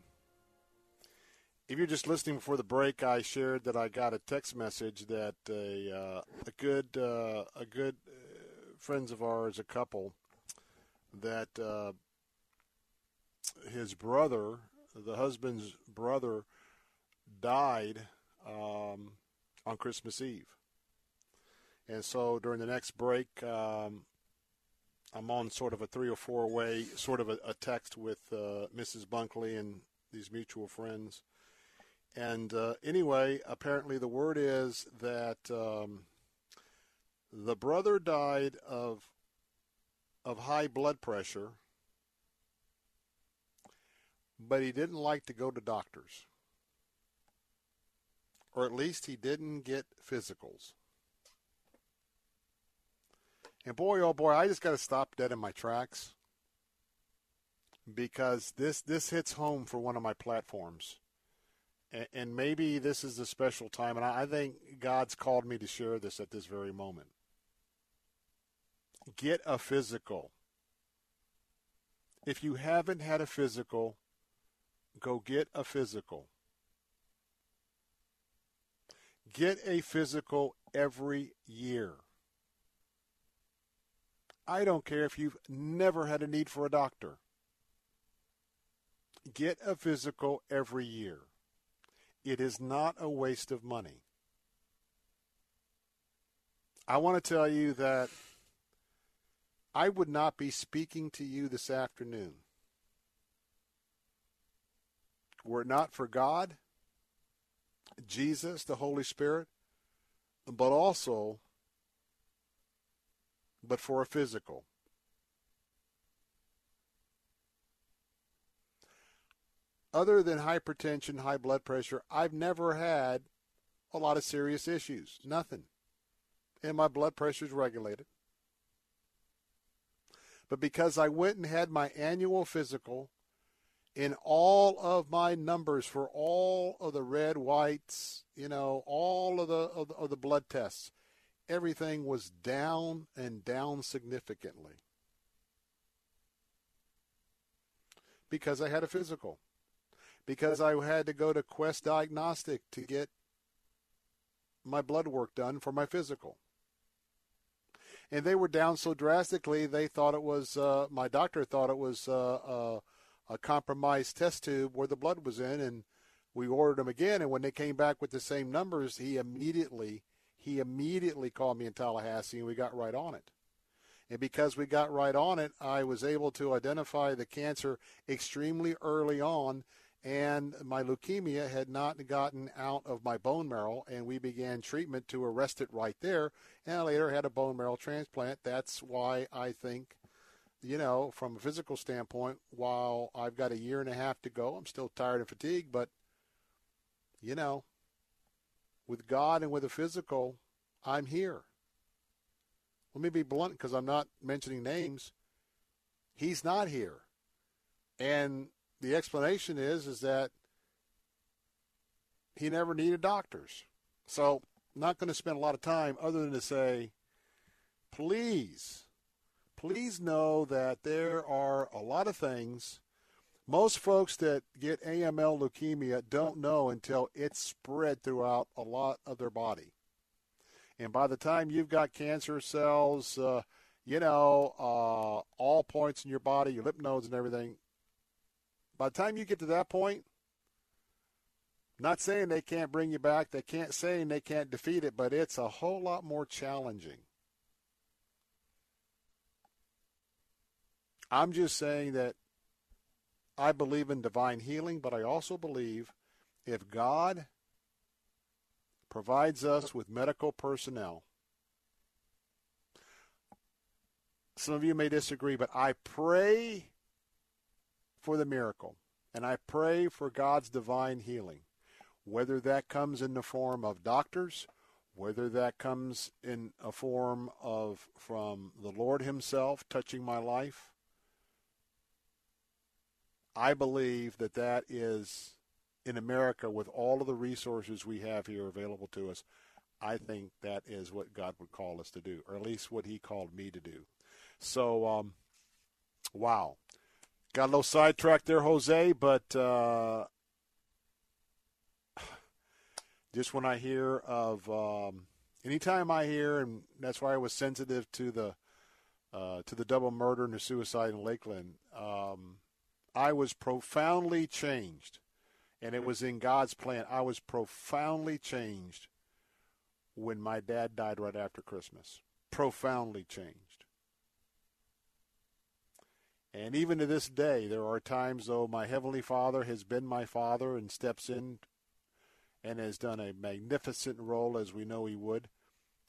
If you're just listening before the break, I shared that I got a text message that a uh, a good uh, a good uh, friends of ours, a couple, that uh, his brother, the husband's brother, died um, on Christmas Eve. And so during the next break, um, I'm on sort of a three or four way, sort of a, a text with uh, Mrs. Bunkley and these mutual friends. And uh, anyway, apparently the word is that um, the brother died of of high blood pressure, but he didn't like to go to doctors. Or at least he didn't get physicals. And boy, oh boy, I just got to stop dead in my tracks because this this hits home for one of my platforms, and, maybe this is a special time, and I think God's called me to share this at this very moment. Get a physical. If you haven't had a physical, go get a physical. Get a physical every year. I don't care if you've never had a need for a doctor. Get a physical every year. It is not a waste of money. I want to tell you that I would not be speaking to you this afternoon were it not for God, Jesus, the Holy Spirit, but also but for a physical. Other than hypertension, high blood pressure, I've never had a lot of serious issues. Nothing. And my blood pressure is regulated. But because I went and had my annual physical in all of my numbers for all of the red, whites, you know, all of the, of the, of the blood tests, everything was down and down significantly. Because I had a physical. Because I had to go to Quest Diagnostic to get my blood work done for my physical. And they were down so drastically, they thought it was, uh, my doctor thought it was uh, a compromised test tube where the blood was in. And we ordered them again. And when they came back with the same numbers, he immediately, he immediately called me in Tallahassee and we got right on it. And because we got right on it, I was able to identify the cancer extremely early on and my leukemia had not gotten out of my bone marrow, and we began treatment to arrest it right there. And I later had a bone marrow transplant. That's why I think, you know, from a physical standpoint, while I've got a year and a half to go, I'm still tired and fatigued, but, you know, with God and with a physical, I'm here. Let me be blunt because I'm not mentioning names. He's not here. And the explanation is is that he never needed doctors. So not going to spend a lot of time other than to say, please, please know that there are a lot of things. Most folks that get AML leukemia don't know until it's spread throughout a lot of their body. And by the time you've got cancer cells, uh, you know, uh, all points in your body, your lymph nodes and everything, by the time you get to that point, not saying they can't bring you back, they can't saying they can't defeat it, but it's a whole lot more challenging. I'm just saying that I believe in divine healing, but I also believe if God provides us with medical personnel, some of you may disagree, but I pray for the miracle. And I pray for God's divine healing, whether that comes in the form of doctors, whether that comes in a form of from the Lord Himself touching my life. I believe that that is in America with all of the resources we have here available to us. I think that is what God would call us to do, or at least what He called me to do. So, um, wow. Got a little sidetracked there, Jose, but uh, just when I hear of um, anytime I hear, and that's why I was sensitive to the uh, to the double murder and the suicide in Lakeland. Um, I was profoundly changed, and it was in God's plan. I was profoundly changed when my dad died right after Christmas. Profoundly changed. And even to this day, there are times, though, my Heavenly Father has been my Father and steps in and has done a magnificent role as we know He would.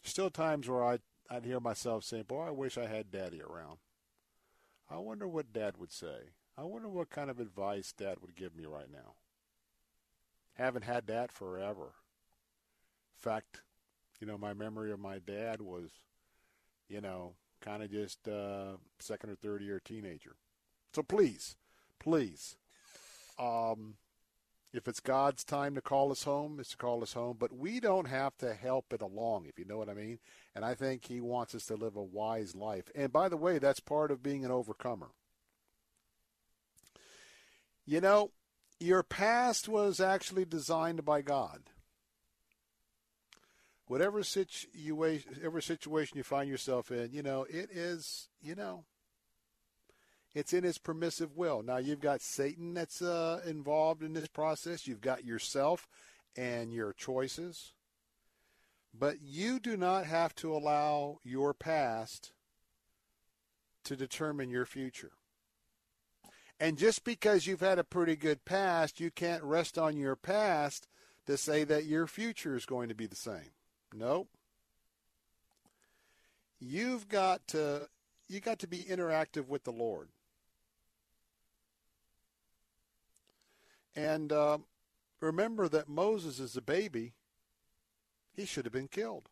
Still times where I'd, I'd hear myself saying, Boy, I wish I had Daddy around. I wonder what Dad would say. I wonder what kind of advice Dad would give me right now. Haven't had that forever. In fact, you know, my memory of my dad was, you know, kind of just uh, second or third year teenager. So please, please, um, if it's God's time to call us home, it's to call us home. But we don't have to help it along, if you know what I mean. And I think He wants us to live a wise life. And by the way, that's part of being an overcomer. You know, your past was actually designed by God whatever situation, situation you find yourself in, you know, it is, you know, it's in his permissive will. Now you've got Satan that's uh, involved in this process. You've got yourself and your choices. But you do not have to allow your past to determine your future. And just because you've had a pretty good past, you can't rest on your past to say that your future is going to be the same. Nope. You've got to you got to be interactive with the Lord. And uh, remember that Moses is a baby. He should have been killed.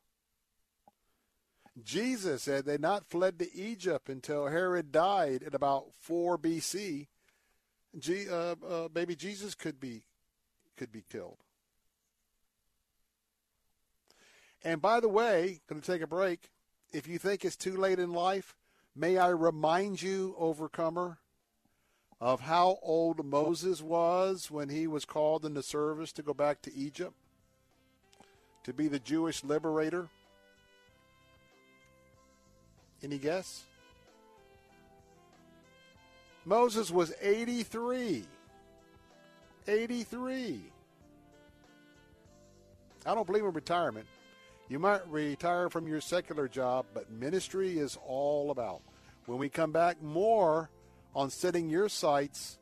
Jesus, had they not fled to Egypt until Herod died at about 4 BC, G, uh, uh, baby Jesus could be could be killed. And by the way, going to take a break. If you think it's too late in life, may I remind you, overcomer, of how old Moses was when he was called into service to go back to Egypt to be the Jewish liberator? Any guess? Moses was 83. 83. I don't believe in retirement. You might retire from your secular job, but ministry is all about. When we come back, more on setting your sights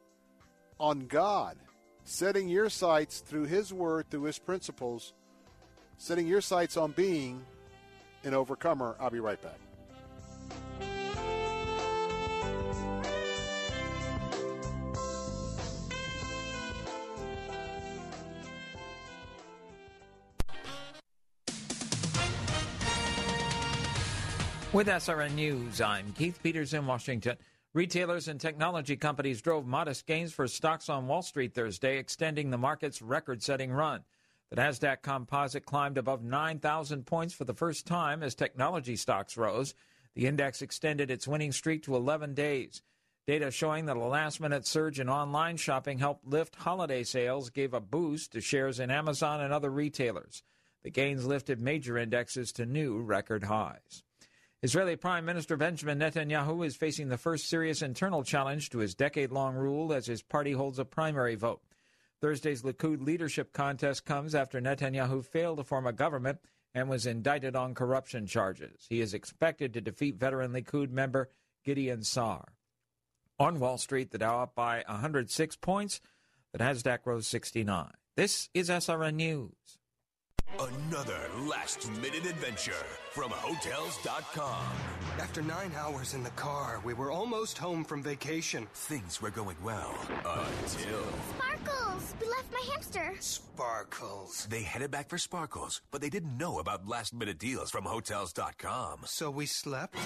on God, setting your sights through His Word, through His principles, setting your sights on being an overcomer. I'll be right back. With SRN News, I'm Keith Peters in Washington. Retailers and technology companies drove modest gains for stocks on Wall Street Thursday, extending the market's record setting run. The NASDAQ composite climbed above 9,000 points for the first time as technology stocks rose. The index extended its winning streak to 11 days. Data showing that a last minute surge in online shopping helped lift holiday sales, gave a boost to shares in Amazon and other retailers. The gains lifted major indexes to new record highs. Israeli Prime Minister Benjamin Netanyahu is facing the first serious internal challenge to his decade long rule as his party holds a primary vote. Thursday's Likud leadership contest comes after Netanyahu failed to form a government and was indicted on corruption charges. He is expected to defeat veteran Likud member Gideon Sa'ar. On Wall Street, the Dow up by 106 points. The Nasdaq rose 69. This is SRN News. Another last minute adventure from Hotels.com. After nine hours in the car, we were almost home from vacation. Things were going well until. Sparkles! We left my hamster. Sparkles. They headed back for Sparkles, but they didn't know about last minute deals from Hotels.com. So we slept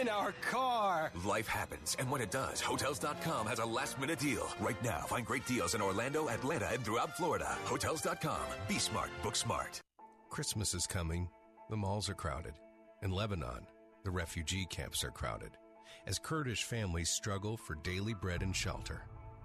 in our car. Life happens, and when it does, Hotels.com has a last minute deal. Right now, find great deals in Orlando, Atlanta, and throughout Florida. Hotels.com. Be smart, book smart. Christmas is coming. The malls are crowded. In Lebanon, the refugee camps are crowded as Kurdish families struggle for daily bread and shelter.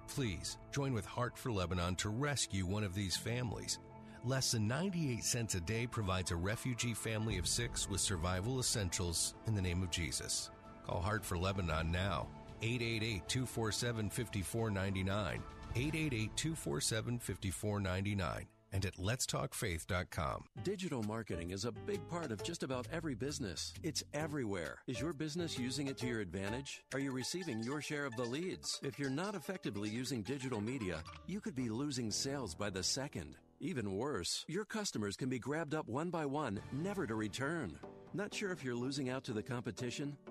Please join with Heart for Lebanon to rescue one of these families. Less than 98 cents a day provides a refugee family of six with survival essentials in the name of Jesus. Call Heart for Lebanon now. 888 247 5499. 888 247 5499 and at letstalkfaith.com. Digital marketing is a big part of just about every business. It's everywhere. Is your business using it to your advantage? Are you receiving your share of the leads? If you're not effectively using digital media, you could be losing sales by the second. Even worse, your customers can be grabbed up one by one, never to return. Not sure if you're losing out to the competition?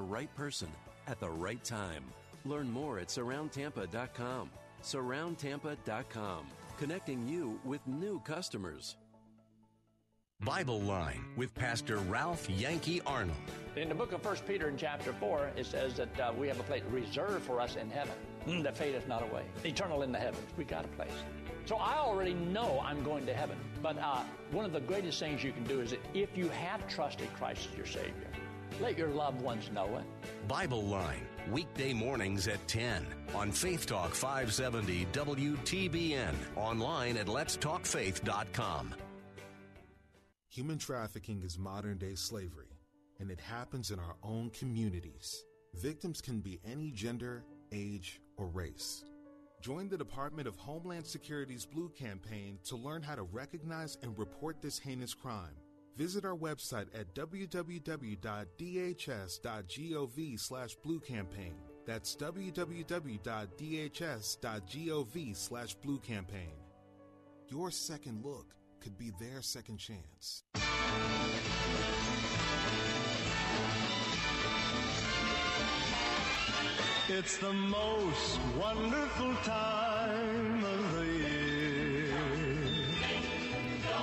right person at the right time. Learn more at surroundtampa.com. Surroundtampa.com, connecting you with new customers. Bible Line with Pastor Ralph Yankee Arnold. In the book of 1 Peter in chapter 4, it says that uh, we have a place reserved for us in heaven mm, that fadeth not away. Eternal in the heavens. We got a place. So I already know I'm going to heaven. But uh, one of the greatest things you can do is that if you have trusted Christ as your Savior, let your loved ones know it. Bible Line, weekday mornings at 10 on Faith Talk 570 WTBN, online at letstalkfaith.com. Human trafficking is modern day slavery, and it happens in our own communities. Victims can be any gender, age, or race. Join the Department of Homeland Security's Blue Campaign to learn how to recognize and report this heinous crime. Visit our website at www.dhs.gov slash blue campaign. That's www.dhs.gov slash blue campaign. Your second look could be their second chance. It's the most wonderful time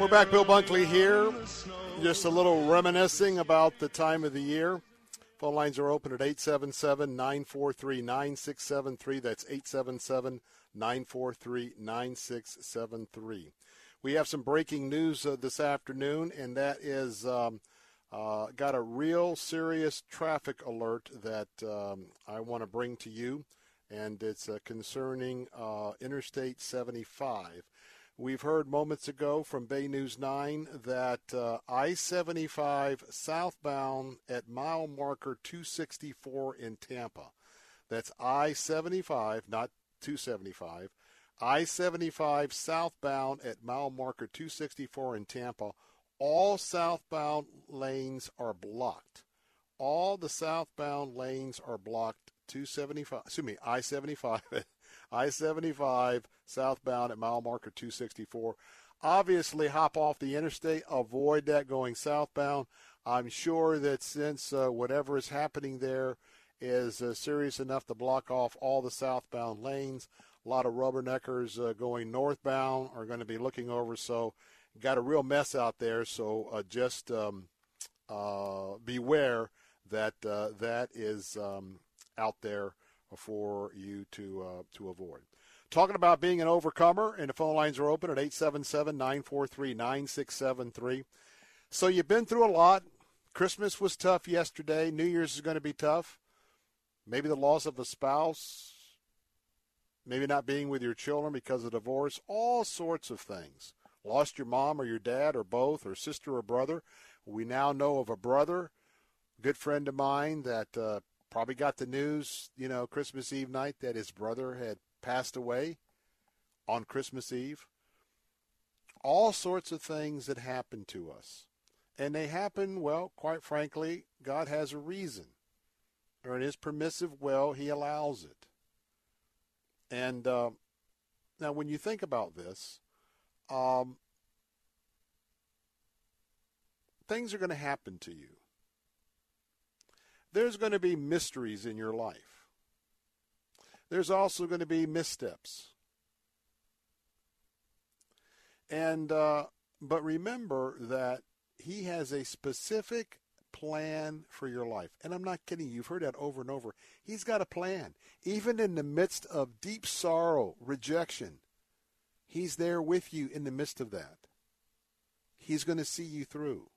We're back, Bill Bunkley here. Just a little reminiscing about the time of the year. Phone lines are open at 877 943 9673. That's 877 943 9673. We have some breaking news uh, this afternoon, and that is um, uh, got a real serious traffic alert that um, I want to bring to you, and it's uh, concerning uh, Interstate 75. We've heard moments ago from Bay News 9 that uh, I 75 southbound at mile marker 264 in Tampa. That's I 75, not 275. I 75 southbound at mile marker 264 in Tampa. All southbound lanes are blocked. All the southbound lanes are blocked 275, excuse me, I 75 *laughs* I 75 southbound at mile marker 264. Obviously, hop off the interstate, avoid that going southbound. I'm sure that since uh, whatever is happening there is uh, serious enough to block off all the southbound lanes, a lot of rubberneckers uh, going northbound are going to be looking over. So, got a real mess out there. So, uh, just um, uh, beware that uh, that is um, out there for you to uh, to avoid. Talking about being an overcomer, and the phone lines are open at 877-943-9673. So you've been through a lot. Christmas was tough yesterday. New Year's is going to be tough. Maybe the loss of a spouse, maybe not being with your children because of divorce, all sorts of things. Lost your mom or your dad or both, or sister or brother. We now know of a brother, good friend of mine, that uh, probably got the news, you know, Christmas Eve night that his brother had passed away on Christmas Eve. All sorts of things that happen to us. And they happen, well, quite frankly, God has a reason. Or in his permissive will, he allows it. And uh, now, when you think about this, um, things are going to happen to you. There's going to be mysteries in your life. There's also going to be missteps. And uh, but remember that he has a specific plan for your life. And I'm not kidding. You've heard that over and over. He's got a plan. Even in the midst of deep sorrow, rejection, he's there with you in the midst of that. He's going to see you through.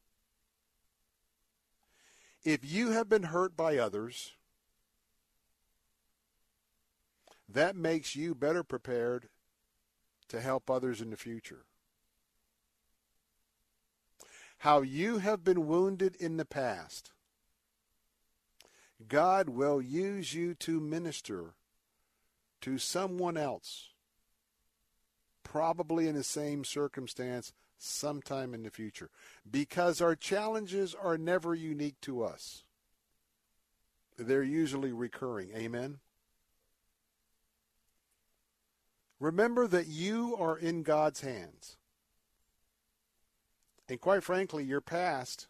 If you have been hurt by others, that makes you better prepared to help others in the future. How you have been wounded in the past, God will use you to minister to someone else, probably in the same circumstance sometime in the future, because our challenges are never unique to us. They're usually recurring. Amen. Remember that you are in God's hands. And quite frankly, your past,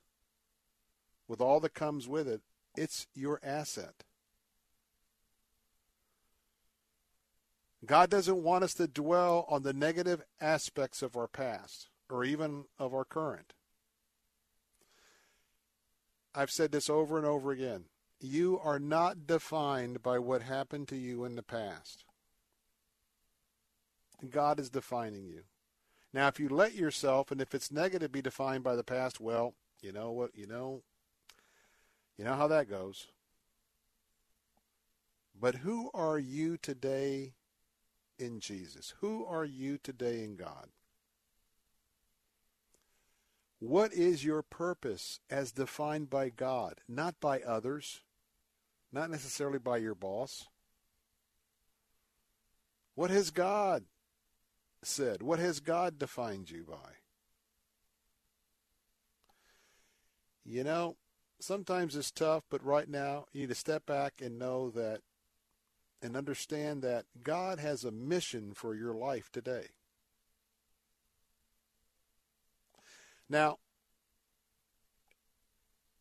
with all that comes with it, it's your asset. God doesn't want us to dwell on the negative aspects of our past or even of our current. I've said this over and over again. You are not defined by what happened to you in the past. God is defining you. Now, if you let yourself, and if it's negative, be defined by the past, well, you know what, you know, you know how that goes. But who are you today in Jesus? Who are you today in God? What is your purpose as defined by God, not by others, not necessarily by your boss? What has God said? What has God defined you by? You know, sometimes it's tough, but right now you need to step back and know that and understand that God has a mission for your life today. Now,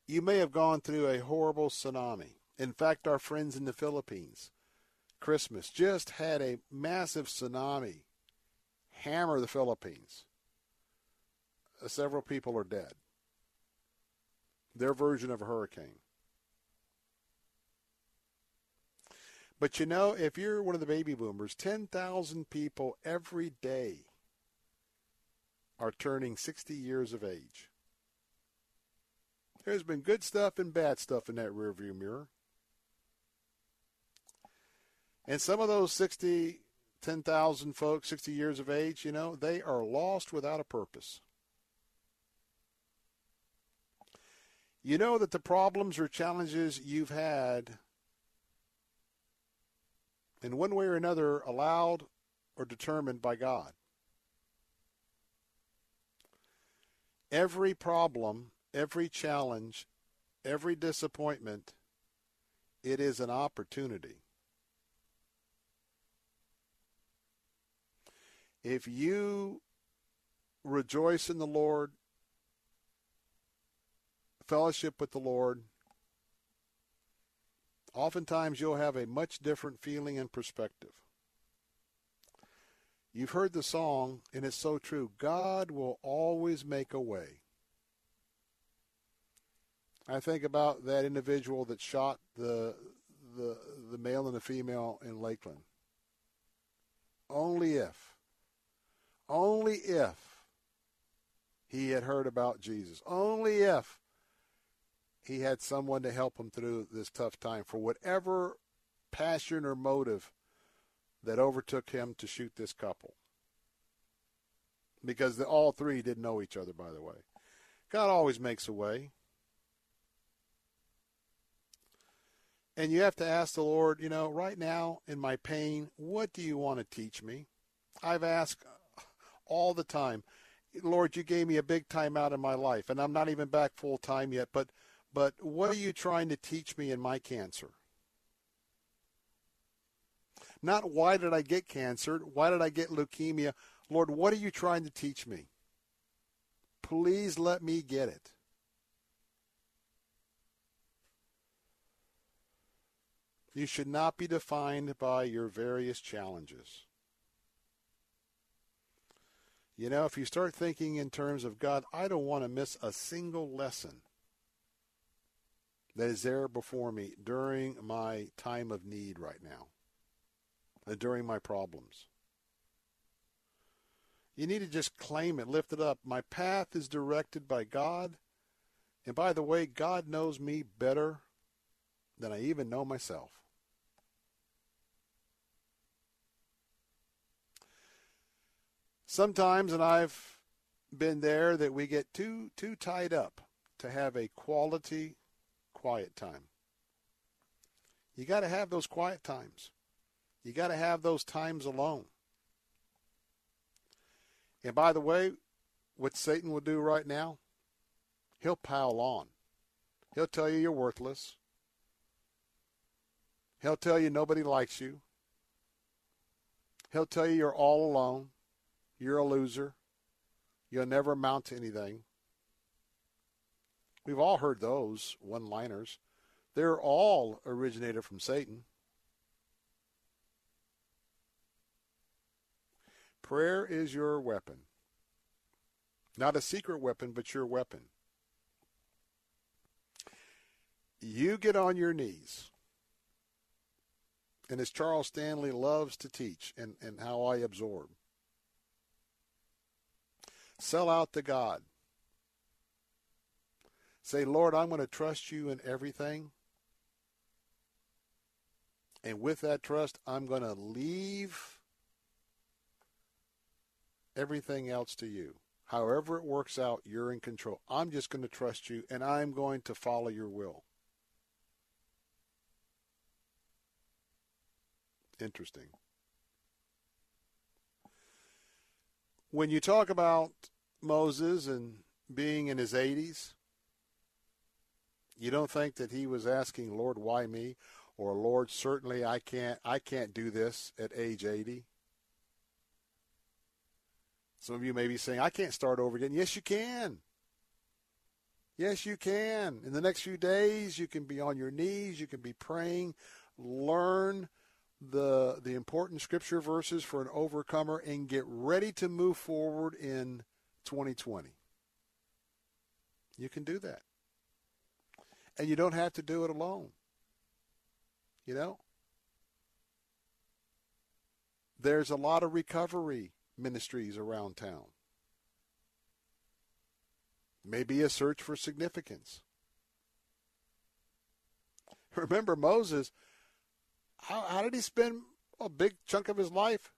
you may have gone through a horrible tsunami. In fact, our friends in the Philippines, Christmas, just had a massive tsunami hammer the Philippines. Uh, several people are dead. Their version of a hurricane. But you know, if you're one of the baby boomers, 10,000 people every day are turning 60 years of age. There's been good stuff and bad stuff in that rearview mirror. And some of those 60, 10,000 folks, 60 years of age, you know, they are lost without a purpose. You know that the problems or challenges you've had, in one way or another, allowed or determined by God. Every problem, every challenge, every disappointment, it is an opportunity. If you rejoice in the Lord, fellowship with the Lord, oftentimes you'll have a much different feeling and perspective. You've heard the song, and it's so true God will always make a way. I think about that individual that shot the the the male and the female in Lakeland. Only if, only if he had heard about Jesus. Only if he had someone to help him through this tough time for whatever passion or motive that overtook him to shoot this couple. Because the, all three didn't know each other, by the way. God always makes a way. And you have to ask the Lord, you know, right now in my pain, what do you want to teach me? I've asked all the time, Lord, you gave me a big time out in my life, and I'm not even back full time yet, but but what are you trying to teach me in my cancer? Not why did I get cancer? Why did I get leukemia? Lord, what are you trying to teach me? Please let me get it. You should not be defined by your various challenges. You know, if you start thinking in terms of God, I don't want to miss a single lesson that is there before me during my time of need right now, Uh, during my problems. You need to just claim it, lift it up. My path is directed by God. And by the way, God knows me better than I even know myself. Sometimes, and I've been there, that we get too too tied up to have a quality quiet time. You got to have those quiet times. You got to have those times alone. And by the way, what Satan will do right now, he'll pile on. He'll tell you you're worthless. He'll tell you nobody likes you. He'll tell you you're all alone. You're a loser. You'll never amount to anything. We've all heard those one liners. They're all originated from Satan. Prayer is your weapon. Not a secret weapon, but your weapon. You get on your knees. And as Charles Stanley loves to teach and, and how I absorb, Sell out to God. Say, Lord, I'm going to trust you in everything. And with that trust, I'm going to leave everything else to you. However it works out, you're in control. I'm just going to trust you and I'm going to follow your will. Interesting. When you talk about Moses and being in his 80s, you don't think that he was asking, Lord, why me? Or Lord, certainly I can't I can't do this at age 80. Some of you may be saying, I can't start over again. Yes, you can. Yes, you can. In the next few days, you can be on your knees, you can be praying, learn the the important scripture verses for an overcomer and get ready to move forward in 2020. You can do that. And you don't have to do it alone. You know? There's a lot of recovery ministries around town. Maybe a search for significance. *laughs* Remember Moses, how, how did he spend a big chunk of his life?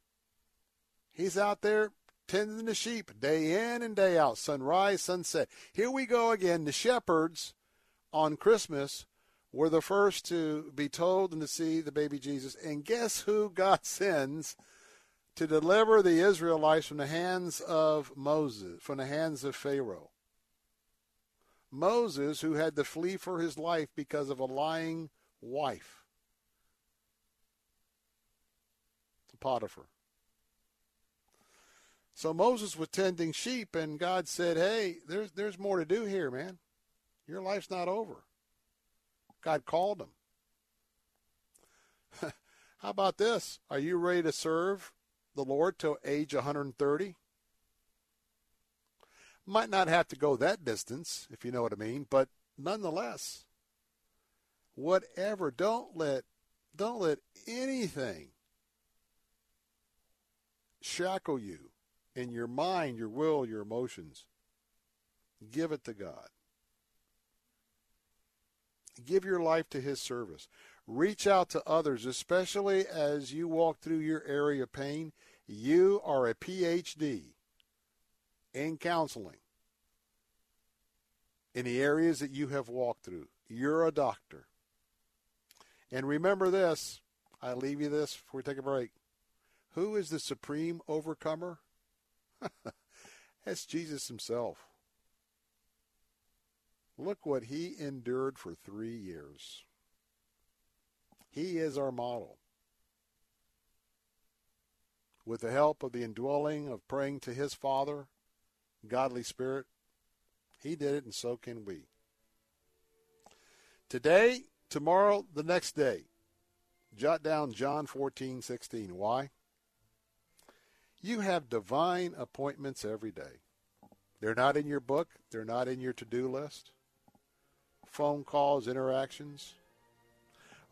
He's out there tending the sheep day in and day out, sunrise, sunset. Here we go again. The shepherds on Christmas were the first to be told and to see the baby Jesus. And guess who God *laughs* sends to deliver the Israelites from the hands of Moses, from the hands of Pharaoh? Moses, who had to flee for his life because of a lying wife. Potiphar. So Moses was tending sheep, and God said, Hey, there's, there's more to do here, man. Your life's not over. God called him. *laughs* How about this? Are you ready to serve the Lord till age 130? Might not have to go that distance, if you know what I mean, but nonetheless, whatever, don't let don't let anything shackle you in your mind, your will, your emotions. Give it to God. Give your life to His service. Reach out to others, especially as you walk through your area of pain. You are a PhD in counseling in the areas that you have walked through. You're a doctor. And remember this I leave you this before we take a break. Who is the supreme overcomer? *laughs* That's Jesus himself. Look what he endured for three years. He is our model. With the help of the indwelling of praying to his Father, godly Spirit, he did it, and so can we. Today, tomorrow, the next day, jot down John 14, 16. Why? You have divine appointments every day. They're not in your book, they're not in your to do list. Phone calls, interactions.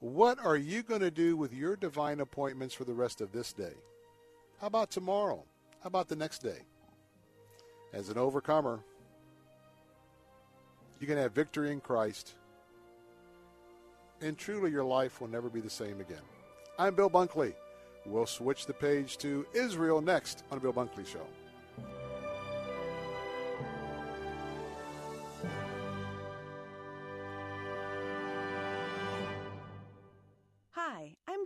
What are you going to do with your divine appointments for the rest of this day? How about tomorrow? How about the next day? As an overcomer, you can have victory in Christ, and truly your life will never be the same again. I'm Bill Bunkley. We'll switch the page to Israel next on the Bill Bunkley Show.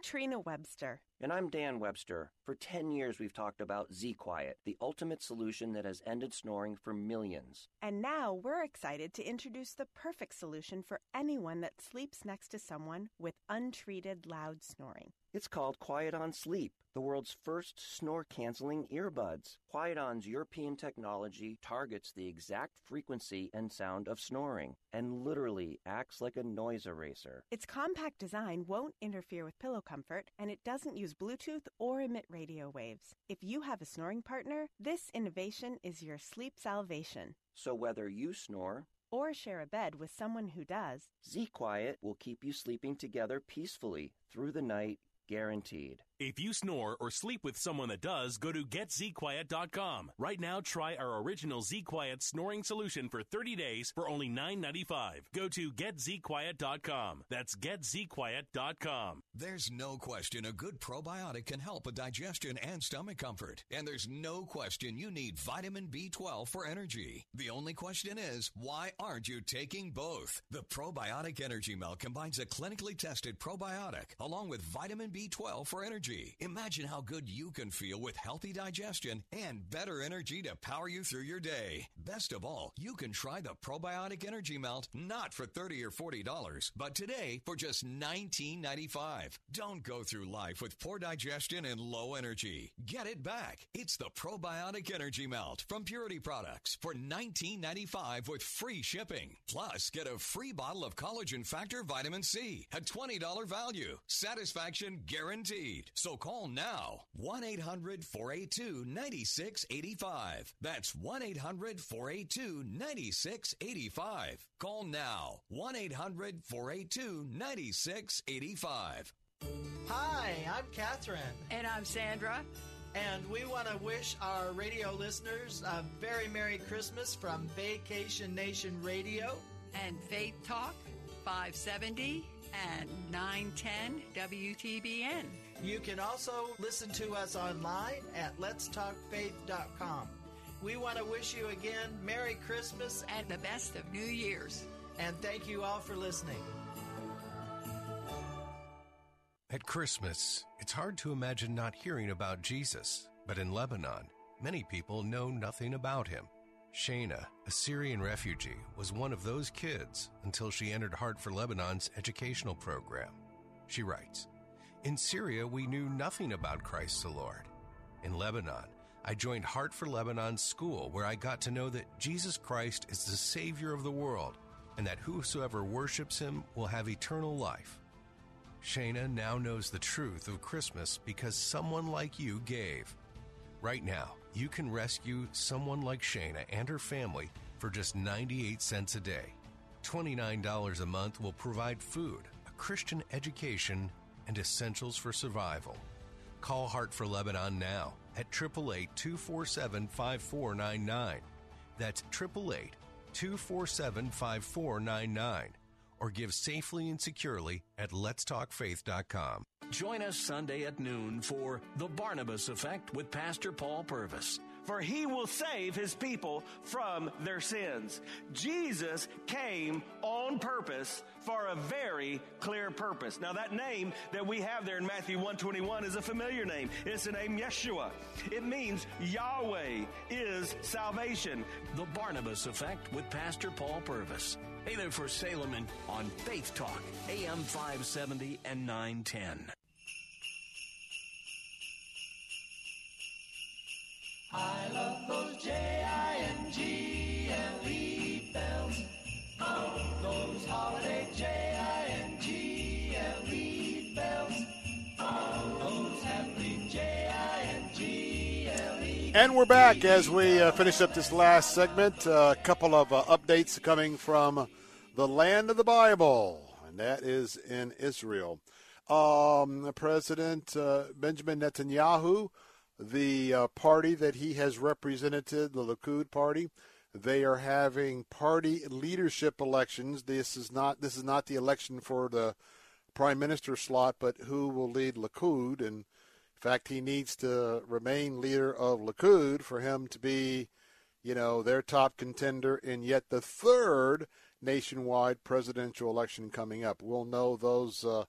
Hi, I'm Trina Webster. And I'm Dan Webster. For 10 years, we've talked about Z Quiet, the ultimate solution that has ended snoring for millions. And now we're excited to introduce the perfect solution for anyone that sleeps next to someone with untreated loud snoring. It's called Quiet On Sleep, the world's first snore canceling earbuds. Quiet On's European technology targets the exact frequency and sound of snoring and literally acts like a noise eraser. Its compact design won't interfere with pillow comfort, and it doesn't use Bluetooth or emit radio waves. If you have a snoring partner, this innovation is your sleep salvation. So whether you snore, or share a bed with someone who does, Z Quiet will keep you sleeping together peacefully through the night guaranteed. If you snore or sleep with someone that does, go to getzquiet.com. Right now, try our original Z Quiet snoring solution for 30 days for only $9.95. Go to getzquiet.com. That's getzquiet.com. There's no question a good probiotic can help with digestion and stomach comfort. And there's no question you need vitamin B12 for energy. The only question is, why aren't you taking both? The Probiotic Energy Melt combines a clinically tested probiotic along with vitamin B12 for energy. Imagine how good you can feel with healthy digestion and better energy to power you through your day. Best of all, you can try the Probiotic Energy Melt not for 30 or $40, but today for just $19.95. Don't go through life with poor digestion and low energy. Get it back. It's the Probiotic Energy Melt from Purity Products for $19.95 with free shipping. Plus, get a free bottle of Collagen Factor Vitamin C at $20 value. Satisfaction guaranteed. So call now 1 800 482 9685. That's 1 800 482 9685. Call now 1 800 482 9685. Hi, I'm Catherine. And I'm Sandra. And we want to wish our radio listeners a very Merry Christmas from Vacation Nation Radio and Faith Talk 570 and 910 WTBN. You can also listen to us online at letstalkfaith.com. We want to wish you again Merry Christmas and the best of New Year's. And thank you all for listening. At Christmas, it's hard to imagine not hearing about Jesus, but in Lebanon, many people know nothing about him. Shayna, a Syrian refugee, was one of those kids until she entered Heart for Lebanon's educational program. She writes, In Syria, we knew nothing about Christ the Lord. In Lebanon, I joined Heart for Lebanon's school where I got to know that Jesus Christ is the Savior of the world and that whosoever worships him will have eternal life. Shayna now knows the truth of Christmas because someone like you gave. Right now, you can rescue someone like Shayna and her family for just 98 cents a day. $29 a month will provide food, a Christian education, and essentials for survival. Call Heart for Lebanon now at 888 247 5499. That's 888 247 5499 or give safely and securely at letstalkfaith.com. Join us Sunday at noon for The Barnabas Effect with Pastor Paul Purvis. For he will save his people from their sins. Jesus came on purpose for a very clear purpose. Now that name that we have there in Matthew 121 is a familiar name. It's the name Yeshua. It means Yahweh is salvation. The Barnabas Effect with Pastor Paul Purvis. Hey there for Salem on Faith Talk, AM 570 and 910. I love those J-I-N-G-L-E bells. Oh, those holiday J-I-N-G-L-E bells. Oh, those happy J-I-N-G-L-E. And we're back as we uh, finish up this last segment. A couple of uh, updates coming from the land of the Bible, and that is in Israel. Um, President uh, Benjamin Netanyahu, the uh, party that he has represented, the Likud party, they are having party leadership elections. This is not this is not the election for the prime minister slot, but who will lead Likud. And in fact, he needs to remain leader of Likud for him to be, you know, their top contender in yet the third nationwide presidential election coming up. We'll know those uh,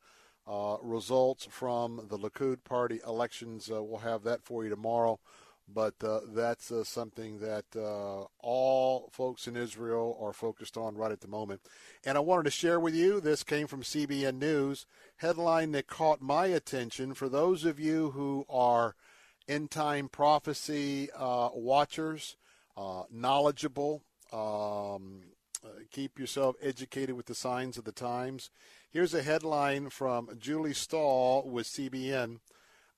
uh, results from the Likud party elections. Uh, we'll have that for you tomorrow. But uh, that's uh, something that uh, all folks in Israel are focused on right at the moment. And I wanted to share with you this came from CBN News. Headline that caught my attention for those of you who are end time prophecy watchers, knowledgeable, um, keep yourself educated with the signs of the times. Here's a headline from Julie Stahl with CBN.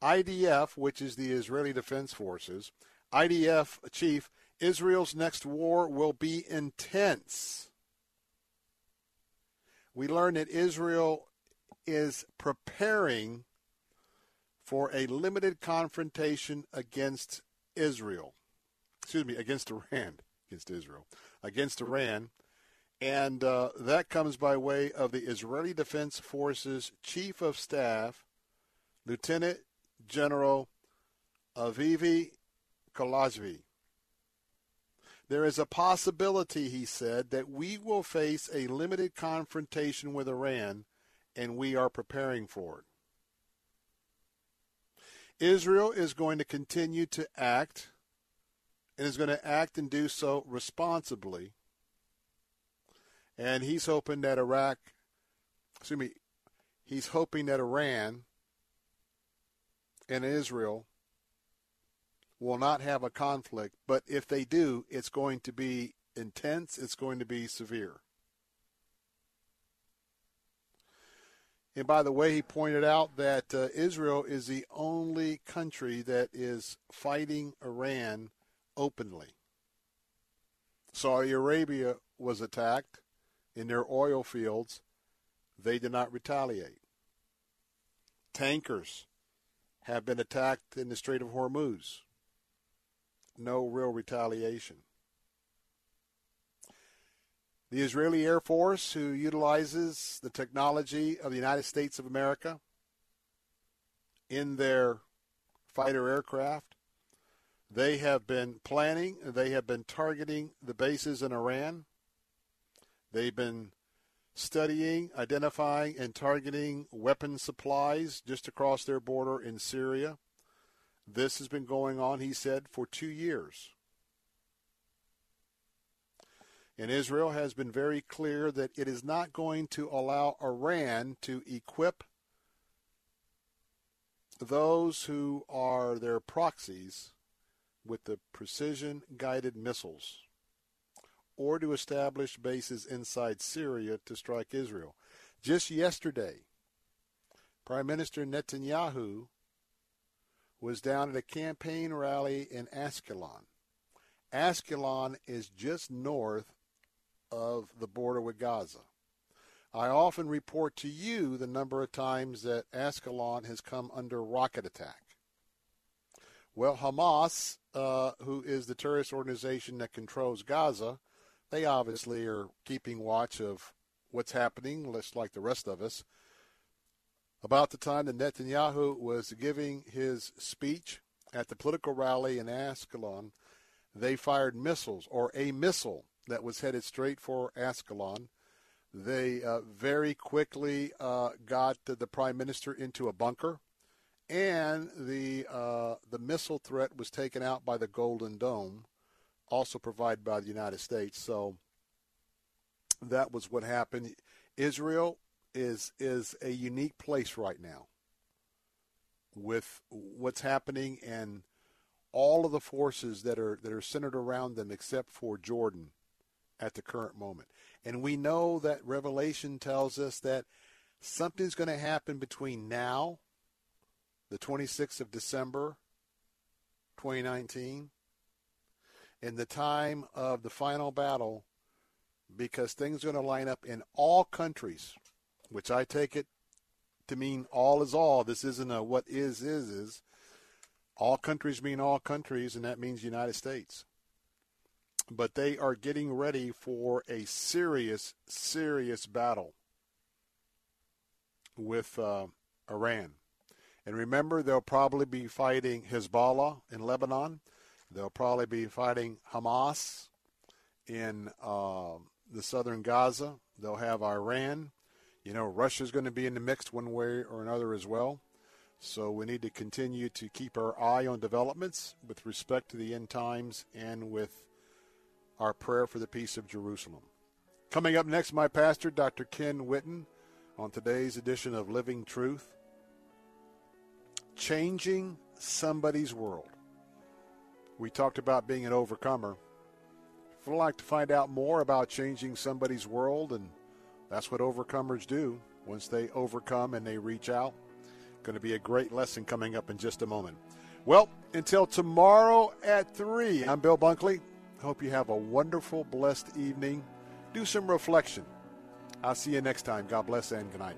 IDF, which is the Israeli Defense Forces, IDF chief, Israel's next war will be intense. We learn that Israel is preparing for a limited confrontation against Israel. Excuse me, against Iran, against Israel, against Iran. And uh, that comes by way of the Israeli Defense Forces Chief of Staff, Lieutenant General Aviv Kochavi. There is a possibility, he said, that we will face a limited confrontation with Iran, and we are preparing for it. Israel is going to continue to act and is going to act and do so responsibly. And he's hoping that Iraq, excuse me, he's hoping that Iran and Israel will not have a conflict, but if they do, it's going to be intense, it's going to be severe. And by the way, he pointed out that uh, Israel is the only country that is fighting Iran openly. Saudi Arabia was attacked in their oil fields. They did not retaliate. Tankers have been attacked in the Strait of Hormuz. No real retaliation. The Israeli Air Force, who utilizes the technology of the United States of America in their fighter aircraft, they have been planning, they have been targeting the bases in Iran. They've been studying, identifying, and targeting weapon supplies just across their border in Syria. This has been going on, he said, for two years. And Israel has been very clear that it is not going to allow Iran to equip those who are their proxies with the precision guided missiles or to establish bases inside Syria to strike Israel. Just yesterday, Prime Minister Netanyahu was down at a campaign rally in Ascalon. Ascalon is just north of the border with Gaza. I often report to you the number of times that Ascalon has come under rocket attack. Well, Hamas, uh, who is the terrorist organization that controls Gaza, they obviously are keeping watch of what's happening, just like the rest of us. About the time that Netanyahu was giving his speech at the political rally in Ascalon, they fired missiles, or a missile that was headed straight for Ascalon. They uh, very quickly uh, got the, the, prime minister into a bunker, and the uh, the missile threat was taken out by the Golden Dome, also provided by the United States. So that was what happened. Israel is is a unique place right now with what's happening and all of the forces that are that are centered around them except for Jordan at the current moment. And we know that Revelation tells us that something's going to happen between now, the 26th of December, 2019, and the time of the final battle, because things are going to line up in all countries, which I take it to mean all is all. This isn't a what is is is. All countries mean all countries, and that means United States but they are getting ready for a serious, serious battle with uh, Iran. And remember, they'll probably be fighting Hezbollah in Lebanon. They'll probably be fighting Hamas in uh, the southern Gaza. They'll have Iran. You know, Russia's going to be in the mix one way or another as well. So we need to continue to keep our eye on developments with respect to the end times and with our prayer for the peace of Jerusalem. Coming up next, my pastor, Dr. Ken Whitten, on today's edition of Living Truth Changing Somebody's World. We talked about being an overcomer. If you'd like to find out more about changing somebody's world, and that's what overcomers do once they overcome and they reach out, going to be a great lesson coming up in just a moment. Well, until tomorrow at 3, I'm Bill Bunkley. Hope you have a wonderful, blessed evening. Do some reflection. I'll see you next time. God bless and good night.